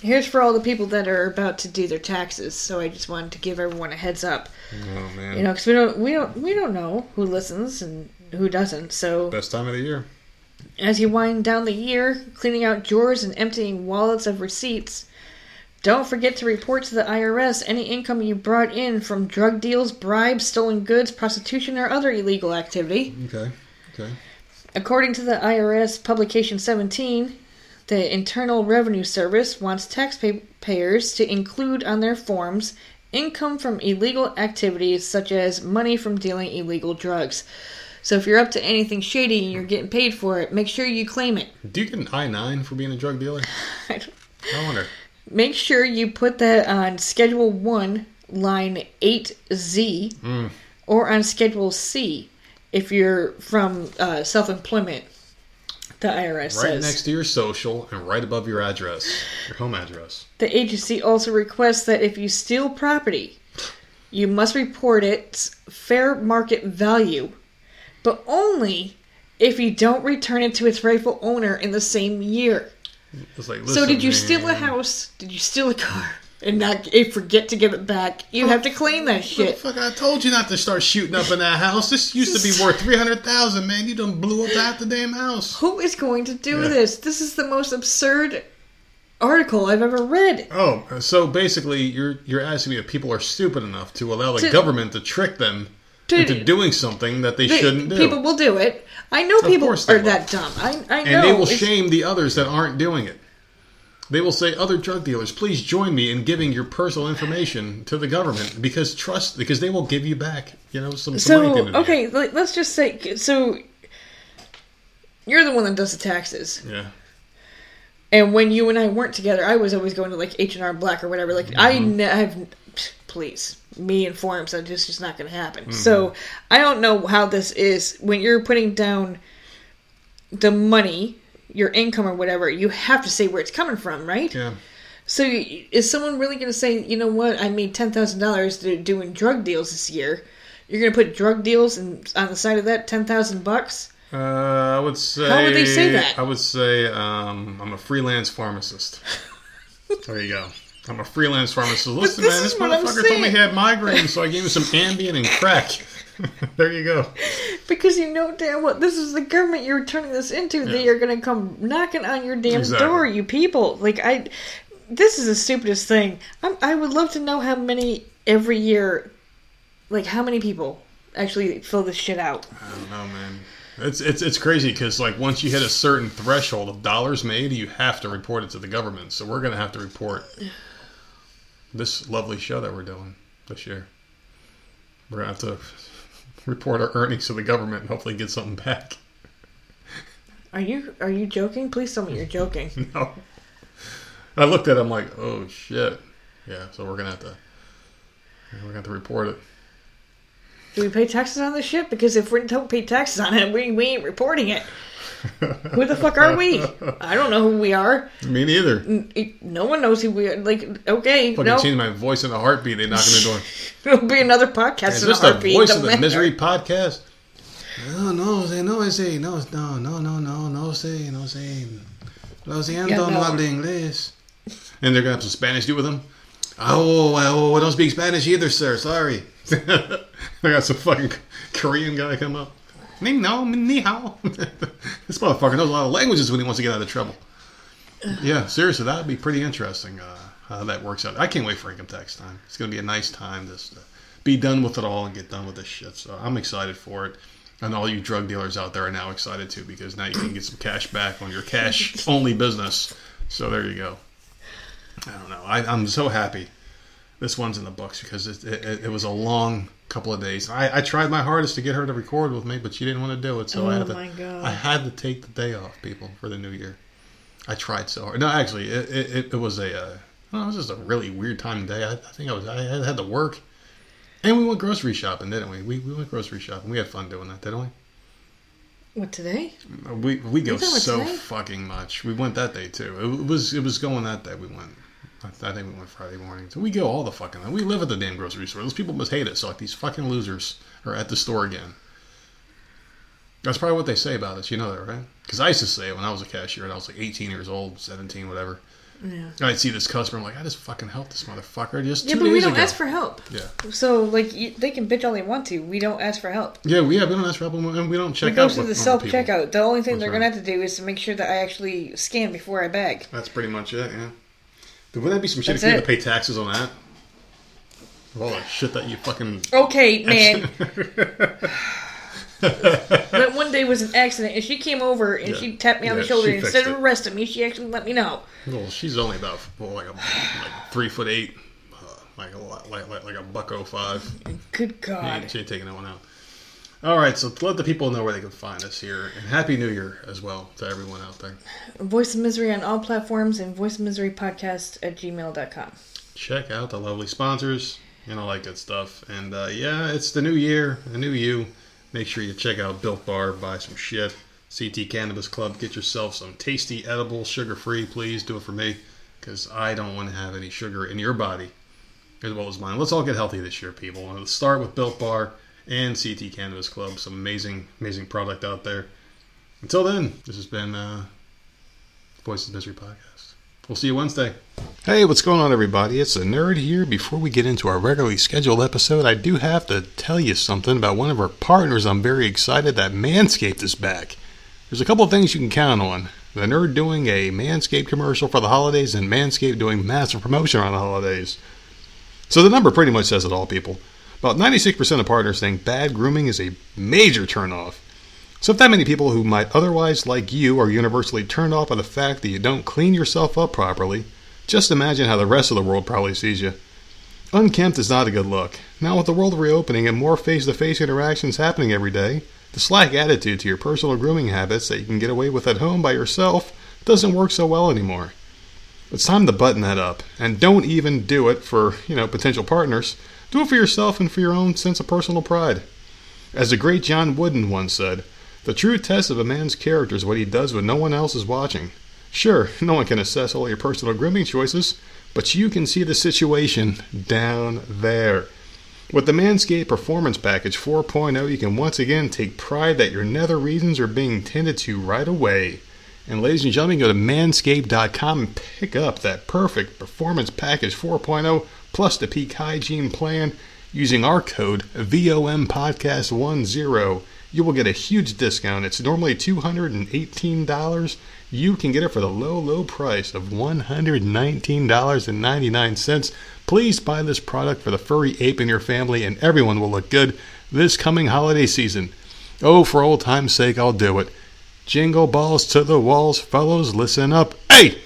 S2: here's for all the people that are about to do their taxes. So I just wanted to give everyone a heads up.
S1: Oh, man.
S2: You know, because we don't, we don't, we don't know who listens and who doesn't. So
S1: Best time of the year.
S2: as you wind down the year, cleaning out drawers and emptying wallets of receipts. Don't forget to report to the IRS any income you brought in from drug deals, bribes, stolen goods, prostitution, or other illegal activity.
S1: Okay. Okay.
S2: According to the IRS Publication 17, the Internal Revenue Service wants taxpayers to include on their forms income from illegal activities such as money from dealing illegal drugs. So if you're up to anything shady and you're getting paid for it, make sure you claim it.
S1: Do you get an I nine for being a drug dealer? I wonder.
S2: Make sure you put that on Schedule 1, line 8Z,
S1: Mm.
S2: or on Schedule C if you're from uh, self employment. The IRS
S1: Right
S2: says.
S1: next to your social and right above your address, your home address.
S2: The agency also requests that if you steal property, you must report its fair market value, but only if you don't return it to its rightful owner in the same year.
S1: Like,
S2: so, did you steal a house? Did you steal a car? And not eh, forget to give it back? You have to claim that shit.
S1: Fuck! I told you not to start shooting up in that house. This used to be worth three hundred thousand, man. You done blew up half the damn house.
S2: Who is going to do
S1: Yeah.
S2: this? This is the most absurd article I've ever read.
S1: Oh, so basically, you're you're asking me if people are stupid enough to allow the
S2: To-
S1: government to trick them
S2: To-
S1: into doing something that they
S2: They-
S1: shouldn't do,
S2: People will do it. I know people are
S1: will.
S2: that dumb. I, I know.
S1: and they will
S2: It's-
S1: shame the others that aren't doing it. They will say, "Other drug dealers, please join me in giving your personal information to the government because trust, because they will give you back, you know, some, some money.
S2: So
S1: the
S2: okay, like, let's just say so. You're the one that does the taxes,
S1: yeah,
S2: and when you and I weren't together, I was always going to like H and R Block or whatever. Like I
S1: Mm-hmm.
S2: ne- have, please, me and forums that just just not going to happen.
S1: Mm-hmm.
S2: So I don't know how this is when you're putting down the money, your income or whatever. You have to say where it's coming from, right?
S1: yeah.
S2: So is someone really going to say, you know what? I made ten thousand dollars doing drug deals this year. You're going to put drug deals and on the side of that ten thousand bucks?
S1: Uh, I would say.
S2: How would they say that?
S1: I would say um, I'm a freelance pharmacist. there you go. I'm a freelance pharmacist. Listen,
S2: this
S1: man, this motherfucker told me he had migraines, so I gave him some Ambien and crack. there you go.
S2: Because you know damn well this is the government you're turning this into. They
S1: Yeah.
S2: are going to come knocking on your damn
S1: Exactly.
S2: door, you people. Like I, this is the stupidest thing. I'm, I would love to know how many every year, like how many people actually fill this shit out.
S1: I don't know, man. It's it's it's crazy because like once you hit a certain threshold of dollars made, you have to report it to the government. So we're gonna have to report this lovely show that we're doing this year. We're gonna have to report our earnings to the government and hopefully get something back.
S2: Are you are you joking? Please tell me you're joking.
S1: No. I looked at him like, oh shit. Yeah, so we're gonna have to we're gonna have to report it.
S2: Do we pay taxes on this shit? Because if we don't pay taxes on it, we, we ain't reporting it. Who the fuck are we? I don't know who we are.
S1: Me neither.
S2: N- No one knows who we are. Like, okay,
S1: Fucking
S2: no,
S1: change my voice in a heartbeat. They knock on the door.
S2: it'll be another podcast.
S1: Is
S2: in
S1: this
S2: a
S1: the
S2: heartbeat,
S1: voice
S2: don't
S1: of the
S2: matter.
S1: misery podcast? No, no, say no, say no, no, no, no, no, no, say no, say. Lo siento,
S2: Yeah, no.
S1: no hablo inglés. And they're gonna have some Spanish do with them. Ah, oh, oh, oh, oh, I don't speak Spanish either, sir. Sorry. I got some fucking Korean guy come up. Ni no, ni hao. this motherfucker knows a lot of languages when he wants to get out of trouble. Yeah, seriously, that would be pretty interesting uh, how that works out. I can't wait for income tax time. It's going to be a nice time just to be done with it all and get done with this shit. So I'm excited for it. And all you drug dealers out there are now excited too because now you can get some cash back on your cash only business. So there you go. I don't know. I, I'm so happy this one's in the books because it, it, it was a long couple of days. I, I tried my hardest to get her to record with me, but she didn't want to do it. So I
S2: Oh
S1: had to.
S2: my God.
S1: I had to take the day off, people, for the new year. I tried so hard. No, actually, it, it, it, was a. Uh, it was just a really weird time of day. I, I think I was. I had, had to work, and we went grocery shopping, didn't we? We we went grocery shopping. We had fun doing that, didn't we?
S2: What today?
S1: We we go
S2: You talking about
S1: so
S2: today?
S1: fucking much. We went that day too. It was it was going that day. We went. I, I think we went Friday morning. So we go all the fucking. We live at the damn grocery store. Those people must hate us. So like these fucking losers are at the store again. That's probably what they say about us. You know that, right? Because I used to say it when I was a cashier and I was like 18 years old, 17, whatever.
S2: Yeah.
S1: I'd see this customer. I'm like, I just fucking helped this motherfucker just
S2: Yeah, but we don't
S1: ago.
S2: ask for help.
S1: yeah,
S2: So, like, you, they can bitch all they want to. We don't ask for help.
S1: yeah, we have. We don't ask for help, and we don't check
S2: we go
S1: out
S2: through the self checkout. The only thing
S1: That's
S2: they're
S1: right.
S2: gonna have to do is to make sure that I actually scan before I bag.
S1: That's pretty much it, yeah. Wouldn't that be some shit
S2: That's
S1: if you had
S2: it.
S1: to pay taxes on that? All that shit that you fucking.
S2: Okay, man. that one day was an accident, and she came over and
S1: Yeah.
S2: she tapped me on
S1: Yeah,
S2: the shoulder.
S1: she
S2: and
S1: fixed
S2: Instead of
S1: it.
S2: arresting me, she actually let me know.
S1: well, she's only about well, like a like three foot eight, uh, like a like like, like a buck oh five.
S2: Good God.
S1: she ain't taking that one out. All right, so let the people know where they can find us here, and happy New Year as well to everyone out there.
S2: Voice of Misery on all platforms and Voice of Misery podcast at gmail.com.
S1: check out the lovely sponsors and all that good stuff. And uh, yeah, it's the new year, a new you. Make sure you check out Built Bar, buy some shit. CT Cannabis Club, get yourself some tasty, edible, sugar free. Please do it for me because I don't want to have any sugar in your body as well as mine. Let's all get healthy this year, people. Let's start with Built Bar and CT Cannabis Club. Some amazing, amazing product out there. Until then, this has been uh, Voices of Misery Podcast. We'll see you Wednesday. Hey, what's going on, everybody? It's a nerd here. Before we get into our regularly scheduled episode, I do have to tell you something about one of our partners. I'm very excited that Manscaped is back. There's a couple of things you can count on. The nerd doing a Manscaped commercial for the holidays, and Manscaped doing massive promotion around the holidays. So the number pretty much says it all, people. About 96% of partners think bad grooming is a major turnoff. So if that many people who might otherwise like you are universally turned off by the fact that you don't clean yourself up properly, just imagine how the rest of the world probably sees you. Unkempt is not a good look. Now with the world reopening and more face-to-face interactions happening every day, the slack attitude to your personal grooming habits that you can get away with at home by yourself doesn't work so well anymore. It's time to button that up, and don't even do it for, you know, potential partners. Do it for yourself and for your own sense of personal pride. As the great John Wooden once said, the true test of a man's character is what he does when no one else is watching. Sure, no one can assess all your personal grooming choices, but you can see the situation down there. With the Manscaped Performance Package 4.0, you can once again take pride that your nether regions are being tended to right away. And ladies and gentlemen, go to manscaped.com and pick up that perfect Performance Package 4.0 plus the Peak Hygiene Plan using our code VOMPodcast10. You will get a huge discount. It's normally $218. You can get it for the low, low price of $119.99. Please buy this product for the furry ape in your family, and everyone will look good this coming holiday season. Oh, for old time's sake, I'll do it. Jingle balls to the walls, fellows, listen up. Hey!